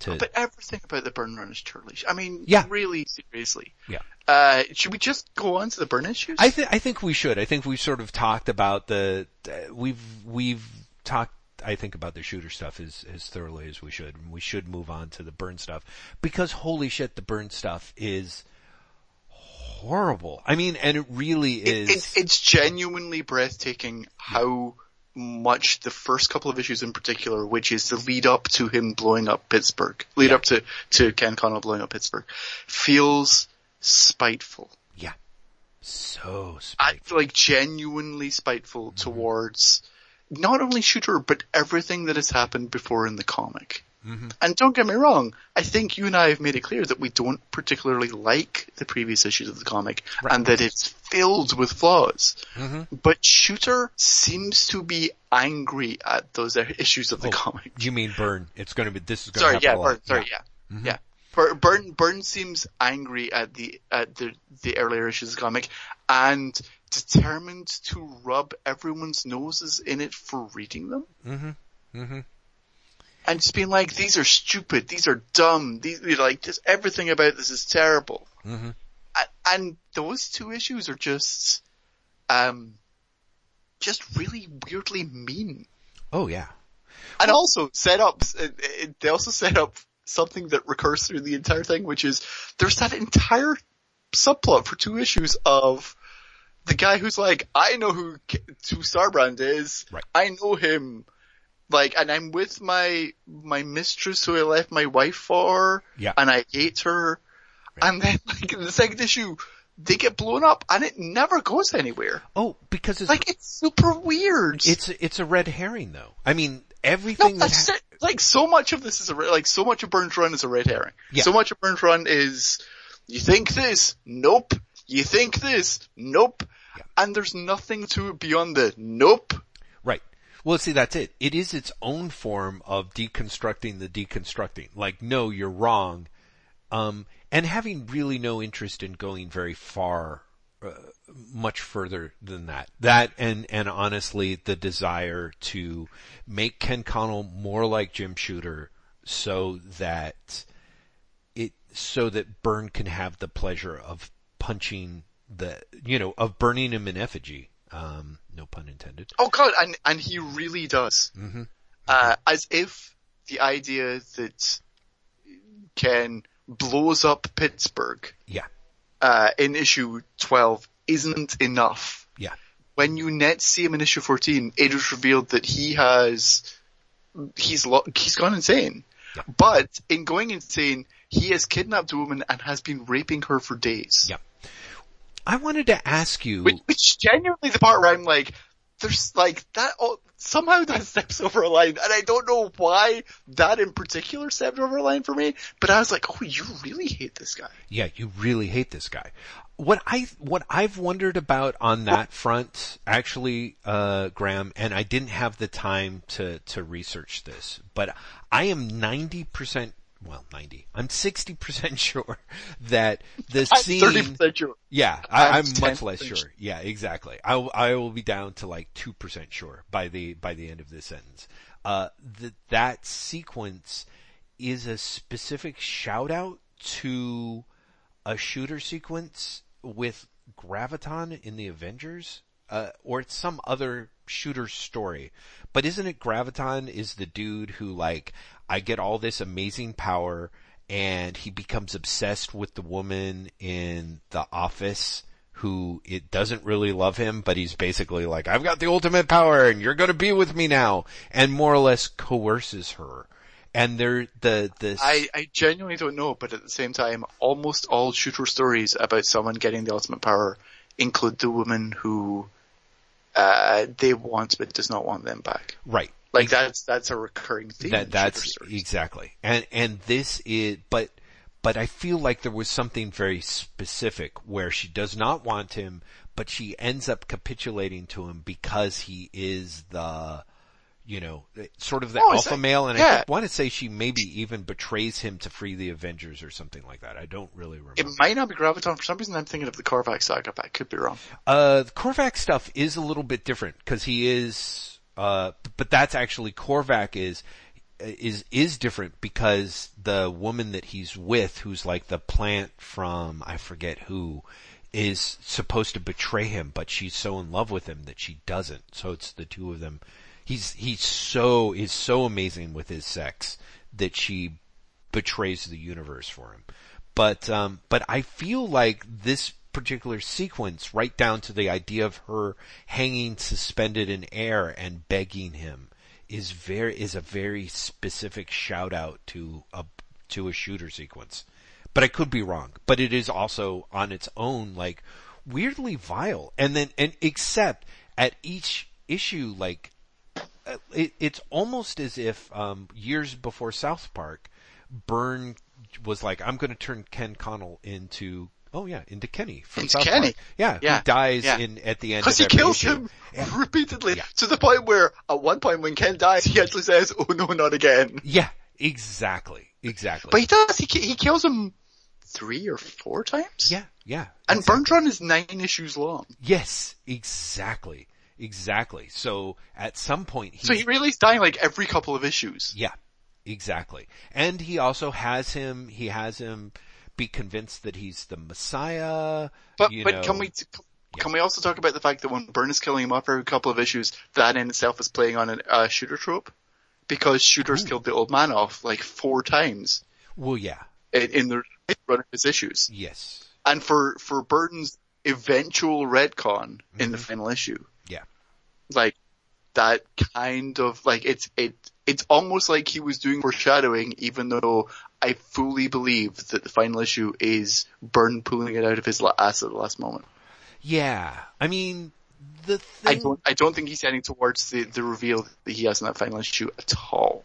To, But everything about the Byrne run is churlish. I mean, Yeah. really seriously. yeah. Uh, should we just go on to the Byrne issues? I think I think we should. I think we've sort of talked about the uh, we've we've talked. I think about the shooter stuff as as thoroughly as we should. We should move on to the Byrne stuff because holy shit, the Byrne stuff is horrible. I mean, and it really is. It, it, it's genuinely breathtaking how much the first couple of issues in particular, which is the lead up to him blowing up Pittsburgh, lead Yeah. up to, to Ken Connell blowing up Pittsburgh, feels spiteful. yeah, so I, spiteful. like genuinely spiteful mm-hmm. towards not only Shooter, but everything that has happened before in the comic. And don't get me wrong, I think you and I have made it clear that we don't particularly like the previous issues of the comic Right. and that it's filled with flaws. Mhm. But Shooter seems to be angry at those issues of the Oh, comic. You mean Byrne? It's going to be. This is going Sorry, to happen yeah. Byrne, sorry, yeah. Yeah. Bur- Byrne, Byrne seems angry at the, at the, the earlier issues of the comic and determined to rub everyone's noses in it for reading them. Mm-hmm. Mm-hmm. and just being like, these are stupid, these are dumb, these, you're like, just everything about this is terrible. Mhm. A- And those two issues are just, um, just really weirdly mean. Oh yeah. And also set up, they also set up something that recurs through the entire thing, which is there's that entire subplot for two issues of the guy who's like, I know who, who Starbrand is. Right. I know him. Like, and I'm with my, my mistress who I left my wife for. Yeah. And I hate her. And then like in the second issue, they get blown up and it never goes anywhere. Oh, because it's Like it's super weird. it's it's a red herring though. I mean, No, everything that that's ha- it. like so much of this is a re- like so much of Byrne's Run is a red herring. Yeah. So much of Byrne's Run is you think this, nope. You think this, nope. Yeah. And there's nothing to it beyond the nope. Right. Well, see, that's it. It is its own form of deconstructing the deconstructing. Like, no, you're wrong. Um, and having really no interest in going very far, uh, much further than that. That and, and honestly, the desire to make Ken Connell more like Jim Shooter so that it, so that Byrne can have the pleasure of punching the, you know, of burning him in effigy. Um, no pun intended. Oh god, and and he really does. Mhm. Uh, as if the idea that Ken blows up Pittsburgh Yeah. uh, in issue twelve isn't enough. Yeah. when you next see him in issue 14, it is revealed that he has, he's lo- he's gone insane. Yeah. But in going insane, he has kidnapped a woman and has been raping her for days. Yeah. I wanted to ask you. Which, which genuinely the part where I'm like, there's like that, oh, somehow that steps over a line, and I don't know why that in particular stepped over a line for me, but I was like, oh, you really hate this guy. yeah, you really hate this guy. What I what I've wondered about on that front, actually, uh, Graeme, and I didn't have the time to to research this, but I am ninety percent. Well, 90. I'm 60% sure that the I'm scene, 30% sure. Yeah, I, I'm I'm much less sure. Yeah, exactly. I will, I will be down to like two percent sure by the by the end of this sentence. Uh, that that sequence is a specific shout out to a shooter sequence with Graviton in the Avengers, uh, or it's some other shooter story. But isn't it Graviton is the dude who like, I get all this amazing power and he becomes obsessed with the woman in the office who it doesn't really love him, but he's basically like, I've got the ultimate power and you're gonna be with me now, and more or less coerces her. And they're, the, the, I, I genuinely don't know, but at the same time, almost all shooter stories about someone getting the ultimate power include the woman who uh, they want but does not want them back. right. Like that's that's a recurring theme. That that's exactly. And and this is but but I feel like there was something very specific where she does not want him, but she ends up capitulating to him because he is the you know, sort of the Oh, alpha that- male and yeah. I want to say she maybe even betrays him to free the Avengers or something like that. I don't really remember. It might not be Graviton. For some reason, I'm thinking of the Korvac saga, but I could be wrong. Uh, the Korvac stuff is a little bit different because he is, uh, but that's actually Korvac is, is, is different because the woman that he's with, who's like the plant from, I forget who, is supposed to betray him, but she's so in love with him that she doesn't. So it's the two of them. He's, he's so, is so amazing with his sex that she betrays the universe for him. But um, but I feel like this particular sequence, right down to the idea of her hanging suspended in air and begging him, is very is a very specific shout out to a to a shooter sequence. But I could be wrong. But it is also on its own like weirdly vile. And then and except at each issue, like uh, it, it's almost as if um, years before South Park, Byrne was like, "I'm going to turn Ken Connell into." Oh yeah, into Kenny from Into South Kenny. Park. Yeah, Yeah, he dies yeah. in at the end Because he kills issue. him Yeah. repeatedly Yeah. to the point where at one point when Ken dies, he actually says, "Oh no, not again." Yeah, exactly, exactly. But he does. He he kills him three or four times. yeah, yeah, And Byrne's Run is nine issues long, yes, exactly, exactly. So at some point, he so he really is dying like every couple of issues. Yeah, exactly. And he also has him, he has him be convinced that he's the Messiah. But but know. can we can we also talk about the fact that when Byrne is killing him off every couple of issues, that in itself is playing on a uh, shooter trope, because shooters Ooh. killed the old man off like four times Well, yeah, in, in the run of his issues, yes, and for for Byrne's eventual retcon in the Mhm. final issue, Yeah. like that kind of like it's it it's almost like he was doing foreshadowing, even though I fully believe that the final issue is Byrne pulling it out of his ass at the last moment. yeah. I mean, the I don't I don't think he's heading towards the, the reveal that he has in that final issue at all.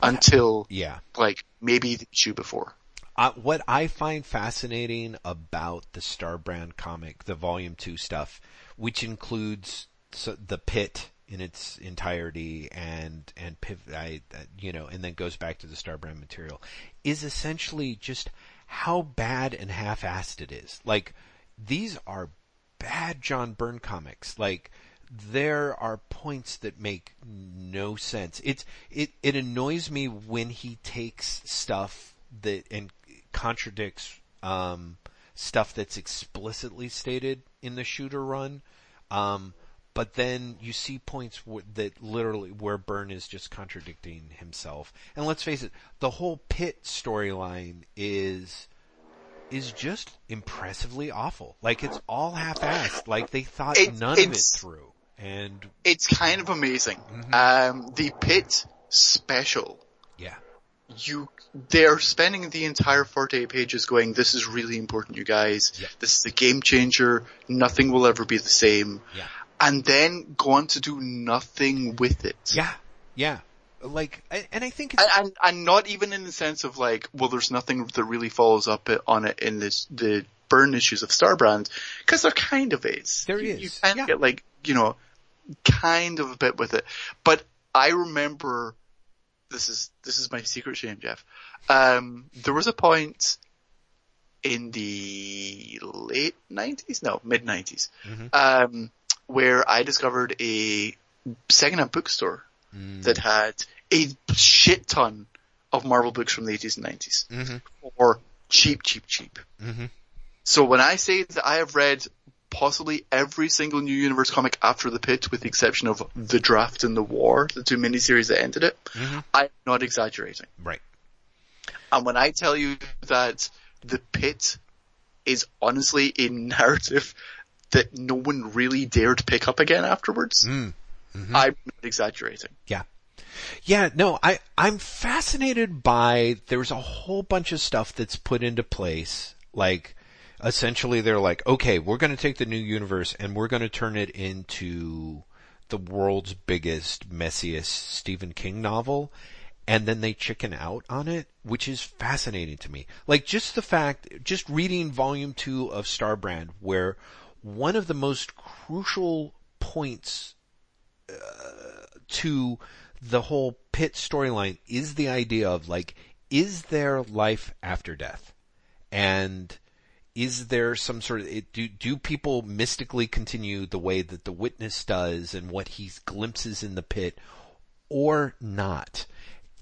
Until yeah. like maybe the issue before. Uh, what I find fascinating about the Starbrand comic, the Volume Two stuff, which includes the Pitt in its entirety and and piv- I, you know, and then goes back to the Starbrand material, is essentially just how bad and half-assed it is. Like these are bad John Byrne comics. Like there are points that make no sense. It's it it annoys me when he takes stuff that and contradicts um, stuff that's explicitly stated in the shooter run. Um, but then you see points w- that literally where Byrne is just contradicting himself. And let's face it, the whole Pitt storyline is is just impressively awful. Like it's all half-assed. Like they thought It- none of it through. And It's kind of amazing. Mhm. Um, the Pitt special. yeah, You, they're spending the entire 48 pages going, this is really important, you guys. Yep. This is a game changer. Nothing will ever be the same. yeah, And then go on to do nothing with it. yeah, yeah. Like, and I think it's And, and, and not even in the sense of like, well, there's nothing that really follows up on it in this, the Byrne issues of Starbrand, because there kind of is. There you, is, You kind yeah. of get like, you know, kind of a bit with it. But I remember, this is, this is my secret shame, Jeff. Um, there was a point in the late 90s? No, mid 90s. Mhm. Um, where I discovered a secondhand bookstore Mm. that had a shit ton of Marvel books from the 80s and 90s. Mhm. Or cheap, cheap, cheap. Mhm. So when I say that I have read possibly every single New Universe comic after the pit with the exception of The Draft and The War, the two miniseries that ended it, Mhm. I'm not exaggerating. Right. And when I tell you that the pit is honestly a narrative that no one really dared pick up again afterwards, Mm. I'm not exaggerating. Yeah. Yeah, no, I, I'm fascinated by, there's a whole bunch of stuff that's put into place, like, essentially they're like, okay, we're gonna take the new universe and we're gonna turn it into the world's biggest, messiest Stephen King novel, and then they chicken out on it, which is fascinating to me. Like just the fact, just reading volume two of Starbrand, where one of the most crucial points uh, to the whole pit storyline is the idea of like, is there life after death? And is there some sort of, it- do, do people mystically continue the way that the witness does and what he glimpses in the pit or not?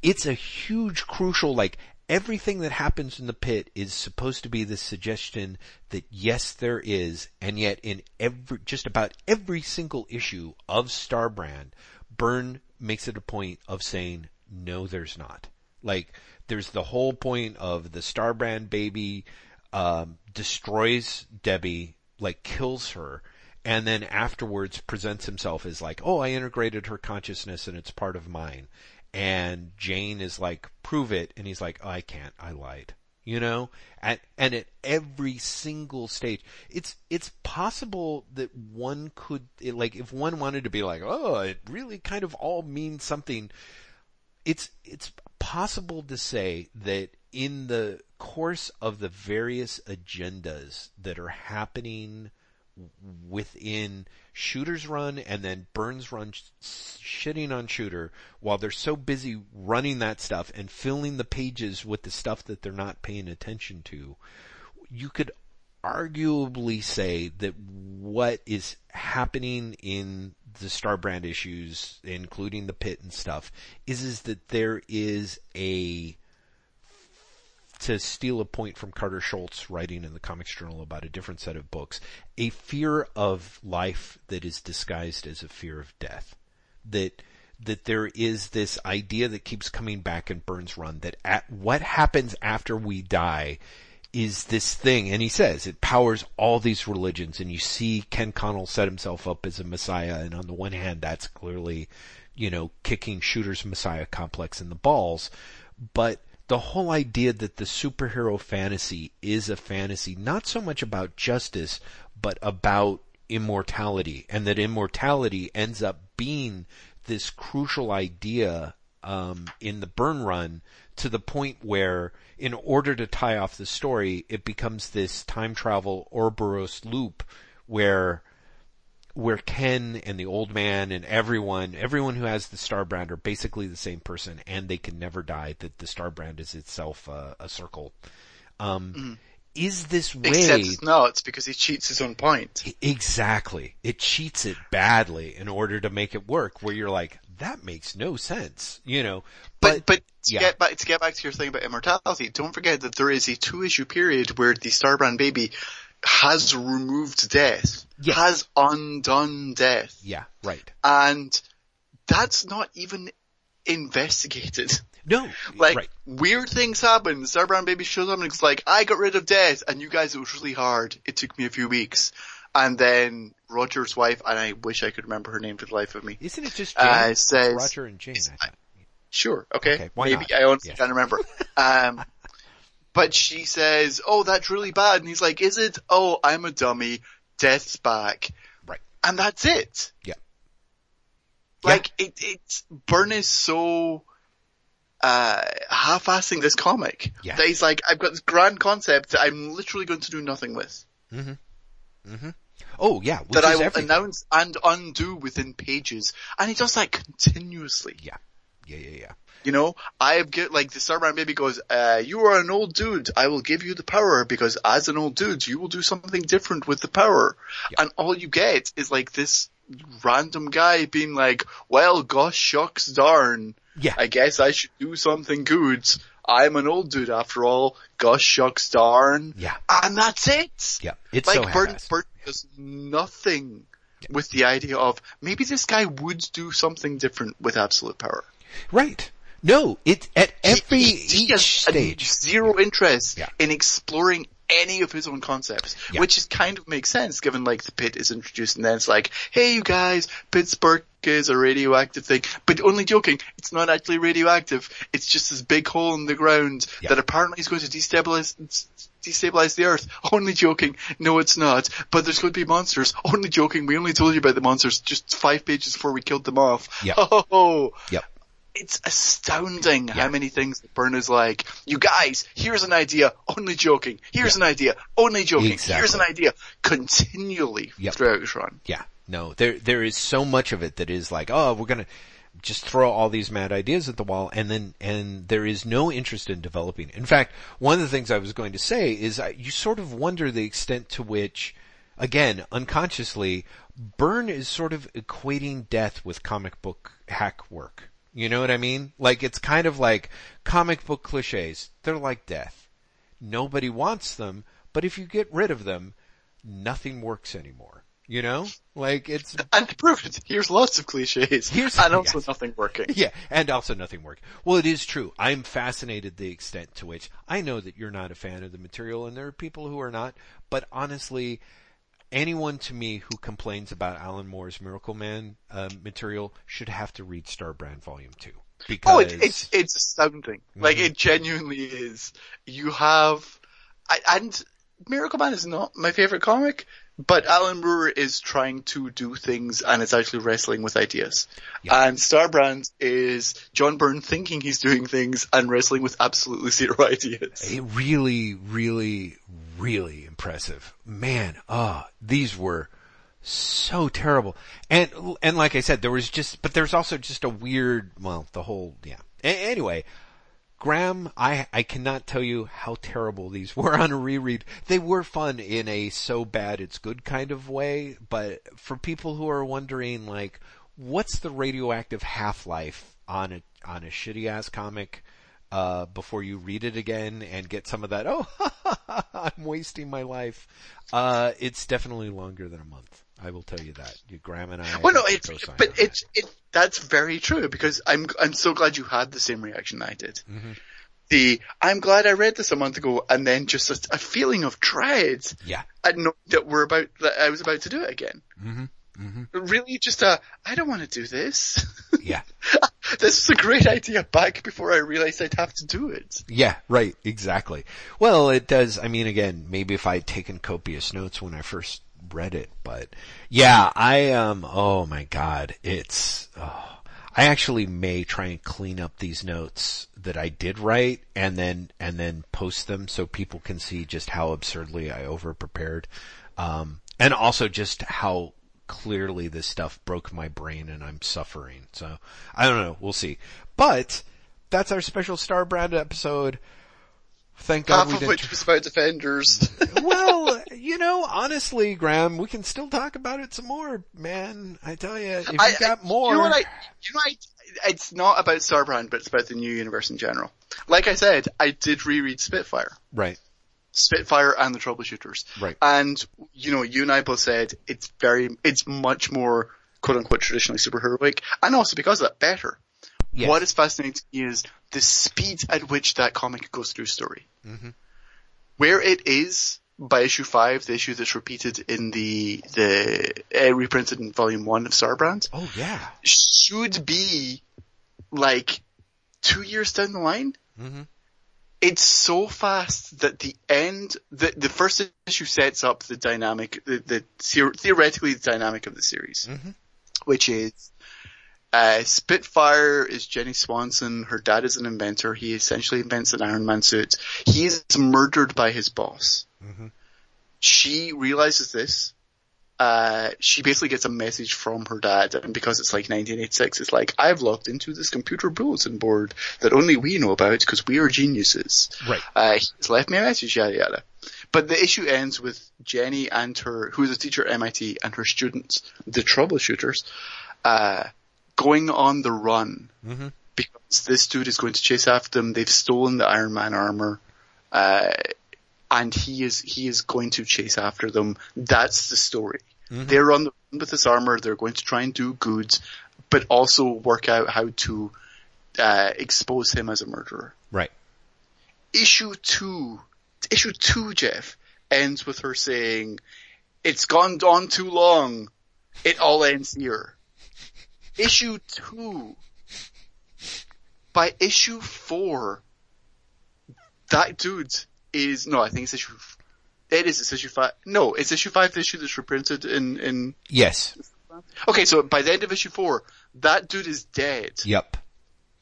It's a huge crucial, like, everything that happens in the pit is supposed to be the suggestion that yes, there is, and yet in every, just about every single issue of Starbrand, Byrne makes it a point of saying, no, there's not. Like, there's the whole point of the Starbrand baby, um, destroys Debbie, like kills her, and then afterwards presents himself as like, oh, I integrated her consciousness and it's part of mine. And Jane is like, prove it. And he's like, oh, I can't. I lied. You know? And, and at every single stage, it's, it's possible that one could, it, like, if one wanted to be like, oh, it really kind of all means something, it's, it's possible to say that in the course of the various agendas that are happening within Shooter's run and then Byrne's run sh- shitting on Shooter while they're so busy running that stuff and filling the pages with the stuff that they're not paying attention to, you could arguably say that what is happening in the Star Brand issues, including the pit and stuff, is is that there is a to steal a point from Carter Scholz writing in the Comics Journal about a different set of books, a fear of life that is disguised as a fear of death. That, that there is this idea that keeps coming back in Byrne's run that at what happens after we die is this thing, and he says it powers all these religions, and you see Ken Connell set himself up as a messiah, and on the one hand, that's clearly, you know, kicking Shooter's messiah complex in the balls, but the whole idea that the superhero fantasy is a fantasy not so much about justice, but about immortality, and that immortality ends up being this crucial idea um, in the Byrne run to the point where, in order to tie off the story, it becomes this time travel Ouroboros loop where where Ken and the old man and everyone, everyone who has the star brand are basically the same person and they can never die, that the star brand is itself uh, a circle. Um, mm-hmm. Is this way? Except no, it's because he cheats his own point. Exactly. It cheats it badly in order to make it work where you're like, that makes no sense, you know. But, but, but to yeah. get back, to get back to your thing about immortality, don't forget that there is a two issue period where the Starbrand baby has removed death, yes. has undone death. Yeah, right. And that's not even investigated. No, like right. weird things happen. Starbrand baby shows up and it's like, "I got rid of death, and you guys, it was really hard. It took me a few weeks." And then Roger's wife, and I wish I could remember her name for the life of me. Isn't it just Jane? Uh, says, Roger and Jane? Sure, okay. okay why Maybe not? I honestly can't remember. Um, but she says, "Oh, that's really bad," and he's like, "Is it? Oh, I'm a dummy. Death's back." Right. And that's it. Yeah. Like yeah. it, it's Byrne is so uh, half-assing this comic yeah. that he's like, "I've got this grand concept that I'm literally going to do nothing with." Mm-hmm. Mm-hmm. Oh yeah, that I will everything. announce and undo within pages, and he does that continuously. Yeah, yeah, yeah, yeah. You know, I have get like the Starbrand baby goes, uh, "You are an old dude. I will give you the power because as an old dude, you will do something different with the power." Yeah. And all you get is like this random guy being like, "Well, gosh, shucks, darn. Yeah, I guess I should do something good." I'm an old dude after all. Gosh shucks darn. Yeah. And that's it. Yeah. It's like so Byrne, Byrne does nothing yeah. with the idea of maybe this guy would do something different with absolute power. Right. No, it at every he, he, he each stage zero interest yeah. in exploring any of his own concepts, yeah. which is kind of makes sense given like the pit is introduced and then it's like, hey you guys, Pittsburgh is a radioactive thing, but only joking, it's not actually radioactive. It's just this big hole in the ground yeah. that apparently is going to destabilize destabilize the earth. Only joking. No, it's not. But there's going to be monsters. Only joking. We only told you about the monsters just five pages before we killed them off. Yep. Oh, oh, oh, yep it's astounding yeah. how many things is like, you guys, here's an idea, only joking. Here's yeah. an idea, only joking. Exactly. Here's an idea, continually yep. throughout his run. Yeah. No, there, there is so much of it that is like, oh, we're gonna just throw all these mad ideas at the wall and then, and there is no interest in developing. In fact, one of the things I was going to say is you sort of wonder the extent to which, again, unconsciously, Byrne is sort of equating death with comic book hack work. You know what I mean? Like it's kind of like comic book cliches. They're like death. Nobody wants them, but if you get rid of them, nothing works anymore. You know? Like it's And to prove it, here's lots of cliches. Here's and also yes. nothing working. Yeah, and also nothing working. Well, it is true. I'm fascinated the extent to which I know that you're not a fan of the material and there are people who are not, but honestly, anyone to me who complains about Alan Moore's Miracle Man uh, material should have to read Star Brand Volume Two. Because oh, it, it's it's astounding. Mm-hmm. Like it genuinely is. You have, I, and Miracle Man is not my favorite comic, but Alan Moore is trying to do things and is actually wrestling with ideas. Yeah. And Starbrand is John Byrne thinking he's doing things and wrestling with absolutely zero ideas. It really, really, really impressive. Man, ah, oh, these were so terrible. And, and like I said, there was just, but there's also just a weird, well, the whole, yeah. A- anyway, Graeme, I, I cannot tell you how terrible these were on a reread. They were fun in a so bad it's good kind of way, but for people who are wondering like, what's the radioactive half-life on a, on a shitty ass comic? uh, before you read it again and get some of that, oh, I'm wasting my life. Uh, it's definitely longer than a month. I will tell you that. You, Graeme and I. Well, no, it's, but it's, it, that's very true because I'm, I'm so glad you had the same reaction I did. Mm-hmm. The, I'm glad I read this a month ago and then just a, a feeling of dread. Yeah. At know that we're about, that I was about to do it again. Mm-hmm. Mm-hmm. Really just a, I don't want to do this. Yeah. this was a great idea back before I realized I'd have to do it. Yeah, right, exactly. Well, it does, I mean again, maybe if I'd taken copious notes when I first read it, but yeah, I, um, oh my god, it's, oh, I actually may try and clean up these notes that I did write and then, and then post them so people can see just how absurdly I over prepared. Um, and also just how clearly this stuff broke my brain and I'm suffering. So I don't know. We'll see. But that's our special Star Brand episode. Thank God Half we of did. which was about Defenders. well, you know, honestly, Graeme, we can still talk about it some more, man. I tell you, if you I, got more. You know what I, you know I, it's not about Starbrand, but it's about the new universe in general. Like I said, I did reread Spitfire. right. Spitfire and the Troubleshooters. Right. And, you know, you and I both said it's very, it's much more quote unquote traditionally superheroic and also because of that better. Yes. What is fascinating to me is the speed at which that comic goes through story. Mhm. Where it is by issue five, the issue that's repeated in the, the, uh, reprinted in volume one of Starbrand, Oh yeah. should be like two years down the line. hmm It's so fast that the end, the, the first issue sets up the dynamic, the, the theoretically the dynamic of the series, Mhm. which is, uh, Spitfire is Jenny Swanson. Her dad is an inventor. He essentially invents an Iron Man suit. He is murdered by his boss. Mhm. She realizes this. Uh, she basically gets a message from her dad, and because it's like 1986, it's like, I've logged into this computer bulletin board that only we know about because we are geniuses. Right. Uh, he's left me a message, yada yada. But the issue ends with Jenny and her, who is a teacher at MIT, and her students, the troubleshooters, uh, going on the run Mhm. because this dude is going to chase after them. They've stolen the Iron Man armor, uh, and he is he is going to chase after them. That's the story. They're on the run with this armor. They're going to try and do good, but also work out how to uh, expose him as a murderer Right. issue two, issue two, Jeff, ends with her saying, it's gone on too long. It all ends here. Issue two. By issue four, that dude is, no, I think it's issue, it is, it's issue five, no, it's issue five, the issue that's reprinted in, in, Yes. okay, so by the end of issue four, that dude is dead Yep.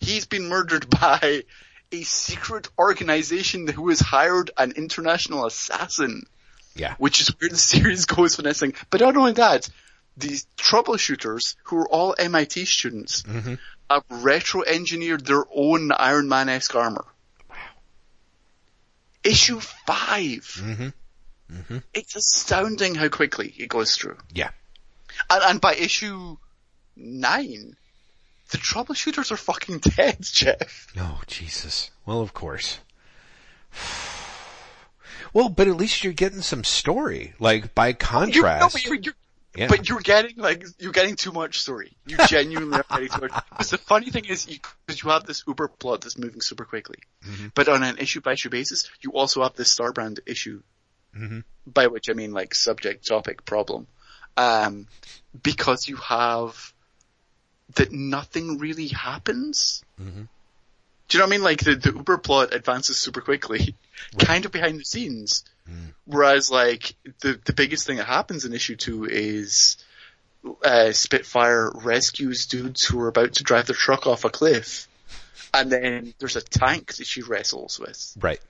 he's been murdered by a secret organization who has hired an international assassin, Yeah. which is where the series goes finessing. But not only that, these troubleshooters, who are all MIT students, Mhm. have retro-engineered their own Iron Man-esque armor. Wow. Issue 5 Mhm. It's astounding how quickly it goes through. Yeah. And, and by issue 9, the troubleshooters are fucking dead, Jeff. Oh, Jesus. Well, of course. Well, but at least you're getting some story. Like, by no, contrast. but you're, you're, yeah. but you're getting like you're getting too much story. You genuinely are getting too much. Because the funny thing is, because you have this Uber plot that's moving super quickly, Mm-hmm. but on an issue by issue basis, you also have this Starbrand issue, Mhm. by which I mean like subject, topic, problem, um, because you have that nothing really happens. Mhm. Do you know what I mean? Like the, the Uber plot advances super quickly, kind of behind the scenes. Whereas like the, the biggest thing that happens in issue two is, uh, Spitfire rescues dudes who are about to drive their truck off a cliff. And then there's a tank that she wrestles with. Right.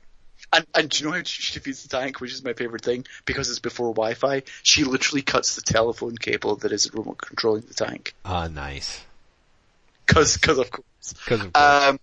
And, and do you know how she defeats the tank, which is my favorite thing? Because it's before Wi-Fi. She literally cuts the telephone cable that is remote controlling the tank. Ah, nice. Cause, cause of course. Cause of course. Um,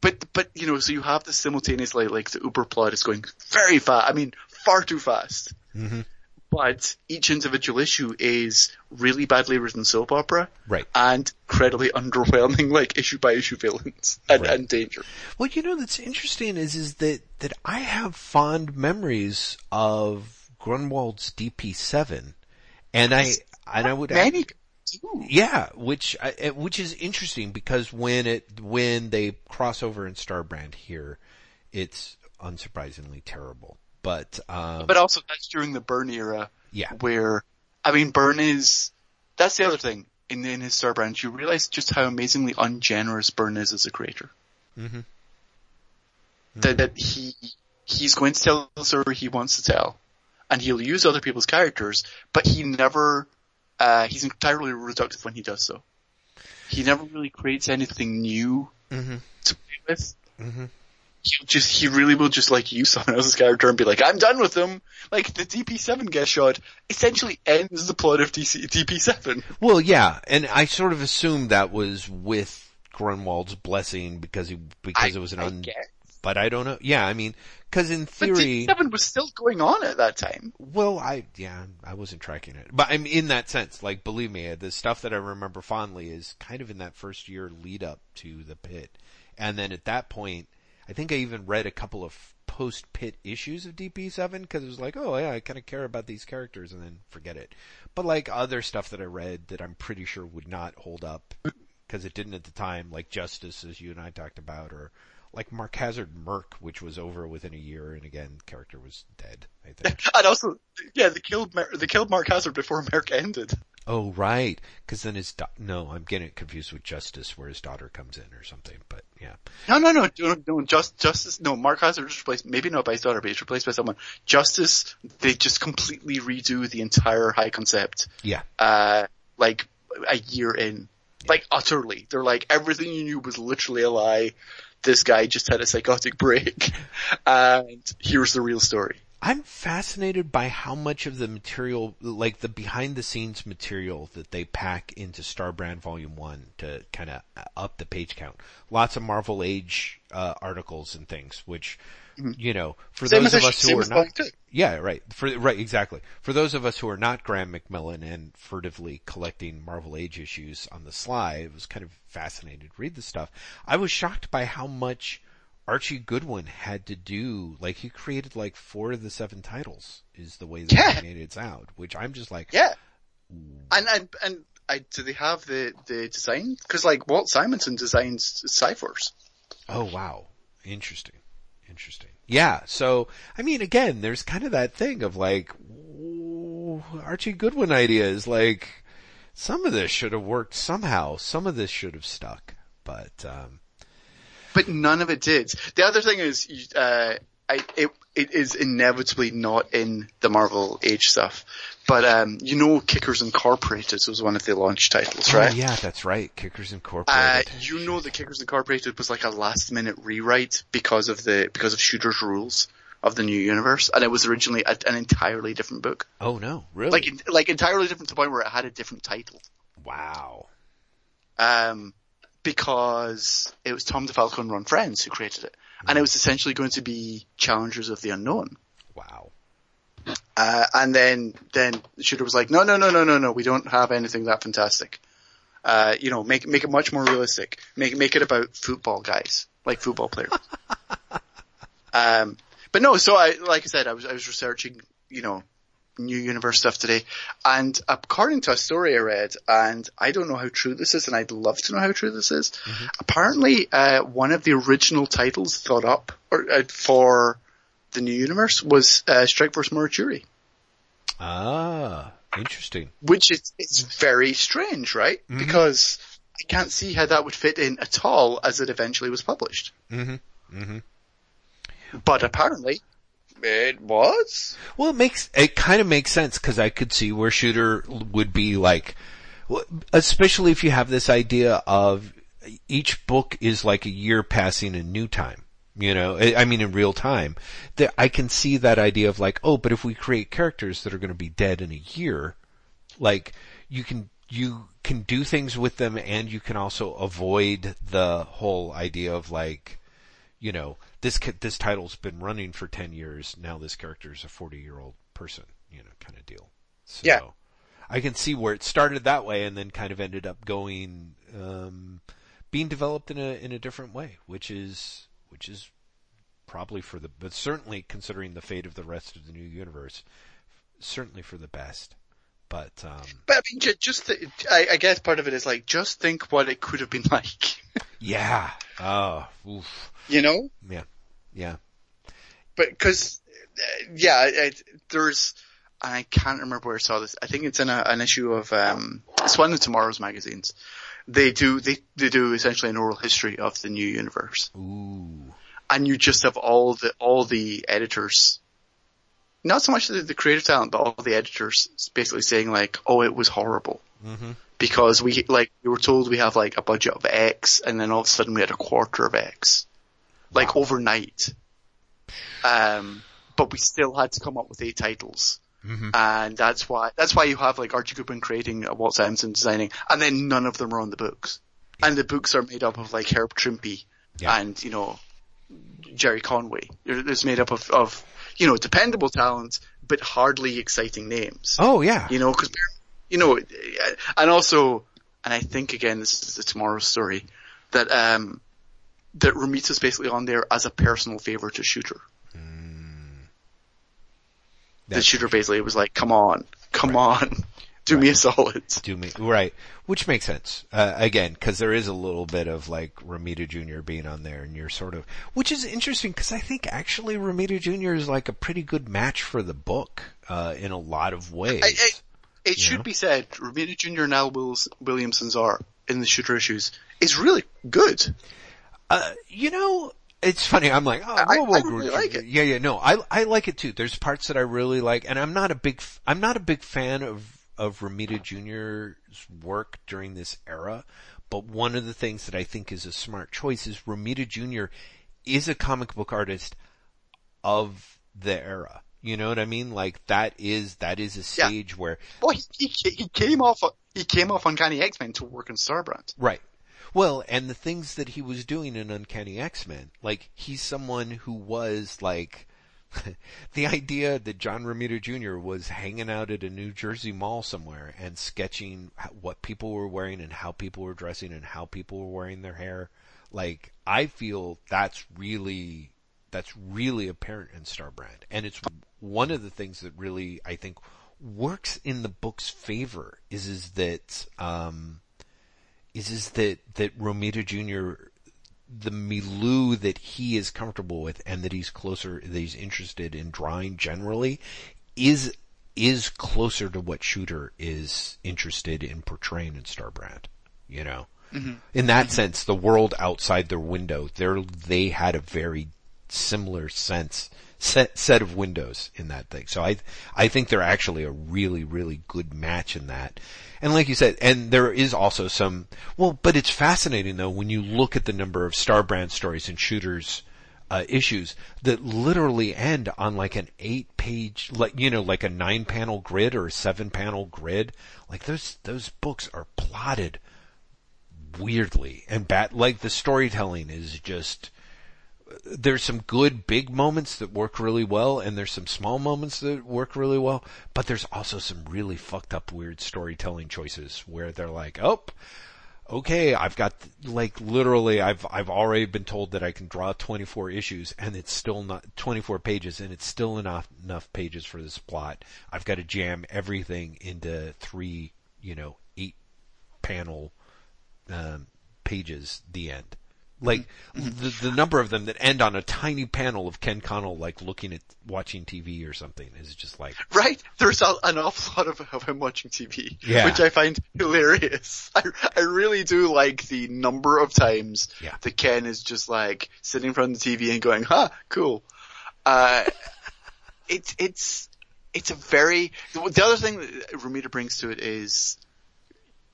but, but, you know, so you have this simultaneously, like the Uber plot is going very fast. I mean, far too fast. Mhm. but each individual issue is really badly written soap opera. Right. And incredibly underwhelming, like issue by issue villains and, Right. and danger. Well, you know that's interesting is is that that I have fond memories of Gruenwald's DP7, and I and I would Many do. yeah, which eh, which is interesting because when it when they cross over in Starbrand here, it's unsurprisingly terrible. But um, But also that's during the Byrne era yeah, where, I mean, Byrne is, that's the other thing. In, in his Star Brand, you realize just how amazingly ungenerous Byrne is as a creator. mm-hmm. That, that he, he's going to tell the story he wants to tell, and he'll use other people's characters, but he never, uh, he's entirely reductive when he does so. He never really creates anything new hmm to play with. hmm He'll just, he really will just like use someone else's character and be like, I'm done with them. Like the DP7 guest shot essentially ends the plot of DC, DP7. Well, yeah, and I sort of assumed that was with Gruenwald's blessing because he because it was an I un. guess. But I don't know. Yeah, I mean, because in But theory, DP7 was still going on at that time. Well, I yeah, I wasn't tracking it, but I'm in that sense. Like, believe me, the stuff that I remember fondly is kind of in that first year lead up to the pit, and then at that point, I think I even read a couple of post pit issues of DP7 because it was like, oh yeah, I kind of care about these characters, and then forget it. But like other stuff that I read that I'm pretty sure would not hold up because it didn't at the time, like Justice, as you and I talked about, or like Mark Hazzard Merc, which was over within a year, and again, character was dead. I think. And also, yeah, they killed Mer- they killed Mark Hazzard before Merc ended. Oh, right. Cause then his, da- no, I'm getting confused with Justice where his daughter comes in or something, but yeah. No, no, no, no, no, just, Justice, no, Mark Hazzard was replaced, maybe not by his daughter, but he's replaced by someone. Justice, they just completely redo the entire high concept, Yeah. uh, like, a year in. Like, utterly. They're like, everything you knew was literally a lie. This guy just had a psychotic break. And here's the real story. I'm fascinated by how much of the material, like the behind the scenes material that they pack into Starbrand Volume 1 to kind of up the page count. Lots of Marvel Age, uh, articles and things, which, Mm-hmm. you know, for Same those of us who are not. Yeah, right. For right, exactly. For those of us who are not Graeme McMillan and furtively collecting Marvel Age issues on the sly, it was kind of fascinating to read the stuff. I was shocked by how much Archie Goodwin had to do. Like he created like four of the seven titles is the way that Yeah. he made it out, which I'm just like, Yeah. And, and, and, I, do they have the, the design? Cause like Walt Simonson designs Cyphers. oh wow, interesting, interesting. Yeah. So I mean, again, there's kind of that thing of like Archie Goodwin ideas. Like some of this should have worked somehow. Some of this should have stuck, but um, But none of it did. The other thing is, you- uh, I, it, it is inevitably not in the Marvel Age stuff. But, um, you know Kickers Incorporated was one of the launch titles, right? oh yeah, that's right. Kickers Uh, Incorporated. you know that Kickers Incorporated was like a last minute rewrite because of the, because of Shooter's rules of the new universe, and it was originally a, an entirely different book. oh no, really? Like, like entirely different to the point where it had a different title. wow. um, because it was Tom DeFalco and Ron Frenz who created it, and it was essentially going to be Challengers of the Unknown. Wow. Uh, and then then the shooter was like, no, no, no, no, no, no, we don't have anything that fantastic. Uh, you know, make make it much more realistic. Make make it about football guys, like football players. um, but no, so I like I said, I was I was researching, you know, new universe stuff today, and according to a story I read, and I don't know how true this is, and I'd love to know how true this is. Apparently, uh, one of the original titles thought up or uh, for the new universe was uh, Strike Force Morituri, Ah, interesting. which is it's very strange, right? Because I can't see how that would fit in at all as it eventually was published. hmm hmm But apparently, it was. Well, it makes it kind of makes sense because I could see where shooter would be like, especially if you have this idea of each book is like a year passing in new time. You know, I mean in real time. That I can see that idea of like, oh, but if we create characters that are going to be dead in a year, like you can you can do things with them and you can also avoid the whole idea of like you know this this title's been running for 10 years now this character is a 40 year old person you know, kind of deal. So Yeah. I can see where it started that way and then kind of ended up going, um, being developed in a, in a different way, which is, which is probably for the, but certainly considering the fate of the rest of the new universe, certainly for the best. But, um, But I mean, just th- I, I guess part of it is like just think what it could have been like. yeah. Oh, oof. you know? Yeah. Yeah. But because, yeah, it, there's, and I can't remember where I saw this. I think it's in a, an issue of, um, it's one of TwoMorrows magazines. They do, they, they do essentially an oral history of the new universe. Ooh. And you just have all the, all the editors, not so much the, the creative talent, but all the editors basically saying like, oh, it was horrible. Mm-hmm. Because we, like, we were told we have like a budget of X and then all of a sudden we had a quarter of X. Like overnight. Um, but we still had to come up with eight titles. Mhm. And that's why, that's why you have like Archie Goodwin creating, uh, Walt Simonson designing, and then none of them are on the books. And the books are made up of like Herb Trimpe Yeah. and, you know, Gerry Conway. It's made up of, of, you know, dependable talent, but hardly exciting names. Oh yeah. You know, cause, you know, and also, and I think again, this is the tomorrow story, that, um, that Romita's basically on there as a personal favor to Shooter. The Shooter basically was like, come on, come on, do me a solid. do me right, which makes sense uh, again because there is a little bit of like Romita Jr. being on there, and you're sort of, which is interesting because I think actually Romita Jr. is like a pretty good match for the book uh, in a lot of ways. I, I, it You should know? be said, Romita Jr. and Al Williamson's art in the Shooter issues is really good. Uh, you know, it's funny. I'm like, oh, I- whoa, whoa, I really like it. Yeah, yeah, no, I I like it too. There's parts that I really like, and I'm not a big I'm not a big fan of of Romita Jr.'s work during this era. But one of the things that I think is a smart choice is Romita Jr. is a comic book artist of the era. You know what I mean? Like that is that is a Yeah. stage where Well, he, he, he came off, he came off Uncanny X-Men to work on Starbrand. Right. Well, and the things that he was doing in Uncanny X-Men, like he's someone who was like the idea that John Romita Jr. was hanging out at a New Jersey mall somewhere and sketching what people were wearing and how people were dressing and how people were wearing their hair. Like I feel that's really that's really apparent in Star Brand, and it's one of the things that really I think works in the book's favor is is that um, is is that that Romita Jr. the milieu that he is comfortable with and that he's closer that he's interested in drawing generally is is closer to what Shooter is interested in portraying in Starbrand. You know, mm-hmm. in that sense, the world outside their window, they they had a very similar sense set set of windows in that thing. So I I think they're actually a really really good match in that. And like you said, and there is also some well, but it's fascinating though when you look at the number of star brand stories and shooters uh, issues that literally end on like an eight page, like, you know, like a nine panel grid or a seven panel grid. Like those, those books are plotted weirdly and bat, like the storytelling is just, there's some good big moments that work really well and there's some small moments that work really well, but there's also some really fucked up weird storytelling choices where they're like, oh, okay, I've got like literally I've I've already been told that I can draw 24 issues and it's still not 24 pages and it's still enough enough pages for this plot. I've got to jam everything into three, you know, eight panel um, pages the end. Like the the number of them that end on a tiny panel of Ken Connell like looking at watching TV or something is just like Right? There's a, an awful lot of, of him watching TV, Yeah. which I find hilarious. I, I really do like the number of times Yeah. that Ken is just like sitting in front of the TV and going, "Huh, cool." Uh, it's it's it's a very. The other thing that Romita brings to it is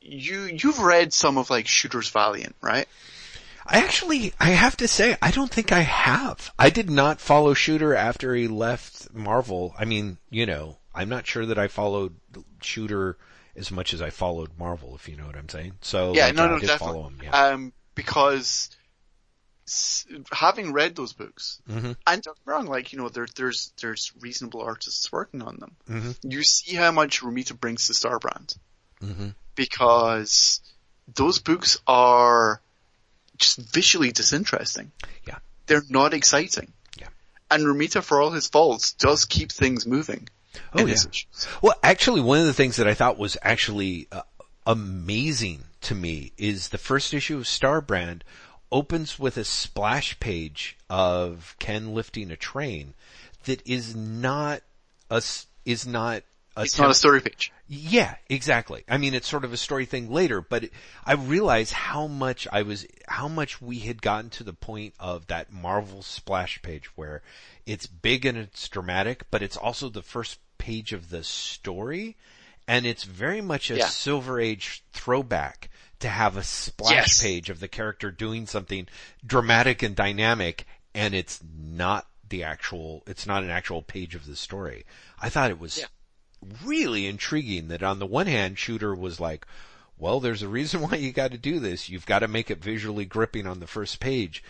you you've read some of like Shooter's Valiant, right? I actually, I have to say, I don't think I have. I did not follow Shooter after he left Marvel. I mean, you know, I'm not sure that I followed Shooter as much as I followed Marvel, if you know what I'm saying. So, Yeah, like, no, I no, definitely. follow him. Yeah. Um, because having read those books, Mm-hmm. and don't get me wrong, like you know, there, there's there's reasonable artists working on them. Mm-hmm. You see how much Romita brings to Starbrand Mm-hmm. because those books are just visually disinteresting. Yeah. they're not exciting. Yeah. and Romita, for all his faults, does keep things moving. Oh, yeah. Well, actually, one of the things that I thought was actually uh, amazing to me is the first issue of Starbrand opens with a splash page of Ken lifting a train that is not a is not a It's not a story page. Yeah, exactly. I mean, it's sort of a story thing later, but it, I realized how much I was, how much we had gotten to the point of that Marvel splash page where it's big and it's dramatic, but it's also the first page of the story, and it's very much a Yeah. Silver Age throwback to have a splash Yes. page of the character doing something dramatic and dynamic, and it's not the actual, it's not an actual page of the story. I thought it was Yeah. Really intriguing that on the one hand, Shooter was like, well, there's a reason why you gotta do this. You've gotta make it visually gripping on the first page.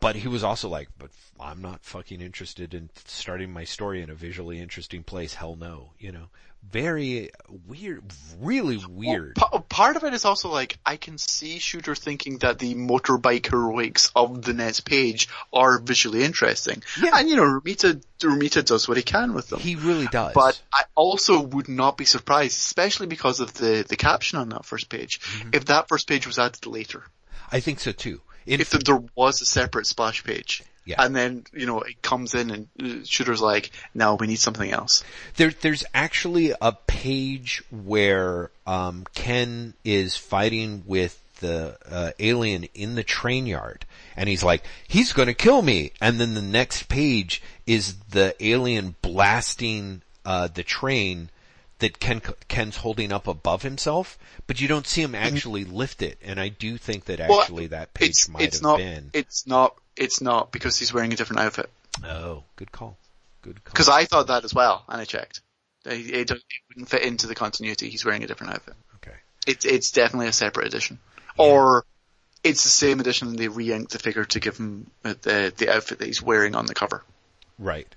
But he was also like, but I'm not fucking interested in starting my story in a visually interesting place. Hell no, you know. Very weird, really weird. Pa- part of it is also like I can see Shooter thinking that the motorbike heroics of the next page are visually interesting, Yeah. and you know Romita Romita does what he can with them. He really does. But I also would not be surprised, especially because of the, the caption on that first page, Mm-hmm. if that first page was added later. I think so too. In If there was a separate splash page. Yeah. And then, you know, it comes in and Shooter's like, no, we need something else. There, there's actually a page where um, Ken is fighting with the uh, alien in the train yard, and he's like, "He's going to kill me!" And then the next page is the alien blasting uh, the train that Ken Ken's holding up above himself, but you don't see him actually lift it. And I do think that Well, actually that page might have not, been. it's not, it's not because he's wearing a different outfit. oh, good call. Good call. Because I thought that as well, and I checked. It, it, it wouldn't fit into the continuity. He's wearing a different outfit. okay. It's it's definitely a separate edition, or it's the same edition and they re-inked the figure to give him uh, the the outfit that he's wearing on the cover. Right.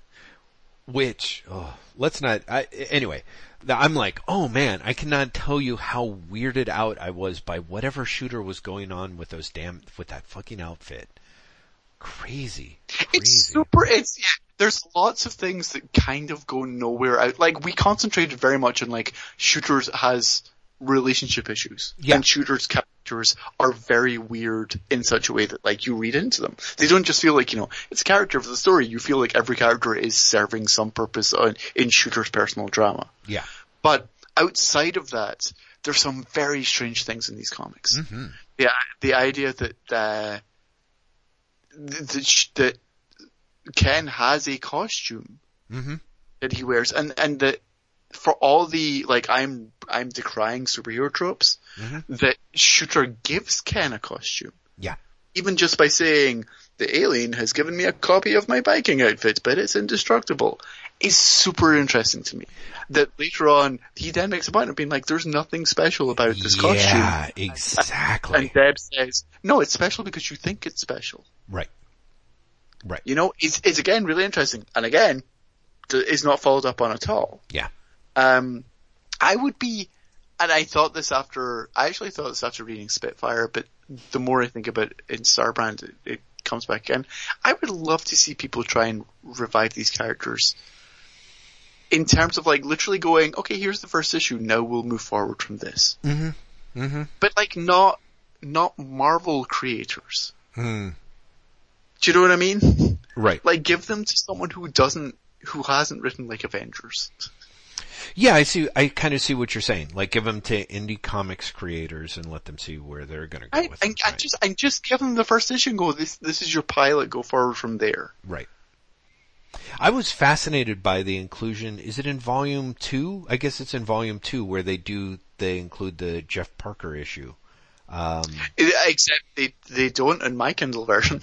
Which, oh, let's not, I, anyway, I'm like, oh man, I cannot tell you how weirded out I was by whatever shooter was going on with those damn, with that fucking outfit. Crazy. Crazy. It's super. It's yeah. There's lots of things that kind of go nowhere out. Like we concentrated very much on like shooters has relationship issues, Yeah. and shooters characters are very weird in such a way that like you read into them. They don't just feel like you know it's a character of the story. You feel like every character is serving some purpose on, in shooter's personal drama. Yeah. But outside of that, there's some very strange things in these comics. Mm-hmm. The the idea that uh, that, that Ken has a costume Mm-hmm. that he wears, and and that for all the like I'm I'm decrying superhero tropes, Mhm. that Shooter gives Ken a costume. Yeah. Even just by saying the alien has given me a copy of my biking outfit, but it's indestructible, is super interesting to me. That later on he then makes a point of being like, "There's nothing special about this costume," Yeah, exactly. and Deb says, "No, it's special because you think it's special." right. Right. You know, it's, it's again really interesting, and again, is not followed up on at all. Yeah. Um, I would be, and I thought this after, I actually thought this after reading Spitfire, but the more I think about it in Starbrand, it, it comes back again. I would love to see people try and revive these characters in terms of like literally going, okay, here's the first issue, now we'll move forward from this. Mm-hmm. Mm-hmm. But like not, not Marvel creators. Mm. Do you know what I mean? Right. Like give them to someone who doesn't, who hasn't written like Avengers. Yeah, I see. I kind of see what you're saying. Like, give them to indie comics creators and let them see where they're going to go I, with and right. just and just give them the first issue and go. This this is your pilot. Go forward from there. Right. I was fascinated by the inclusion. Is it in volume two? I guess it's in volume two where they do they include the Jeff Parker issue. Um, except they they don't in my Kindle version.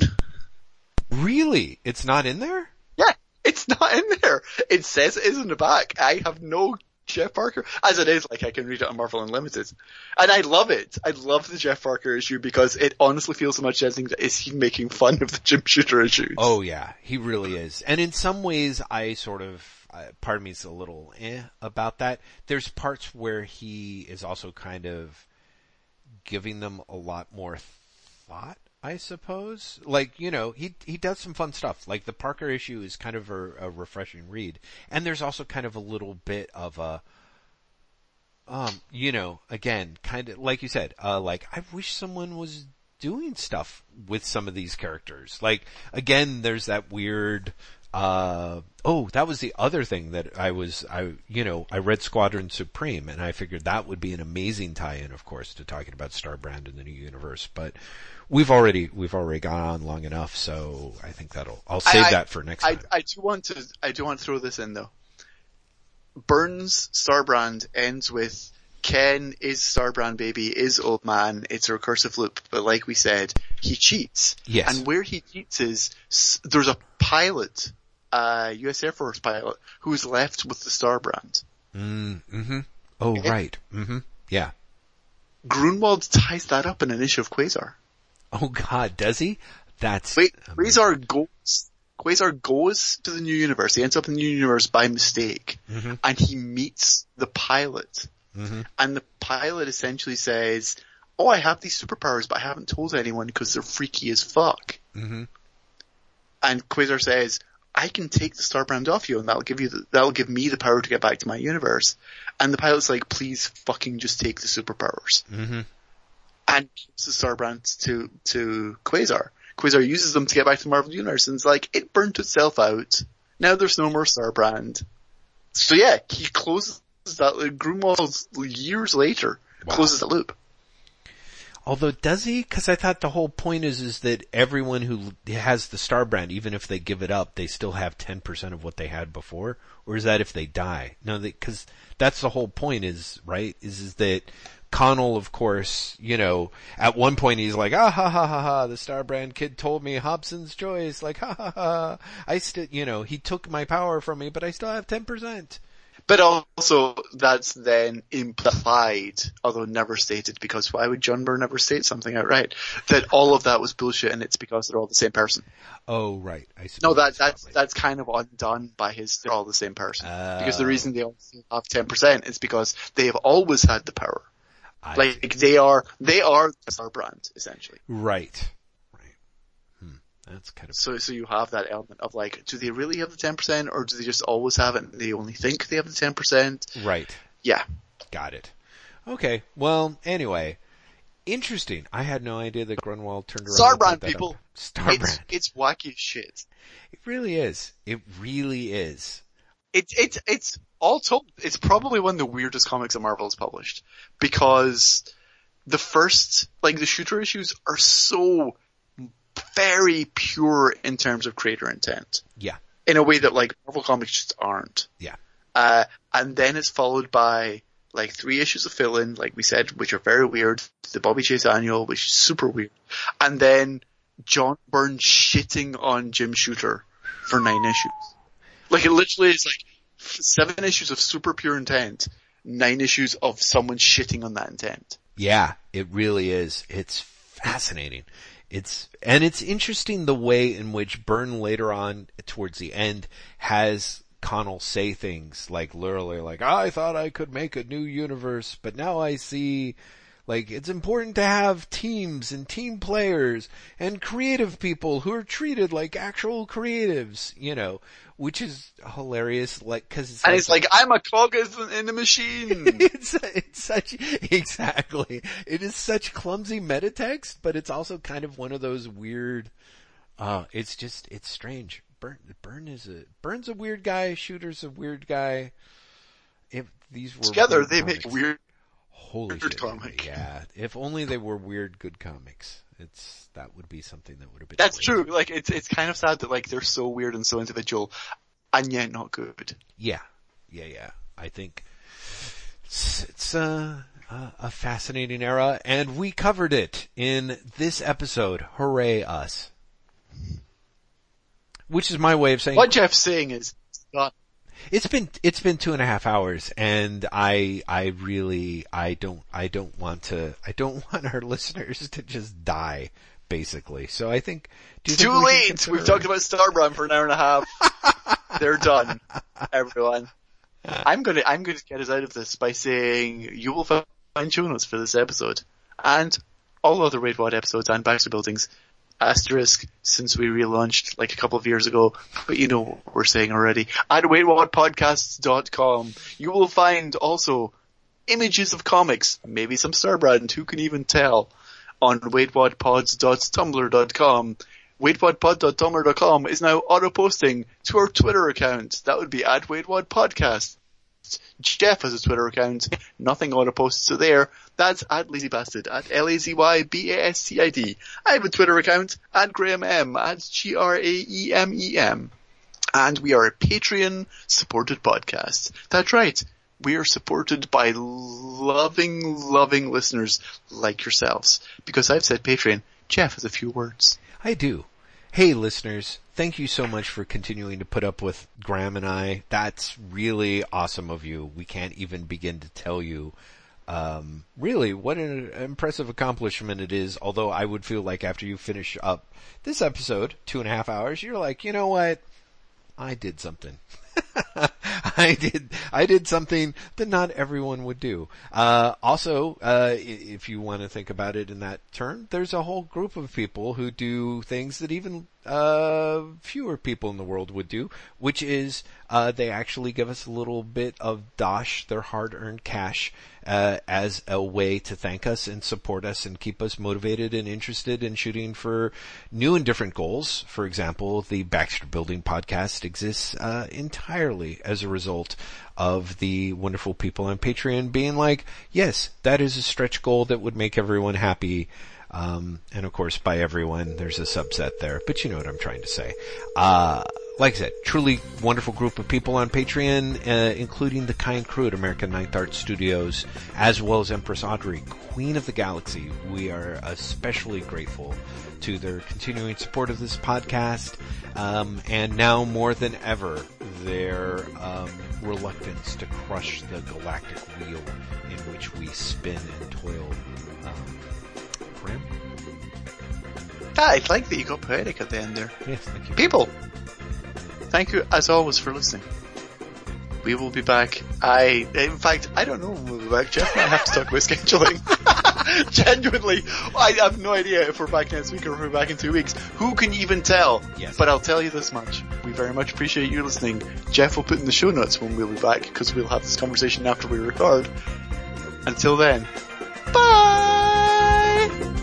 really, it's not in there. yeah, it's not in there. It says it is in the back. I have no Jeff Parker. As it is, like I can read it on Marvel Unlimited. And I love it. I love the Jeff Parker issue because it honestly feels so much as is he making fun of the Jim Shooter issues. Oh yeah, he really is. And in some ways I sort of, uh, part of me is a little eh about that. There's parts where he is also kind of giving them a lot more thought. I suppose. Like, you know, he, he does some fun stuff. Like the Parker issue is kind of a, a refreshing read. And there's also kind of a little bit of a, um, you know, again, kind of, like you said, uh, like, I wish someone was doing stuff with some of these characters. Like, again, there's that weird, uh, oh, that was the other thing that I was, I, you know, I read Squadron Supreme and I figured that would be an amazing tie-in, of course, to talking about Starbrand in the new universe, but we've already, we've already gone on long enough, so I think that'll, I'll save I- that for next I, time. I do want to, I do want to throw this in though. Byrne's Starbrand ends with Ken is Starbrand baby, is old man, it's a recursive loop, but like we said, he cheats. Yes. And where he cheats is, there's a pilot, uh, US Air Force pilot, who's left with the Starbrand. Mm, hmm Oh, Okay. right. hmm Yeah. Gruenwald ties that up in an issue of Quasar. Oh god, does he? That's, Wait, amazing. Quasar goes, Quasar goes to the new universe, he ends up in the new universe by mistake, Mm-hmm. and he meets the pilot. Mhm. And the pilot essentially says, oh, I have these superpowers, but I haven't told anyone because they're freaky as fuck. Mhm. And Quasar says, I can take the Starbrand off you and that'll give you the, that'll give me the power to get back to my universe. And the pilot's like, please fucking just take the superpowers. Mhm. And gives the Starbrand to, to Quasar. Quasar uses them to get back to the Marvel Universe and it's like, it burnt itself out. Now there's no more Starbrand. So yeah, he closes that, Gruenwald years later Wow. closes the loop. Although does he? Cause I thought the whole point is, is that everyone who has the star brand, even if they give it up, they still have 10% of what they had before? Or is that if they die? No, they, cause that's the whole point is, right? Is, is that Connell, of course, you know, at one point he's like, ah ha ha ha ha, the Starbrand kid told me Hobson's choice, like ha ha ha, I still, you know, he took my power from me, but I still have 10%. But also, that's then implied, although never stated, because why would John Byrne ever state something outright? That all of that was bullshit and it's because they're all the same person. Oh, right. I see. No, that, that's, that's kind of undone by his, they're all the same person. because the Oh. reason they all have 10% is because they have always had the power. I Like, they are, they are Starbrand, essentially. Right. Right. Hmm. That's kind of So, so you have that element of like, do they really have the 10% or do they just always have it and they only think they have the 10%? right. Yeah. Got it. Okay. Well, anyway, interesting. I had no idea that Gruenwald turned around. and Starbrand, people. up. Starbrand. It's, it's wacky shit. It really is. It really is. It's it's it's all told. It's probably one of the weirdest comics that Marvel has published because the first, like the Shooter issues, are so very pure in terms of creator intent Yeah. in a way that like Marvel comics just aren't. Yeah. Uh, and then it's followed by like three issues of fill-in, like we said, which are very weird. The Bobbie Chase annual, which is super weird, and then John Byrne shitting on Jim Shooter for nine issues. Like it literally is like seven issues of super pure intent, nine issues of someone shitting on that intent. Yeah, it really is. It's fascinating. It's, and it's interesting the way in which Byrne later on, towards the end, has Connell say things like literally like, I thought I could make a new universe, but now I see like it's important to have teams and team players and creative people who are treated like actual creatives, you know, which is hilarious like cause it's And like, it's like, I'm a cog in the machine. it's it's such exactly. It is such clumsy meta text, but it's also kind of one of those weird. Uh, it's just it's strange. Byrne Byrne is a Byrne's a weird guy. Shooter's a weird guy. If these were Together they make weird, holy weird shit, comic. Yeah, if only they were weird good comics. It's that would be something that would have been. that's true. Like it's, it's kind of sad that like they're so weird and so individual and yet not good. Yeah, yeah, yeah. I think it's, it's a, a, fascinating era, and we covered it in this episode. Hooray us! Which is my way of saying, What Jeff's saying is, God, It's been it's been two and a half hours, and I I really I don't I don't want to I don't want our listeners to just die basically. So I think do too we late. We've talked about Starbrand for an hour and a half. They're done, everyone. I'm gonna I'm gonna get us out of this by saying you will find show notes for this episode and all other Wait What episodes and Baxter Buildings asterisk since we relaunched like a couple of years ago, but you know what we're saying already. At waitwhatpodcasts.com, you will find also images of comics, maybe some Starbrand, who can even tell, on waitwhatpods.tumblr.com. Waitwhatpod.tumblr.com is now auto-posting to our Twitter account. That would be at waitwhatpodcast. Jeff has a Twitter account. Nothing auto posts to there. That's at Lazy Bastard, at L-A-Z-Y-B-A-S-T-I-D. I have a Twitter account, at Graeme M, at G-R-A-E-M-E-M. And we are a Patreon supported podcast. That's right. We are supported by loving, loving listeners like yourselves. Because I've said Patreon, Jeff has a few words. I do. Hey listeners, thank you so much for continuing to put up with Graeme and I. That's really awesome of you. We can't even begin to tell you um, really what an impressive accomplishment it is. Although I would feel like after you finish up this episode, two and a half hours, you're like, you know what? I did something. I did, I did something that not everyone would do. Uh, also, uh, if you want to think about it in that term, there's a whole group of people who do things that even, uh, fewer people in the world would do, which is, uh, they actually give us a little bit of dosh, their hard-earned cash, uh, as a way to thank us and support us and keep us motivated and interested in shooting for new and different goals. For example, the Baxter Building podcast exists uh, entirely as a result of the wonderful people on Patreon being like, yes, that is a stretch goal that would make everyone happy. Um, and of course, by everyone, there's a subset there, but you know what I'm trying to say. Uh, like I said, truly wonderful group of people on Patreon, uh, including the kind crew at American Ninth Art Studios, as well as Empress Audrey, Queen of the Galaxy. We are especially grateful to their continuing support of this podcast, um, and now more than ever, their um, reluctance to crush the galactic wheel in which we spin and toil. Um? Ah, I like that you got poetic at the end there. Yes, thank you. People, Thank you as always for listening. We will be back. I, in fact, I don't know when we'll be back. Jeff I have to talk about scheduling. Genuinely, I have no idea if we're back next week or if we're back in two weeks. Who can even tell? Yes. But I'll tell you this much. We very much appreciate you listening. Jeff will put in the show notes when we'll be back because we'll have this conversation after we record. Until then, bye!